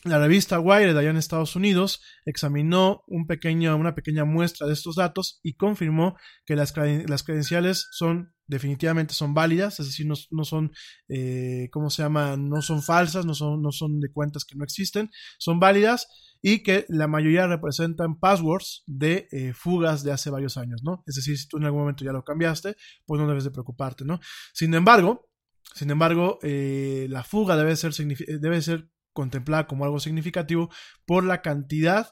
S1: la revista Wired allá en Estados Unidos examinó un pequeño, una pequeña muestra de estos datos y confirmó que las, las credenciales son definitivamente son válidas, es decir, no, no son, eh, ¿cómo se llama? No son falsas, no son, no son de cuentas que no existen, son válidas y que la mayoría representan passwords de eh, fugas de hace varios años, ¿no? Es decir, si tú en algún momento ya lo cambiaste, pues no debes de preocuparte, ¿no? Sin embargo, sin embargo, eh, la fuga debe ser, debe ser contemplada como algo significativo por la cantidad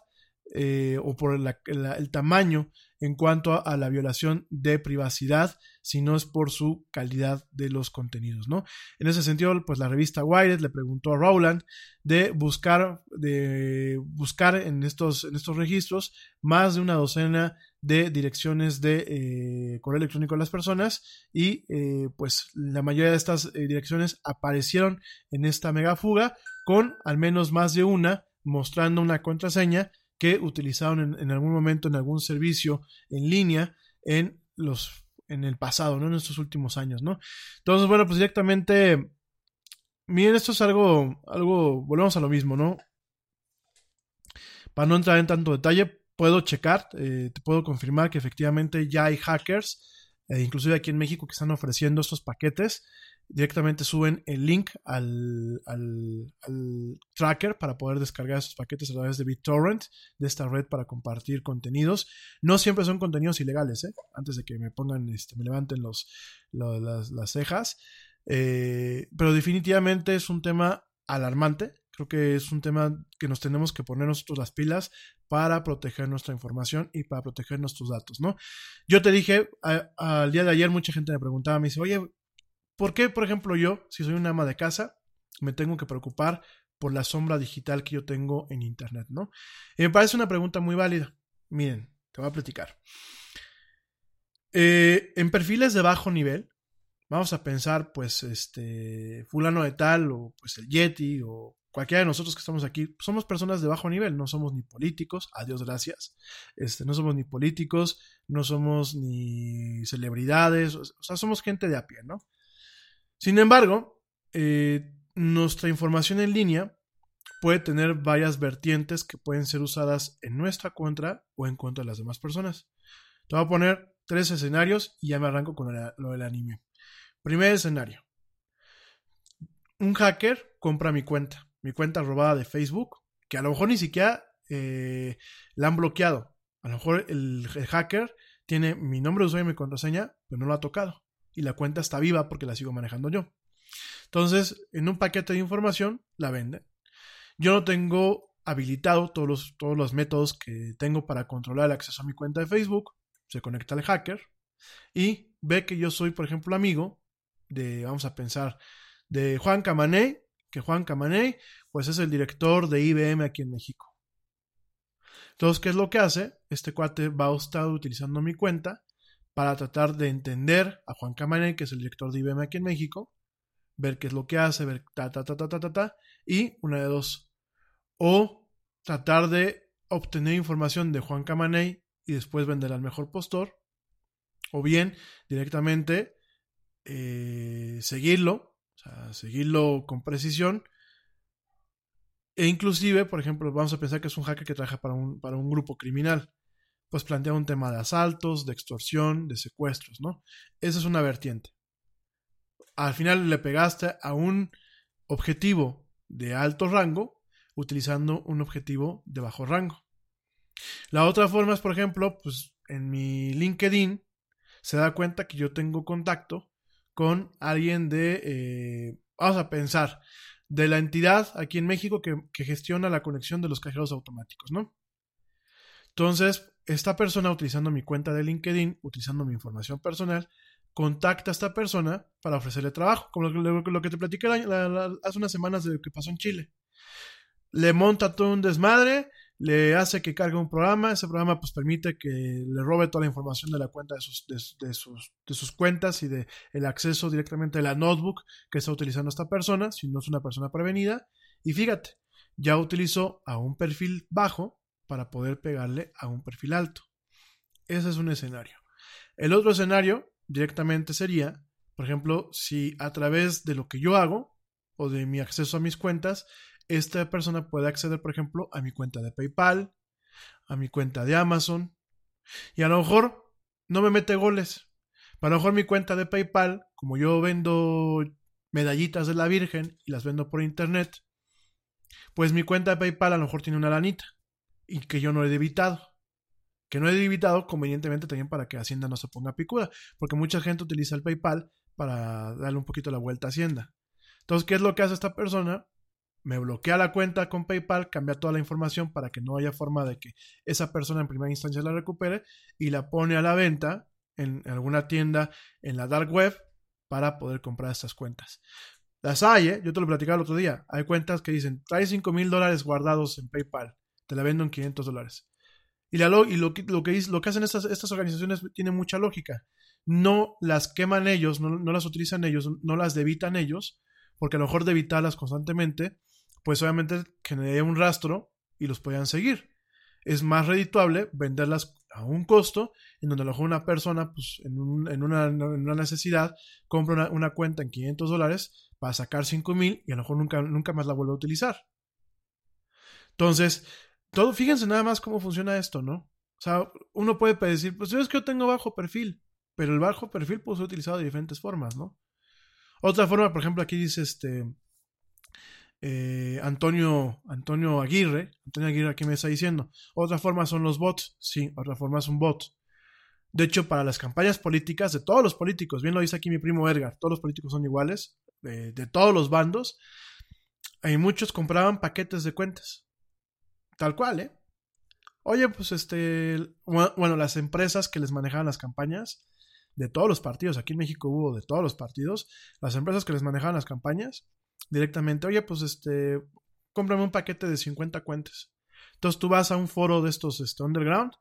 S1: eh, o por el tamaño en cuanto a, a, la violación de privacidad, sino es por su calidad de los contenidos, ¿no? En ese sentido, pues la revista Wired le preguntó a Rowland de buscar, de buscar en estos, en estos registros más de una docena de direcciones de eh, correo electrónico de las personas y eh, pues la mayoría de estas eh, direcciones aparecieron en esta mega fuga con al menos más de una mostrando una contraseña que utilizaron en, en, algún momento en algún servicio en línea en los en el pasado, ¿no? En estos últimos años, ¿no? Entonces, bueno, pues directamente miren, esto es algo algo volvemos a lo mismo, ¿no? Para no entrar en tanto detalle, puedo checar, eh, te puedo confirmar que efectivamente ya hay hackers, eh, inclusive aquí en México, que están ofreciendo estos paquetes directamente suben el link al, al, al, tracker para poder descargar esos paquetes a través de BitTorrent, de esta red para compartir contenidos. No siempre son contenidos ilegales, ¿eh? antes de que me pongan, este, me levanten los, las, cejas. Eh, pero definitivamente es un tema alarmante Creo que es un tema que nos tenemos que poner nosotros las pilas para proteger nuestra información y para proteger nuestros datos, ¿no? Yo te dije, al día de ayer mucha gente me preguntaba, me dice, oye, ¿por qué, por ejemplo, yo, si soy una ama de casa, me tengo que preocupar por la sombra digital que yo tengo en Internet, ¿no? Y me parece una pregunta muy válida. Miren, te voy a platicar. Eh, en perfiles de bajo nivel, vamos a pensar, pues, este, fulano de tal, o pues el Yeti, o cualquiera de nosotros que estamos aquí, somos personas de bajo nivel, no somos ni políticos, a Dios gracias, este, no somos ni políticos, no somos ni celebridades, o sea, somos gente de a pie, ¿no? Sin embargo, eh, nuestra información en línea puede tener varias vertientes que pueden ser usadas en nuestra contra o en contra de las demás personas. Te voy a poner tres escenarios y ya me arranco con lo del anime. Primer escenario. Un hacker compra mi cuenta, mi cuenta robada de Facebook, que a lo mejor ni siquiera eh, la han bloqueado. A lo mejor el, hacker tiene mi nombre de usuario y mi contraseña, pero no lo ha tocado. Y la cuenta está viva porque la sigo manejando yo. Entonces, en un paquete de información, la venden. Yo no tengo habilitado todos los, todos los métodos que tengo para controlar el acceso a mi cuenta de Facebook. Se conecta el hacker y ve que yo soy, por ejemplo, amigo de, vamos a pensar, de Juan Camaney, que Juan Camaney, pues es el director de IBM aquí en México. Entonces, ¿qué es lo que hace? Este cuate va a estar utilizando mi cuenta para tratar de entender a Juan Camaney, que es el director de IBM aquí en México, ver qué es lo que hace, ver ta, ta, ta, ta, ta, ta, ta, y una de dos. O tratar de obtener información de Juan Camaney y después vender al mejor postor, o bien directamente eh, seguirlo, o sea, seguirlo con precisión, e inclusive, por ejemplo, vamos a pensar que es un hacker que trabaja para un, para un grupo criminal, pues plantea un tema de asaltos, de extorsión, de secuestros, ¿no? Esa es una vertiente. Al final le pegaste a un objetivo de alto rango utilizando un objetivo de bajo rango. La otra forma es, por ejemplo, pues en mi LinkedIn se da cuenta que yo tengo contacto con alguien de, eh, vamos a pensar, de la entidad aquí en México que, gestiona la conexión de los cajeros automáticos, ¿no? Entonces, esta persona utilizando mi cuenta de LinkedIn, utilizando mi información personal, contacta a esta persona para ofrecerle trabajo, como lo, que te platiqué la- la- la- hace unas semanas de lo que pasó en Chile. Le monta todo un desmadre, le hace que cargue un programa, ese programa pues permite que le robe toda la información de la cuenta de sus, de, sus, de sus cuentas y de el acceso directamente a la notebook que está utilizando esta persona, si no es una persona prevenida. Y fíjate, ya utilizó a un perfil bajo para poder pegarle a un perfil alto. Ese es un escenario. El otro escenario directamente sería, por ejemplo, si a través de lo que yo hago o de mi acceso a mis cuentas, esta persona puede acceder, por ejemplo, a mi cuenta de PayPal, a mi cuenta de Amazon, y a lo mejor no me mete goles. A lo mejor mi cuenta de PayPal, como yo vendo medallitas de la Virgen y las vendo por internet, pues mi cuenta de PayPal a lo mejor tiene una lanita y que yo no he debitado. Que no he debitado convenientemente también para que Hacienda no se ponga picuda, porque mucha gente utiliza el PayPal para darle un poquito la vuelta a Hacienda. Entonces, ¿qué es lo que hace esta persona? Me bloquea la cuenta con PayPal, cambia toda la información para que no haya forma de que esa persona en primera instancia la recupere y la pone a la venta en alguna tienda en la dark web para poder comprar estas cuentas. Las hay, ¿eh? yo te lo platicaba el otro día. Hay cuentas que dicen, trae 5 mil dólares guardados en PayPal, te la vendo en 500 dólares. Y, la lo, lo, que, que, hacen estas, estas organizaciones tiene mucha lógica. No las queman ellos, no, no las utilizan ellos, no las debitan ellos, porque a lo mejor debitarlas constantemente, pues obviamente generaría un rastro y los podían seguir. Es más redituable venderlas a un costo, en donde a lo mejor una persona, pues en, un, en, una, en una, necesidad, compra una, cuenta en 500 dólares para sacar 5 mil y a lo mejor nunca, nunca más la vuelve a utilizar. Entonces, todo, fíjense nada más cómo funciona esto, ¿no? O sea, uno puede decir, pues es que yo tengo bajo perfil, pero el bajo perfil puede ser utilizado de diferentes formas, ¿no? Otra forma, por ejemplo, aquí dice este eh, Antonio, Antonio Aguirre, Antonio Aguirre aquí me está diciendo, otra forma son los bots, sí, otra forma es un bot. De hecho, para las campañas políticas de todos los políticos, bien lo dice aquí mi primo Edgar, todos los políticos son iguales, de, de todos los bandos, Y muchos compraban paquetes de cuentas. Tal cual, ¿eh? Oye, pues este, bueno, las empresas que les manejaban las campañas de todos los partidos, aquí en México hubo de todos los partidos, las empresas que les manejaban las campañas directamente, oye, pues este, cómprame un paquete de 50 cuentas. Entonces tú vas a un foro de estos este, underground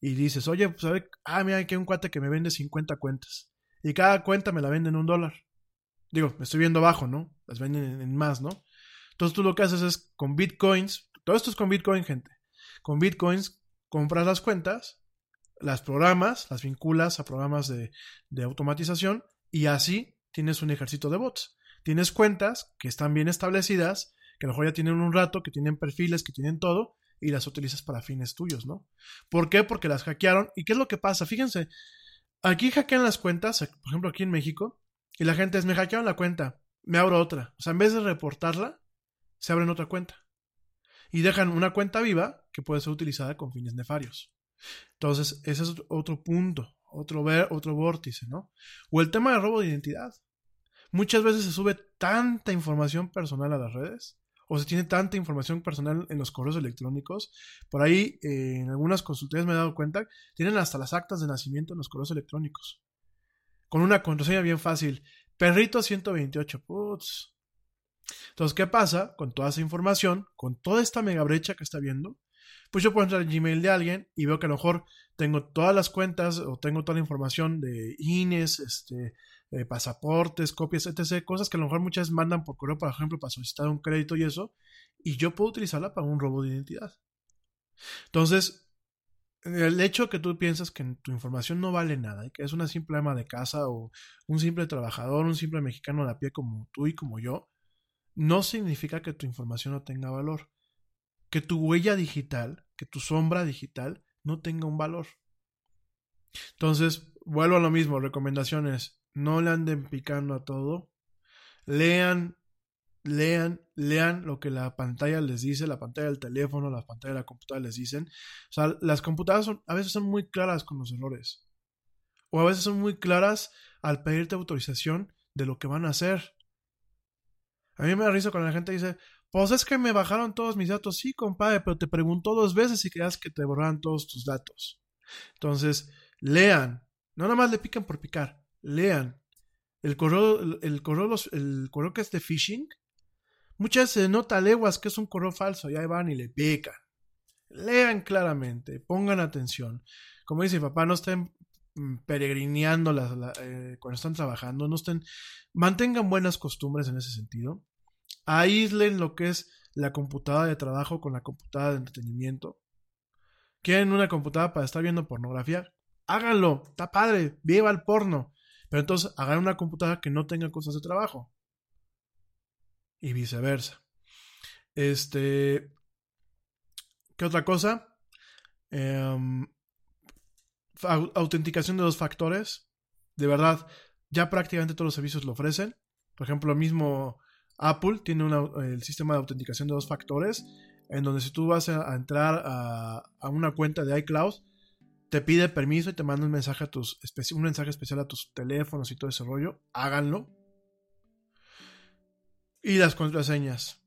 S1: y dices, oye, pues a ver, ah, mira, aquí hay un cuate que me vende 50 cuentas. Y cada cuenta me la venden un dólar. Digo, me estoy viendo bajo, ¿no? Las venden en más, ¿no? Entonces tú lo que haces es con bitcoins, todo esto es con bitcoin, gente. Con bitcoins compras las cuentas, las programas, las vinculas a programas de, automatización y así tienes un ejército de bots. Tienes cuentas que están bien establecidas, que a lo mejor ya tienen un rato, que tienen perfiles, que tienen todo, y las utilizas para fines tuyos, ¿no? ¿Por qué? Porque las hackearon. ¿Y qué es lo que pasa? Fíjense, aquí hackean las cuentas, por ejemplo aquí en México, y la gente es, me hackearon la cuenta, me abro otra. O sea, en vez de reportarla, se abren otra cuenta. Y dejan una cuenta viva que puede ser utilizada con fines nefarios. Entonces, ese es otro punto, otro, ver, otro vórtice, ¿no? O el tema de robo de identidad. Muchas veces se sube tanta información personal a las redes o se tiene tanta información personal en los correos electrónicos. Por ahí, eh, en algunas consultorías me he dado cuenta, tienen hasta las actas de nacimiento en los correos electrónicos. Con una contraseña bien fácil. Perrito 128. Putz. Entonces, ¿qué pasa con toda esa información, con toda esta mega brecha que está viendo? Pues yo puedo entrar al Gmail de alguien y veo que a lo mejor tengo todas las cuentas o tengo toda la información de INES, este, eh, pasaportes, copias, etc. Cosas que a lo mejor muchas mandan por correo, por ejemplo, para solicitar un crédito y eso, y yo puedo utilizarla para un robo de identidad. Entonces, el hecho que tú piensas que tu información no vale nada y que es una simple ama de casa o un simple trabajador, un simple mexicano de a pie como tú y como yo, no significa que tu información no tenga valor. Que tu huella digital, que tu sombra digital no tenga un valor. Entonces, vuelvo a lo mismo, recomendaciones no le anden picando a todo. Lean, lean, lean lo que la pantalla les dice, la pantalla del teléfono, la pantalla de la computadora les dicen. O sea, las computadoras son, a veces son muy claras con los errores. O a veces son muy claras al pedirte autorización de lo que van a hacer. A mí me da risa cuando la gente dice, pues es que me bajaron todos mis datos. Sí, compadre, pero te preguntó dos veces y querías que te borraran todos tus datos. Entonces, lean. No nada más le pican por picar lean. El correo, el correo, el correo que es de phishing, muchas se nota leguas que es un correo falso y ahí van y le pican. Lean claramente, pongan atención. Como dice papá, no estén mm, peregrineando eh, cuando están trabajando, no estén, mantengan buenas costumbres en ese sentido. Aíslen lo que es la computadora de trabajo con la computadora de entretenimiento. ¿Quieren una computadora para estar viendo pornografía? Háganlo, está padre, viva el porno. Pero entonces hagan una computadora que no tenga cosas de trabajo. Y viceversa. Este. ¿Qué otra cosa? Em, autenticación de dos factores. De verdad, ya prácticamente todos los servicios lo ofrecen. Por ejemplo, lo mismo Apple tiene el sistema de autenticación de dos factores. En donde si tú vas a, entrar a, una cuenta de iCloud, te pide permiso y te manda un mensaje a tus un mensaje especial a tus teléfonos y todo ese rollo, háganlo. Y las contraseñas.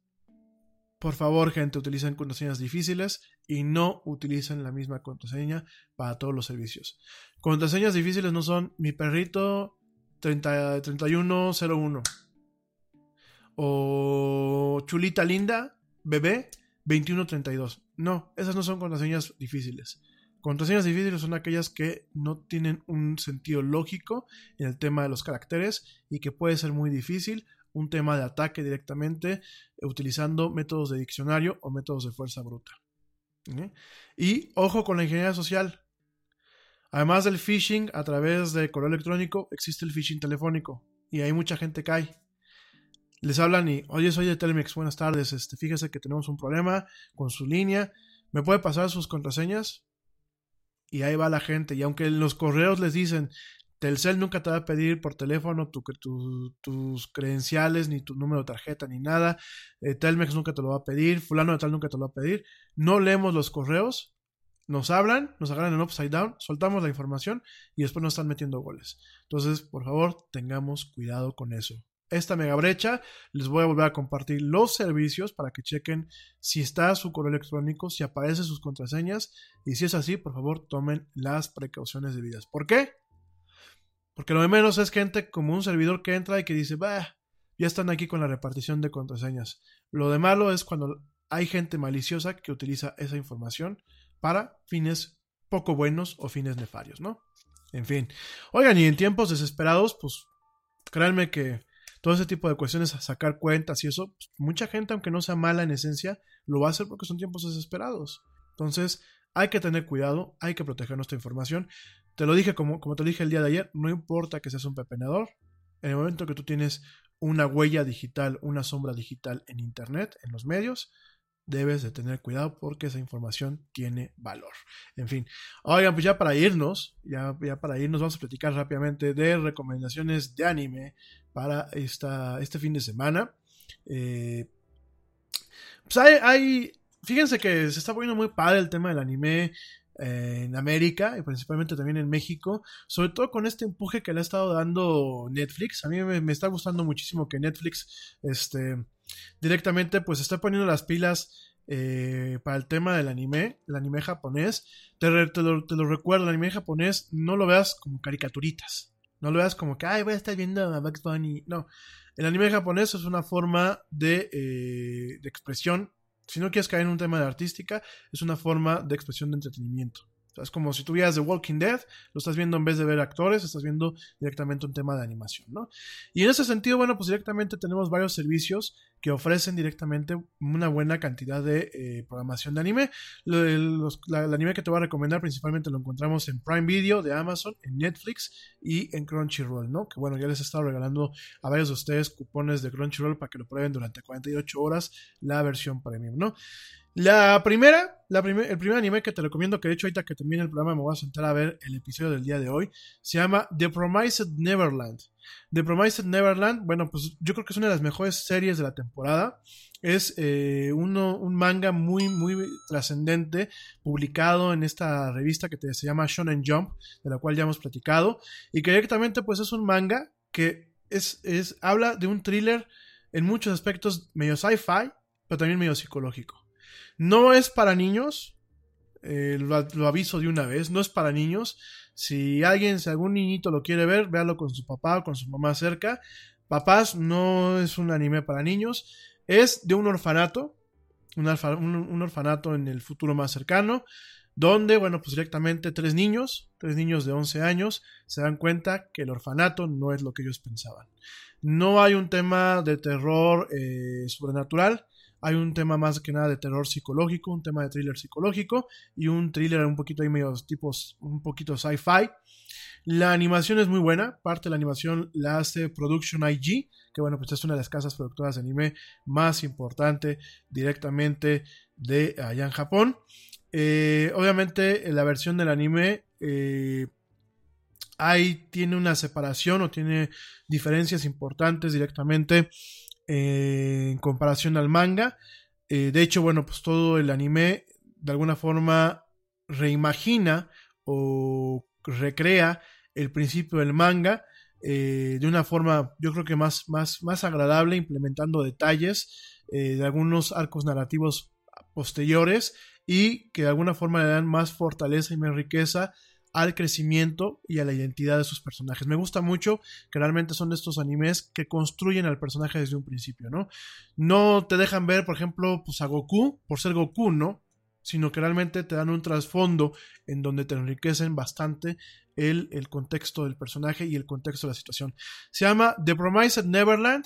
S1: Por favor, gente, utilicen contraseñas difíciles y no utilicen la misma contraseña para todos los servicios. Contraseñas difíciles no son mi perrito 3101 o chulita linda bebé 2132. No, esas no son contraseñas difíciles. Contraseñas difíciles son aquellas que no tienen un sentido lógico en el tema de los caracteres y que puede ser muy difícil un tema de ataque directamente utilizando métodos de diccionario o métodos de fuerza bruta. Y ojo con la ingeniería social. Además del phishing a través de correo electrónico, existe el phishing telefónico y ahí mucha gente cae. Les hablan y, oye, soy de Telmex, buenas tardes, este, fíjese que tenemos un problema con su línea, ¿me puede pasar sus contraseñas? y ahí va la gente. Y aunque en los correos les dicen, Telcel nunca te va a pedir por teléfono tus credenciales, ni tu número de tarjeta, ni nada. Eh, Telmex nunca te lo va a pedir. Fulano de tal nunca te lo va a pedir. No leemos los correos. Nos hablan, nos agarran en upside down, soltamos la información y después nos están metiendo goles. Entonces, por favor, tengamos cuidado con eso. Esta mega brecha, les voy a volver a compartir los servicios para que chequen si está su correo electrónico, si aparecen sus contraseñas y si es así, por favor tomen las precauciones debidas. ¿Por qué? Porque lo de menos es gente como un servidor que entra y que dice, bah, ya están aquí con la repartición de contraseñas. Lo de malo es cuando hay gente maliciosa que utiliza esa información para fines poco buenos o fines nefarios, ¿no? En fin. Oigan, y en tiempos desesperados, pues créanme que todo ese tipo de cuestiones, sacar cuentas y eso, pues, mucha gente, aunque no sea mala en esencia, lo va a hacer porque son tiempos desesperados. Entonces, hay que tener cuidado, hay que proteger nuestra información. Te lo dije como, como te lo dije el día de ayer, no importa que seas un pepenador, en el momento que tú tienes una huella digital, una sombra digital en Internet, en los medios, debes de tener cuidado porque esa información tiene valor. En fin, oigan, pues ya para irnos, ya, ya para irnos vamos a platicar rápidamente de recomendaciones de anime para esta, este fin de semana. Eh, pues hay, hay, fíjense que se está poniendo muy padre el tema del anime eh, en América y principalmente también en México, sobre todo con este empuje que le ha estado dando Netflix. A mí me, está gustando muchísimo que Netflix, este, directamente pues está poniendo las pilas eh, para el tema del anime, el anime japonés. Te, lo, recuerdo, el anime japonés no lo veas como caricaturitas. No lo veas como que, ay, voy a estar viendo a Bugs Bunny. No, el anime japonés es una forma de, eh, expresión. Si no quieres caer en un tema de artística, es una forma de expresión de entretenimiento. Es como si tuvieras The Walking Dead, lo estás viendo en vez de ver actores, estás viendo directamente un tema de animación, ¿no? Y en ese sentido, bueno, pues directamente tenemos varios servicios que ofrecen directamente una buena cantidad de eh, programación de anime. La, el, anime que te voy a recomendar principalmente lo encontramos en Prime Video de Amazon, en Netflix y en Crunchyroll, ¿no? Que bueno, ya les he estado regalando a varios de ustedes cupones de Crunchyroll para que lo prueben durante 48 horas la versión premium, ¿no? La primera, la el primer anime que te recomiendo, que de hecho ahorita que termine el programa me voy a sentar a ver el episodio del día de hoy, se llama The Promised Neverland. The Promised Neverland, bueno, pues yo creo que es una de las mejores series de la temporada. Es eh, uno, un manga muy, muy trascendente, publicado en esta revista que te, se llama Shonen Jump, de la cual ya hemos platicado, y que directamente pues es un manga que es, es, habla de un thriller en muchos aspectos medio sci-fi, pero también medio psicológico. No es para niños, eh, lo, lo, aviso de una vez, no es para niños. Si alguien, si algún niñito lo quiere ver, véalo con su papá o con su mamá cerca. Papás, no es un anime para niños, es de un orfanato, un, orfanato en el futuro más cercano, donde, bueno, pues directamente tres niños, tres niños de 11 años, se dan cuenta que el orfanato no es lo que ellos pensaban. No hay un tema de terror eh, sobrenatural, hay un tema más que nada de terror psicológico, un tema de thriller psicológico y un thriller un poquito ahí medio tipos, un poquito sci-fi. La animación es muy buena, parte de la animación la hace Production IG, que bueno, pues es una de las casas productoras de anime más importante directamente de allá en Japón. Eh, obviamente la versión del anime eh, tiene una separación o tiene diferencias importantes directamente eh, en comparación al manga. Eh, de hecho, bueno, pues todo el anime de alguna forma reimagina o recrea el principio del manga eh, de una forma yo creo que más, más, más agradable, implementando detalles de algunos arcos narrativos posteriores y que de alguna forma le dan más fortaleza y más riqueza al crecimiento y a la identidad de sus personajes. Me gusta mucho que realmente son estos animes que construyen al personaje desde un principio, ¿no? No te dejan ver, por ejemplo, pues a Goku por ser Goku, ¿no? Sino que realmente te dan un trasfondo en donde te enriquecen bastante el, el contexto del personaje y el contexto de la situación. Se llama The Promised Neverland.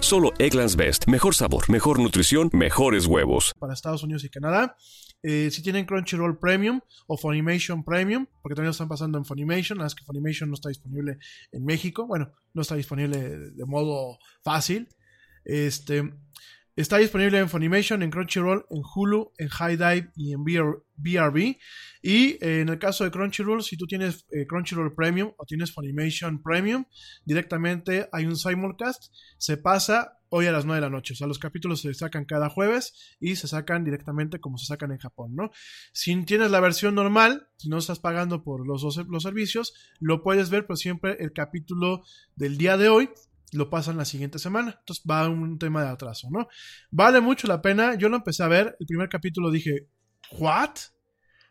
S2: Solo Eggland's Best. Mejor sabor, mejor nutrición, mejores huevos.
S1: para Estados Unidos y Canadá. Eh, si tienen Crunchyroll Premium o Funimation Premium, porque también lo están pasando en Funimation, más que Funimation no está disponible en México, bueno, no está disponible de modo fácil. Este, está disponible en Funimation, en Crunchyroll, en Hulu, en High Dive y en BR BRB. Y eh, en el caso de Crunchyroll, si tú tienes eh, Crunchyroll Premium o tienes Funimation Premium, directamente hay un simulcast, se pasa hoy a las 9 de la noche. O sea, los capítulos se sacan cada jueves y se sacan directamente como se sacan en Japón, ¿no? Si tienes la versión normal, si no estás pagando por los, los servicios, lo puedes ver, pero siempre el capítulo del día de hoy lo pasan la siguiente semana. Entonces va un tema de atraso, ¿no? Vale mucho la pena. Yo lo empecé a ver. El primer capítulo dije, ¿what?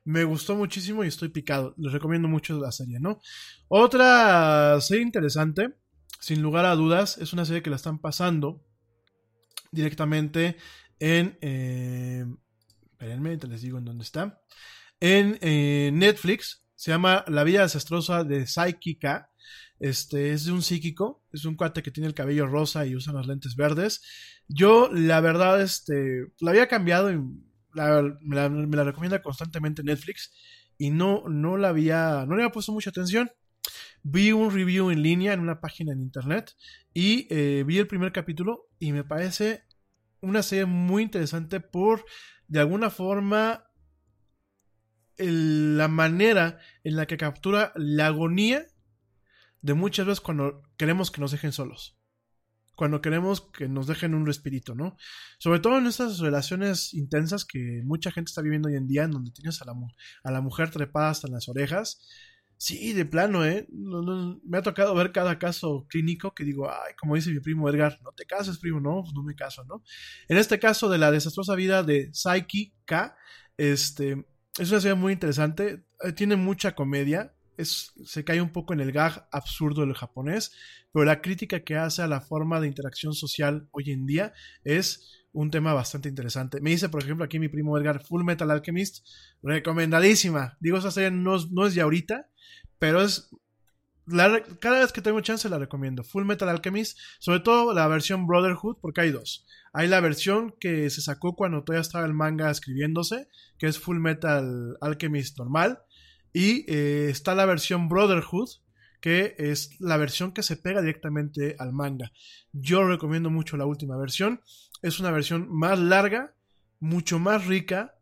S1: Me gustó muchísimo y estoy picado. Les recomiendo mucho la serie, ¿no? Otra serie interesante, sin lugar a dudas, es una serie que la están pasando directamente en... Eh, espérenme, les digo en dónde está. En eh, Netflix. Se llama La vida desastrosa de Psychica. Este es de un psíquico. Es un cuate que tiene el cabello rosa y usa los lentes verdes. Yo, la verdad, este, la había cambiado y me, la, me recomienda constantemente Netflix. Y no, no la había, no le había puesto mucha atención. Vi un review en línea en una página en internet y eh, vi el primer capítulo y me parece una serie muy interesante por, de alguna forma, la manera en la que captura la agonía de muchas veces cuando queremos que nos dejen solos. Cuando queremos que nos dejen un respirito, ¿no? Sobre todo en estas relaciones intensas que mucha gente está viviendo hoy en día, en donde tienes a la, a la mujer trepada hasta en las orejas. Sí, de plano, ¿eh? Me ha tocado ver cada caso clínico que digo, ay, como dice mi primo Edgar, no te cases, primo, no, pues no me caso, ¿no? En este caso de la desastrosa vida de Psyche K, este, es una serie muy interesante, eh, tiene mucha comedia, se cae un poco en el gag absurdo del japonés, pero la crítica que hace a la forma de interacción social hoy en día es un tema bastante interesante. Me dice, por ejemplo, aquí mi primo Edgar, Full Metal Alchemist, recomendadísima. Digo, esa serie no, no es de ahorita, pero es... cada vez que tengo chance la recomiendo. Full Metal Alchemist, sobre todo la versión Brotherhood, porque hay dos. Hay la versión que se sacó cuando todavía estaba el manga escribiéndose, que es Full Metal Alchemist normal. Y eh, está la versión Brotherhood, que es la versión que se pega directamente al manga. Yo recomiendo mucho la última versión. Es una versión más larga, mucho más rica,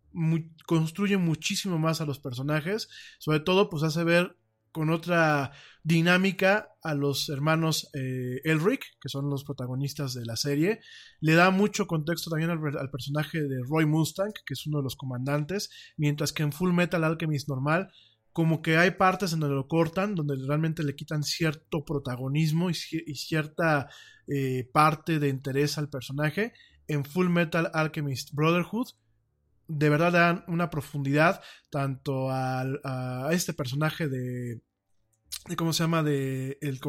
S1: construye muchísimo más a los personajes. Sobre todo, pues hace ver con otra dinámica a los hermanos eh, Elric, que son los protagonistas de la serie. Le da mucho contexto también al personaje de Roy Mustang, que es uno de los comandantes, mientras que en Full Metal Alchemist normal como que hay partes en donde lo cortan, donde realmente le quitan cierto protagonismo y, ci- y cierta eh, parte de interés al personaje. En Full Metal Alchemist Brotherhood, de verdad dan una profundidad tanto al- a, este personaje de, ¿cómo se llama? De el,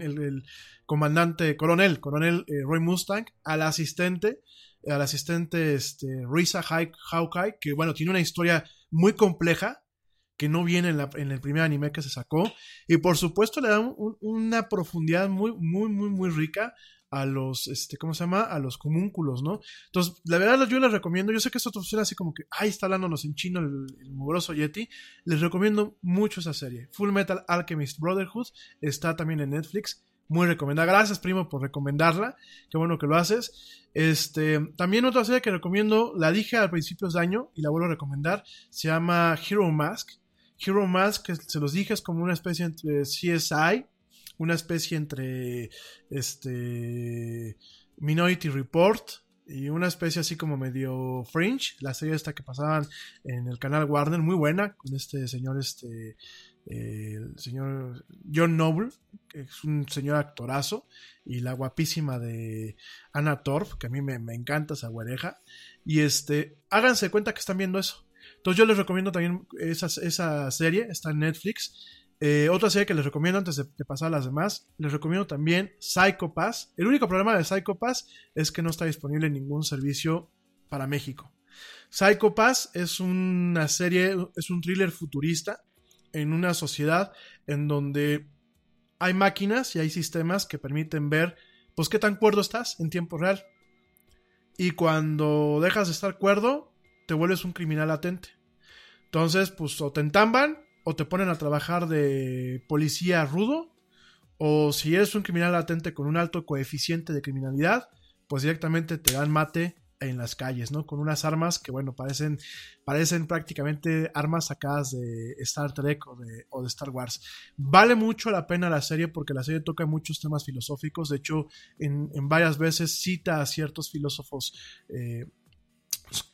S1: el comandante, coronel, coronel eh, Roy Mustang, al asistente, al asistente este, Risa Hawkeye, que bueno, tiene una historia muy compleja, que no viene en, el primer anime que se sacó. Y por supuesto le da un- una profundidad muy, muy, muy, muy rica a los, este, ¿cómo se llama? A los comúnculos, ¿no? Entonces, la verdad yo les recomiendo, yo sé que esto suena así como que, ay, está hablándonos en chino el, mugroso Yeti, les recomiendo mucho esa serie. Full Metal Alchemist Brotherhood está también en Netflix, muy recomendada. Gracias, primo, por recomendarla, qué bueno que lo haces. Este, también otra serie que recomiendo, la dije al principios de año y la vuelvo a recomendar, se llama Hero Mask. Hero Mask, que se los dije, es como una especie entre CSI, una especie entre este Minority Report y una especie así como medio Fringe, la serie esta que pasaban en el canal Warner, muy buena, con este señor este eh, señor John Noble, que es un señor actorazo, y la guapísima de Anna Torf, que a mí me, me encanta esa güereja. Y este, háganse cuenta que están viendo eso. Entonces yo les recomiendo también esa, esa serie, está en Netflix. Eh, otra serie que les recomiendo antes de, de pasar a las demás, les recomiendo también Psycho Pass. El único problema de Psycho Pass es que no está disponible en ningún servicio para México. Psycho Pass es una serie, es un thriller futurista en una sociedad en donde hay máquinas y hay sistemas que permiten ver, pues, qué tan cuerdo estás en tiempo real. Y cuando dejas de estar cuerdo, te vuelves un criminal latente. Entonces, pues, o te entamban o te ponen a trabajar de policía rudo, o si eres un criminal latente con un alto coeficiente de criminalidad, pues directamente te dan mate en las calles, ¿no? Con unas armas que, bueno, parecen, parecen prácticamente armas sacadas de Star Trek o de, Star Wars. Vale mucho la pena la serie porque la serie toca muchos temas filosóficos. De hecho, en, en varias veces cita a ciertos filósofos eh,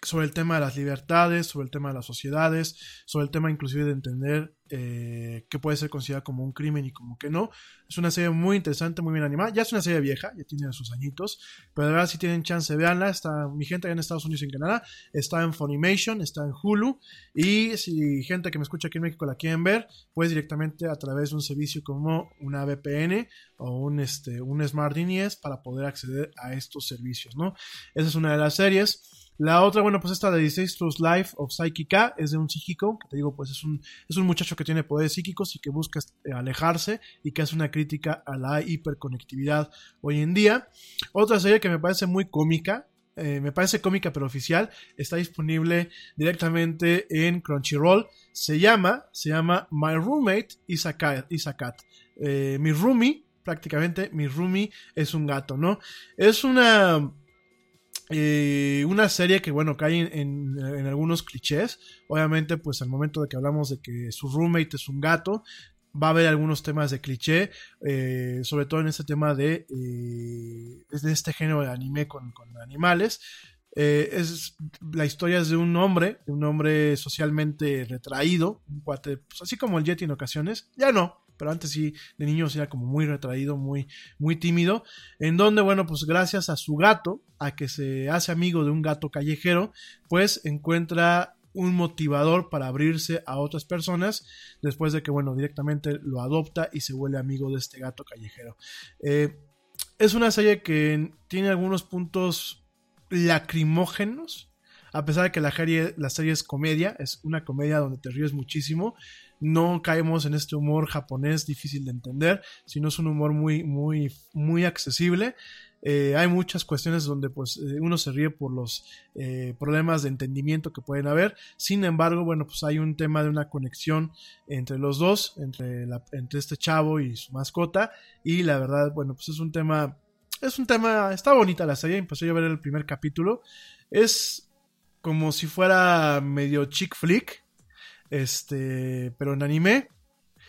S1: sobre el tema de las libertades, sobre el tema de las sociedades, sobre el tema inclusive de entender eh, qué puede ser considerado como un crimen y como que no. Es una serie muy interesante, muy bien animada. Ya es una serie vieja, ya tiene sus añitos, pero de verdad si tienen chance, véanla. Está mi gente allá en Estados Unidos y en Canadá, está en Funimation, está en Hulu y si gente que me escucha aquí en México la quieren ver, pues directamente a través de un servicio como una VPN o un, este, un Smart DNS para poder acceder a estos servicios, ¿no? Esa es una de las series. La otra, bueno, pues esta de 16 True Life of Psychica es de un psíquico, que te digo, pues es un, es un muchacho que tiene poderes psíquicos y que busca eh, alejarse y que hace una crítica a la hiperconectividad hoy en día. Otra serie que me parece muy cómica, eh, me parece cómica pero oficial, está disponible directamente en Crunchyroll. Se llama, se llama My Roommate is a Cat. is a cat. Eh, mi roomie, prácticamente, mi roomie es un gato, ¿no? Es una eh, una serie que, bueno, cae en, algunos clichés. Obviamente, pues al momento de que hablamos de que su roommate es un gato, va a haber algunos temas de cliché, eh, sobre todo en este tema de, eh, de este género de anime con, con animales. Es, la historia es de un hombre, un hombre socialmente retraído, un cuate, pues, así como el Yeti en ocasiones, ya no, pero antes sí, de niño era como muy retraído, muy, muy tímido, en donde, bueno, pues gracias a su gato, a que se hace amigo de un gato callejero, pues encuentra un motivador para abrirse a otras personas después de que, bueno, directamente lo adopta y se vuelve amigo de este gato callejero. Eh, es una serie que tiene algunos puntos lacrimógenos, a pesar de que la serie, la serie es comedia, es una comedia donde te ríes muchísimo, no caemos en este humor japonés difícil de entender, sino es un humor muy, muy, muy accesible. Eh, hay muchas cuestiones donde pues eh, uno se ríe por los eh, problemas de entendimiento que pueden haber. Sin embargo, bueno, pues hay un tema de una conexión entre los dos, entre, entre este chavo y su mascota. Y la verdad, bueno, pues es un tema, es un tema, está bonita la serie. Empecé yo a ver el primer capítulo. Es como si fuera medio chick flick, este, pero en anime.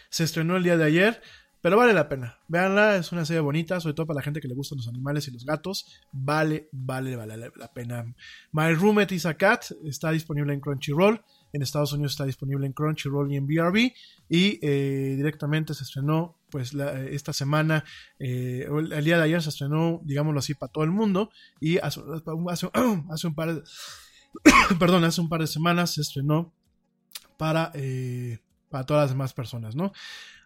S1: Se estrenó el día de ayer. Pero vale la pena. Veanla, es una serie bonita, sobre todo para la gente que le gustan los animales y los gatos. Vale, vale, vale la pena. My Roommate is a Cat está disponible en Crunchyroll. En Estados Unidos está disponible en Crunchyroll y en BRB. Y eh, directamente se estrenó, pues, la, esta semana, eh, el, día de ayer se estrenó, digámoslo así, para todo el mundo. Y hace, hace un par de. perdón, hace un par de semanas se estrenó para, eh, para todas las demás personas, ¿no?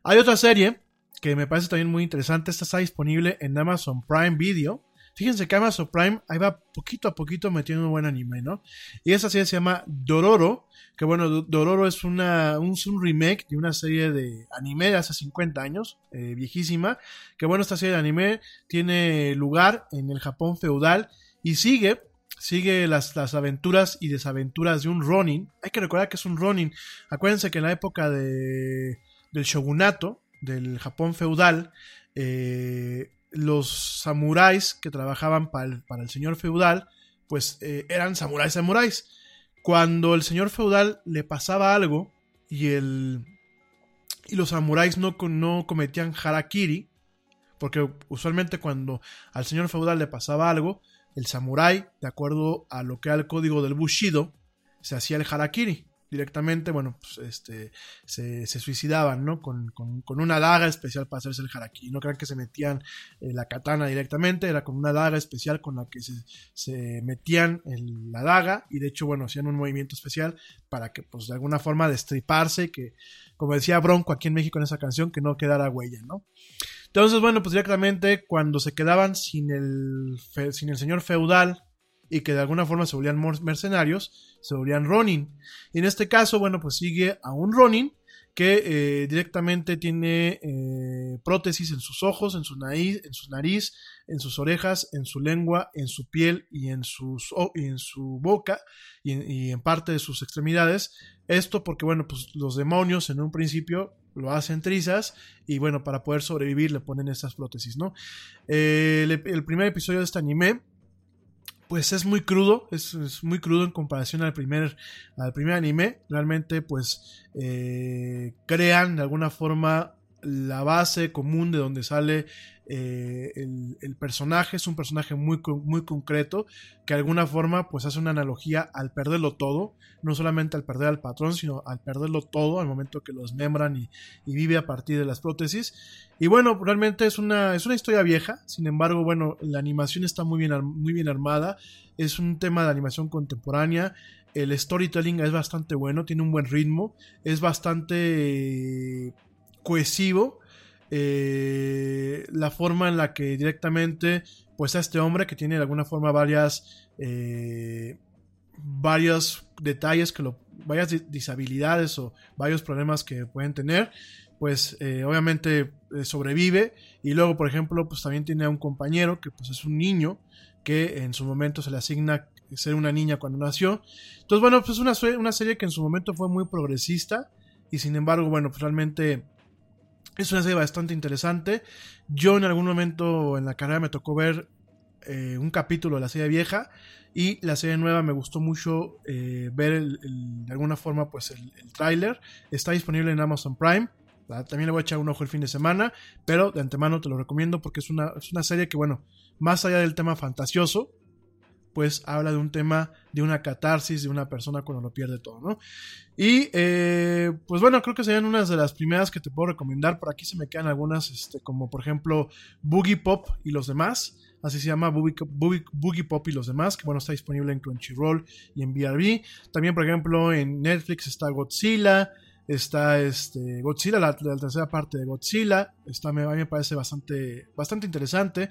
S1: Hay otra serie que me parece también muy interesante. Esta está disponible en Amazon Prime Video. Fíjense que Amazon Prime ahí va poquito a poquito metiendo un buen anime, ¿no? Y esa serie se llama Dororo, que bueno, Dororo es, una, un, remake de una serie de anime de hace 50 años, eh, viejísima, que bueno, esta serie de anime tiene lugar en el Japón feudal y sigue sigue las, las, aventuras y desaventuras de un Ronin. Hay que recordar que es un Ronin. Acuérdense que en la época de, del shogunato, del Japón feudal, eh, los samuráis que trabajaban para el, para el señor feudal, pues eh, eran samuráis samuráis. Cuando el señor feudal le pasaba algo y, el, y los samuráis no, no cometían harakiri, porque usualmente cuando al señor feudal le pasaba algo, el samurái, de acuerdo a lo que era el código del Bushido, se hacía el harakiri. directamente, bueno, pues este, se, se suicidaban, ¿no? Con, con, una daga especial para hacerse el harakiri. No crean que se metían eh, la katana directamente, era con una daga especial con la que se, se metían en la daga y de hecho, bueno, hacían un movimiento especial para que, pues, de alguna forma destriparse, que, como decía Bronco aquí en México en esa canción, que no quedara huella, ¿no? Entonces, bueno, pues directamente cuando se quedaban sin el, sin el señor feudal, y que de alguna forma se volvían mercenarios, se volvían Ronin. Y en este caso, bueno, pues sigue a un Ronin que eh, directamente tiene eh, prótesis en sus ojos, en su nariz, en su nariz, en sus orejas, en su lengua, en su piel y en, en su boca y en, y en, parte de sus extremidades. Esto porque, bueno, pues los demonios en un principio lo hacen trizas y, bueno, para poder sobrevivir le ponen estas prótesis, ¿no? El, el primer episodio de este anime pues es muy crudo, es, es, muy crudo en comparación al primer, al primer anime. Realmente, pues, eh, crean de alguna forma la base común de donde sale eh, el, personaje. Es un personaje muy, muy concreto que de alguna forma pues hace una analogía al perderlo todo. No solamente al perder al patrón, sino al perderlo todo al momento que lo desmembran y, y vive a partir de las prótesis. Y bueno, realmente es una, es una historia vieja. Sin embargo, bueno, la animación está muy bien, muy bien armada. Es un tema de animación contemporánea el storytelling es bastante bueno, tiene un buen ritmo, es bastante cohesivo. Eh, la forma en la que directamente, pues a este hombre que tiene de alguna forma varias, eh, varios detalles que lo, varias disabilidades o varios problemas que pueden tener, pues eh, obviamente eh, sobrevive y luego por ejemplo pues también tiene a un compañero que pues es un niño que en su momento se le asigna ser una niña cuando nació entonces bueno pues es una, una serie que en su momento fue muy progresista y sin embargo bueno pues realmente es una serie bastante interesante. Yo en algún momento en la carrera me tocó ver eh, un capítulo de la serie vieja y la serie nueva me gustó mucho eh, ver de alguna forma pues el, el tráiler. Está disponible en Amazon Prime. También le voy a echar un ojo el fin de semana, pero de antemano te lo recomiendo porque es una, es una serie que, bueno, más allá del tema fantasioso, pues habla de un tema de una catarsis de una persona cuando lo pierde todo, ¿no? Y eh, pues bueno, creo que serían unas de las primeras que te puedo recomendar. Por aquí se me quedan algunas, este, como por ejemplo Boogie Pop y los demás. Así se llama Boogie, Boogie, Boogie Pop y los demás, que bueno, está disponible en Crunchyroll y en BRB. También, por ejemplo, en Netflix está Godzilla, está este Godzilla, la, la tercera parte de Godzilla. Está, a mí me parece bastante, bastante interesante.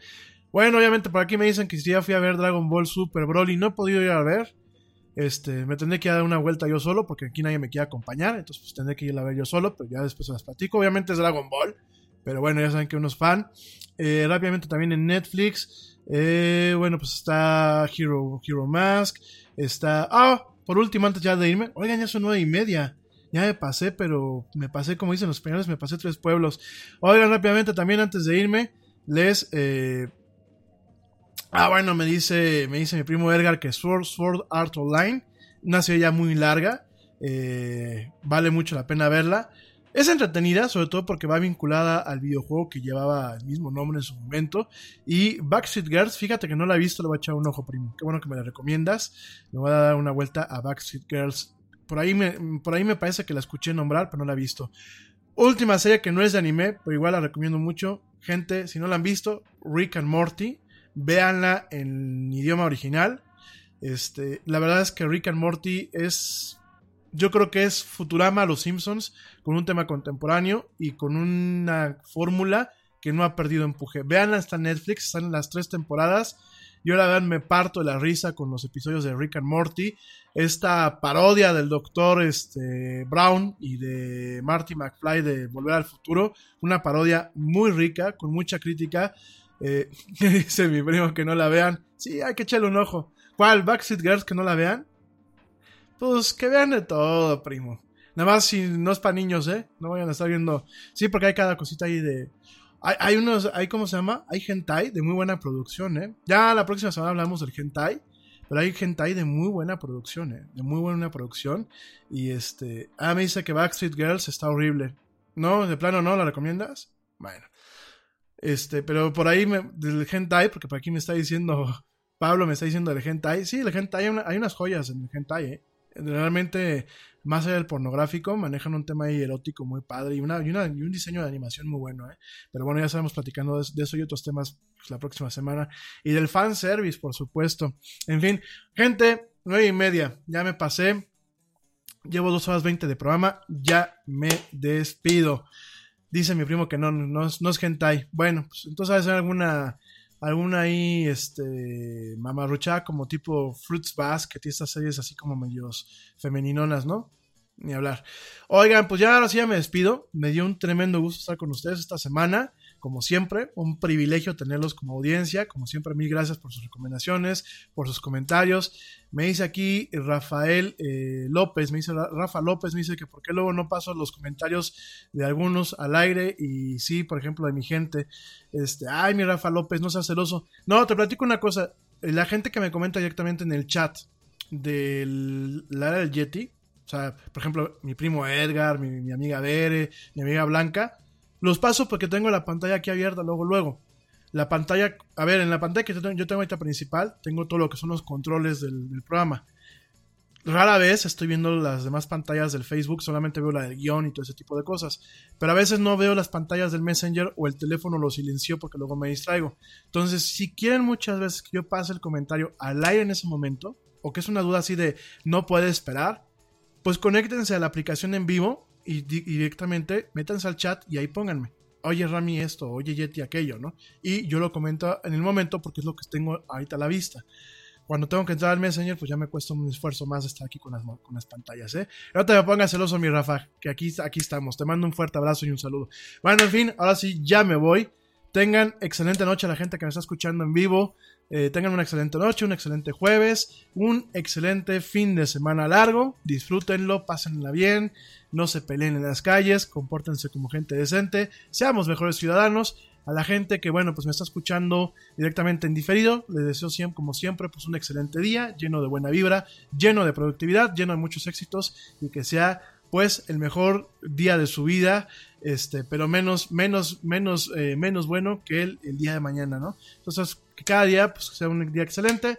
S1: Bueno, obviamente por aquí me dicen que si ya fui a ver Dragon Ball Super Broly, no he podido ir a ver. Este, me tendré que dar una vuelta yo solo, porque aquí nadie me quiere acompañar, entonces pues tendré que ir a ver yo solo, pero ya después se las platico. Obviamente es Dragon Ball, pero bueno, ya saben que uno es fan. Eh, rápidamente también en Netflix, eh, bueno, pues está Hero, Hero Mask, está... Ah, por último, antes ya de irme, oigan, ya son nueve y media. Ya me pasé, pero me pasé, como dicen los españoles, me pasé tres pueblos. Oigan, rápidamente también antes de irme, les... Eh, Ah, bueno, me dice, me dice mi primo Edgar que Sword, Sword Art Online, una serie ya muy larga, eh, vale mucho la pena verla. Es entretenida, sobre todo porque va vinculada al videojuego que llevaba el mismo nombre en su momento. Y Backstreet Girls, fíjate que no la he visto, le voy a echar un ojo, primo. Qué bueno que me la recomiendas. Me voy a dar una vuelta a Backstreet Girls. Por ahí me, por ahí me parece que la escuché nombrar, pero no la he visto. Última serie que no es de anime, pero igual la recomiendo mucho. Gente, si no la han visto, Rick and Morty véanla en idioma original. Este, la verdad es que Rick and Morty es, yo creo que es Futurama Los Simpsons con un tema contemporáneo y con una fórmula que no ha perdido empuje. Véanla, está en Netflix, están las tres temporadas. Yo la verdad me parto de la risa con los episodios de Rick and Morty. Esta parodia del doctor este, Brown y de Marty McFly de Volver al Futuro. Una parodia muy rica, con mucha crítica. Eh, dice mi primo que no la vean. Sí, hay que echarle un ojo. ¿Cuál? ¿Backstreet Girls que no la vean? Pues que vean de todo, primo. Nada más si no es para niños, ¿eh? No vayan a estar viendo. Sí, porque hay cada cosita ahí de. Hay, hay unos, hay, ¿cómo se llama? Hay hentai de muy buena producción, ¿eh? Ya la próxima semana hablamos del hentai. Pero hay hentai de muy buena producción, ¿eh? De muy buena producción. Y este. Ah, me dice que Backstreet Girls está horrible. ¿No? ¿De plano no? ¿La recomiendas? Bueno. Este, pero por ahí me, del hentai, porque por aquí me está diciendo, Pablo me está diciendo del hentai. Sí, el hentai, hay, hay unas joyas en el hentai, ¿eh? Realmente más allá del pornográfico, manejan un tema ahí erótico muy padre y, una, y, un diseño de animación muy bueno, ¿eh? Pero bueno, ya estaremos platicando de, de eso y otros temas pues, la próxima semana. Y del fanservice, por supuesto. En fin, gente, nueve y media, ya me pasé. Llevo dos horas veinte de programa, ya me despido. Dice mi primo que no, no, es- no es hentai. Bueno, pues entonces alguna, alguna ahí, este, mamarruchada como tipo Fruits Basket y estas series así como medios femeninonas, ¿no? Ni hablar. Oigan, pues ya ahora sí ya me despido. Me dio un tremendo gusto estar con ustedes esta semana. Como siempre, un privilegio tenerlos como audiencia. Como siempre, mil gracias por sus recomendaciones, por sus comentarios. Me dice aquí Rafael eh, López, me dice Ra- Rafa López, me dice que por qué luego no paso los comentarios de algunos al aire y sí, por ejemplo, de mi gente. Este, ay, mi Rafa López, no seas celoso. No, te platico una cosa. La gente que me comenta directamente en el chat del era del Yeti, o sea, por ejemplo, mi primo Edgar, mi, mi amiga Bere, mi amiga Blanca, los paso porque tengo la pantalla aquí abierta luego, luego. La pantalla, a ver, en la pantalla que yo tengo, yo principal, tengo todo lo que son los controles del, del programa. Rara vez estoy viendo las demás pantallas del Facebook, solamente veo la del guion y todo ese tipo de cosas. Pero a veces no veo las pantallas del Messenger o el teléfono lo silencio porque luego me distraigo. Entonces, si quieren muchas veces que yo pase el comentario al aire en ese momento, o que es una duda así de no puede esperar, pues conéctense a la aplicación en vivo y di- directamente métanse al chat y ahí pónganme. Oye Rami esto, oye Yeti aquello, ¿no? Y yo lo comento en el momento porque es lo que tengo ahorita a la vista. Cuando tengo que entrar al Messenger, pues ya me cuesta un esfuerzo más estar aquí con las, con las pantallas, ¿eh? No te me pongas celoso, mi Rafa, que aquí, aquí estamos. Te mando un fuerte abrazo y un saludo. Bueno, en fin, ahora sí, ya me voy. Tengan excelente noche a la gente que me está escuchando en vivo. Eh, tengan una excelente noche, un excelente jueves, un excelente fin de semana largo. Disfrútenlo, pásenla bien, no se peleen en las calles, compórtense como gente decente, seamos mejores ciudadanos. A la gente que, bueno, pues me está escuchando directamente en diferido, les deseo siempre, como siempre, pues un excelente día, lleno de buena vibra, lleno de productividad, lleno de muchos éxitos y que sea pues el mejor día de su vida, este, pero menos, menos, menos, eh, menos bueno que el, el día de mañana, ¿no? Entonces, que cada día pues, sea un día excelente.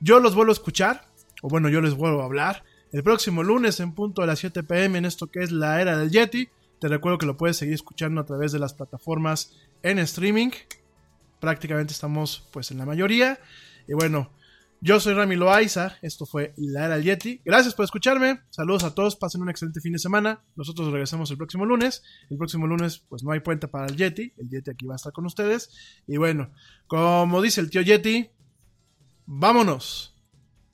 S1: Yo los vuelvo a escuchar, o bueno, yo les vuelvo a hablar, el próximo lunes en punto a las 7 pm en esto que es la era del Yeti. Te recuerdo que lo puedes seguir escuchando a través de las plataformas en streaming. Prácticamente estamos pues en la mayoría. Y bueno, yo soy Rami Loaiza, esto fue La Era del Yeti. Gracias por escucharme, saludos a todos, pasen un excelente fin de semana. Nosotros regresamos el próximo lunes. El próximo lunes pues no hay puente para el Yeti, el Yeti aquí va a estar con ustedes. Y bueno, como dice el tío Yeti, vámonos,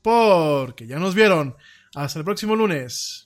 S1: porque ya nos vieron. Hasta el próximo lunes.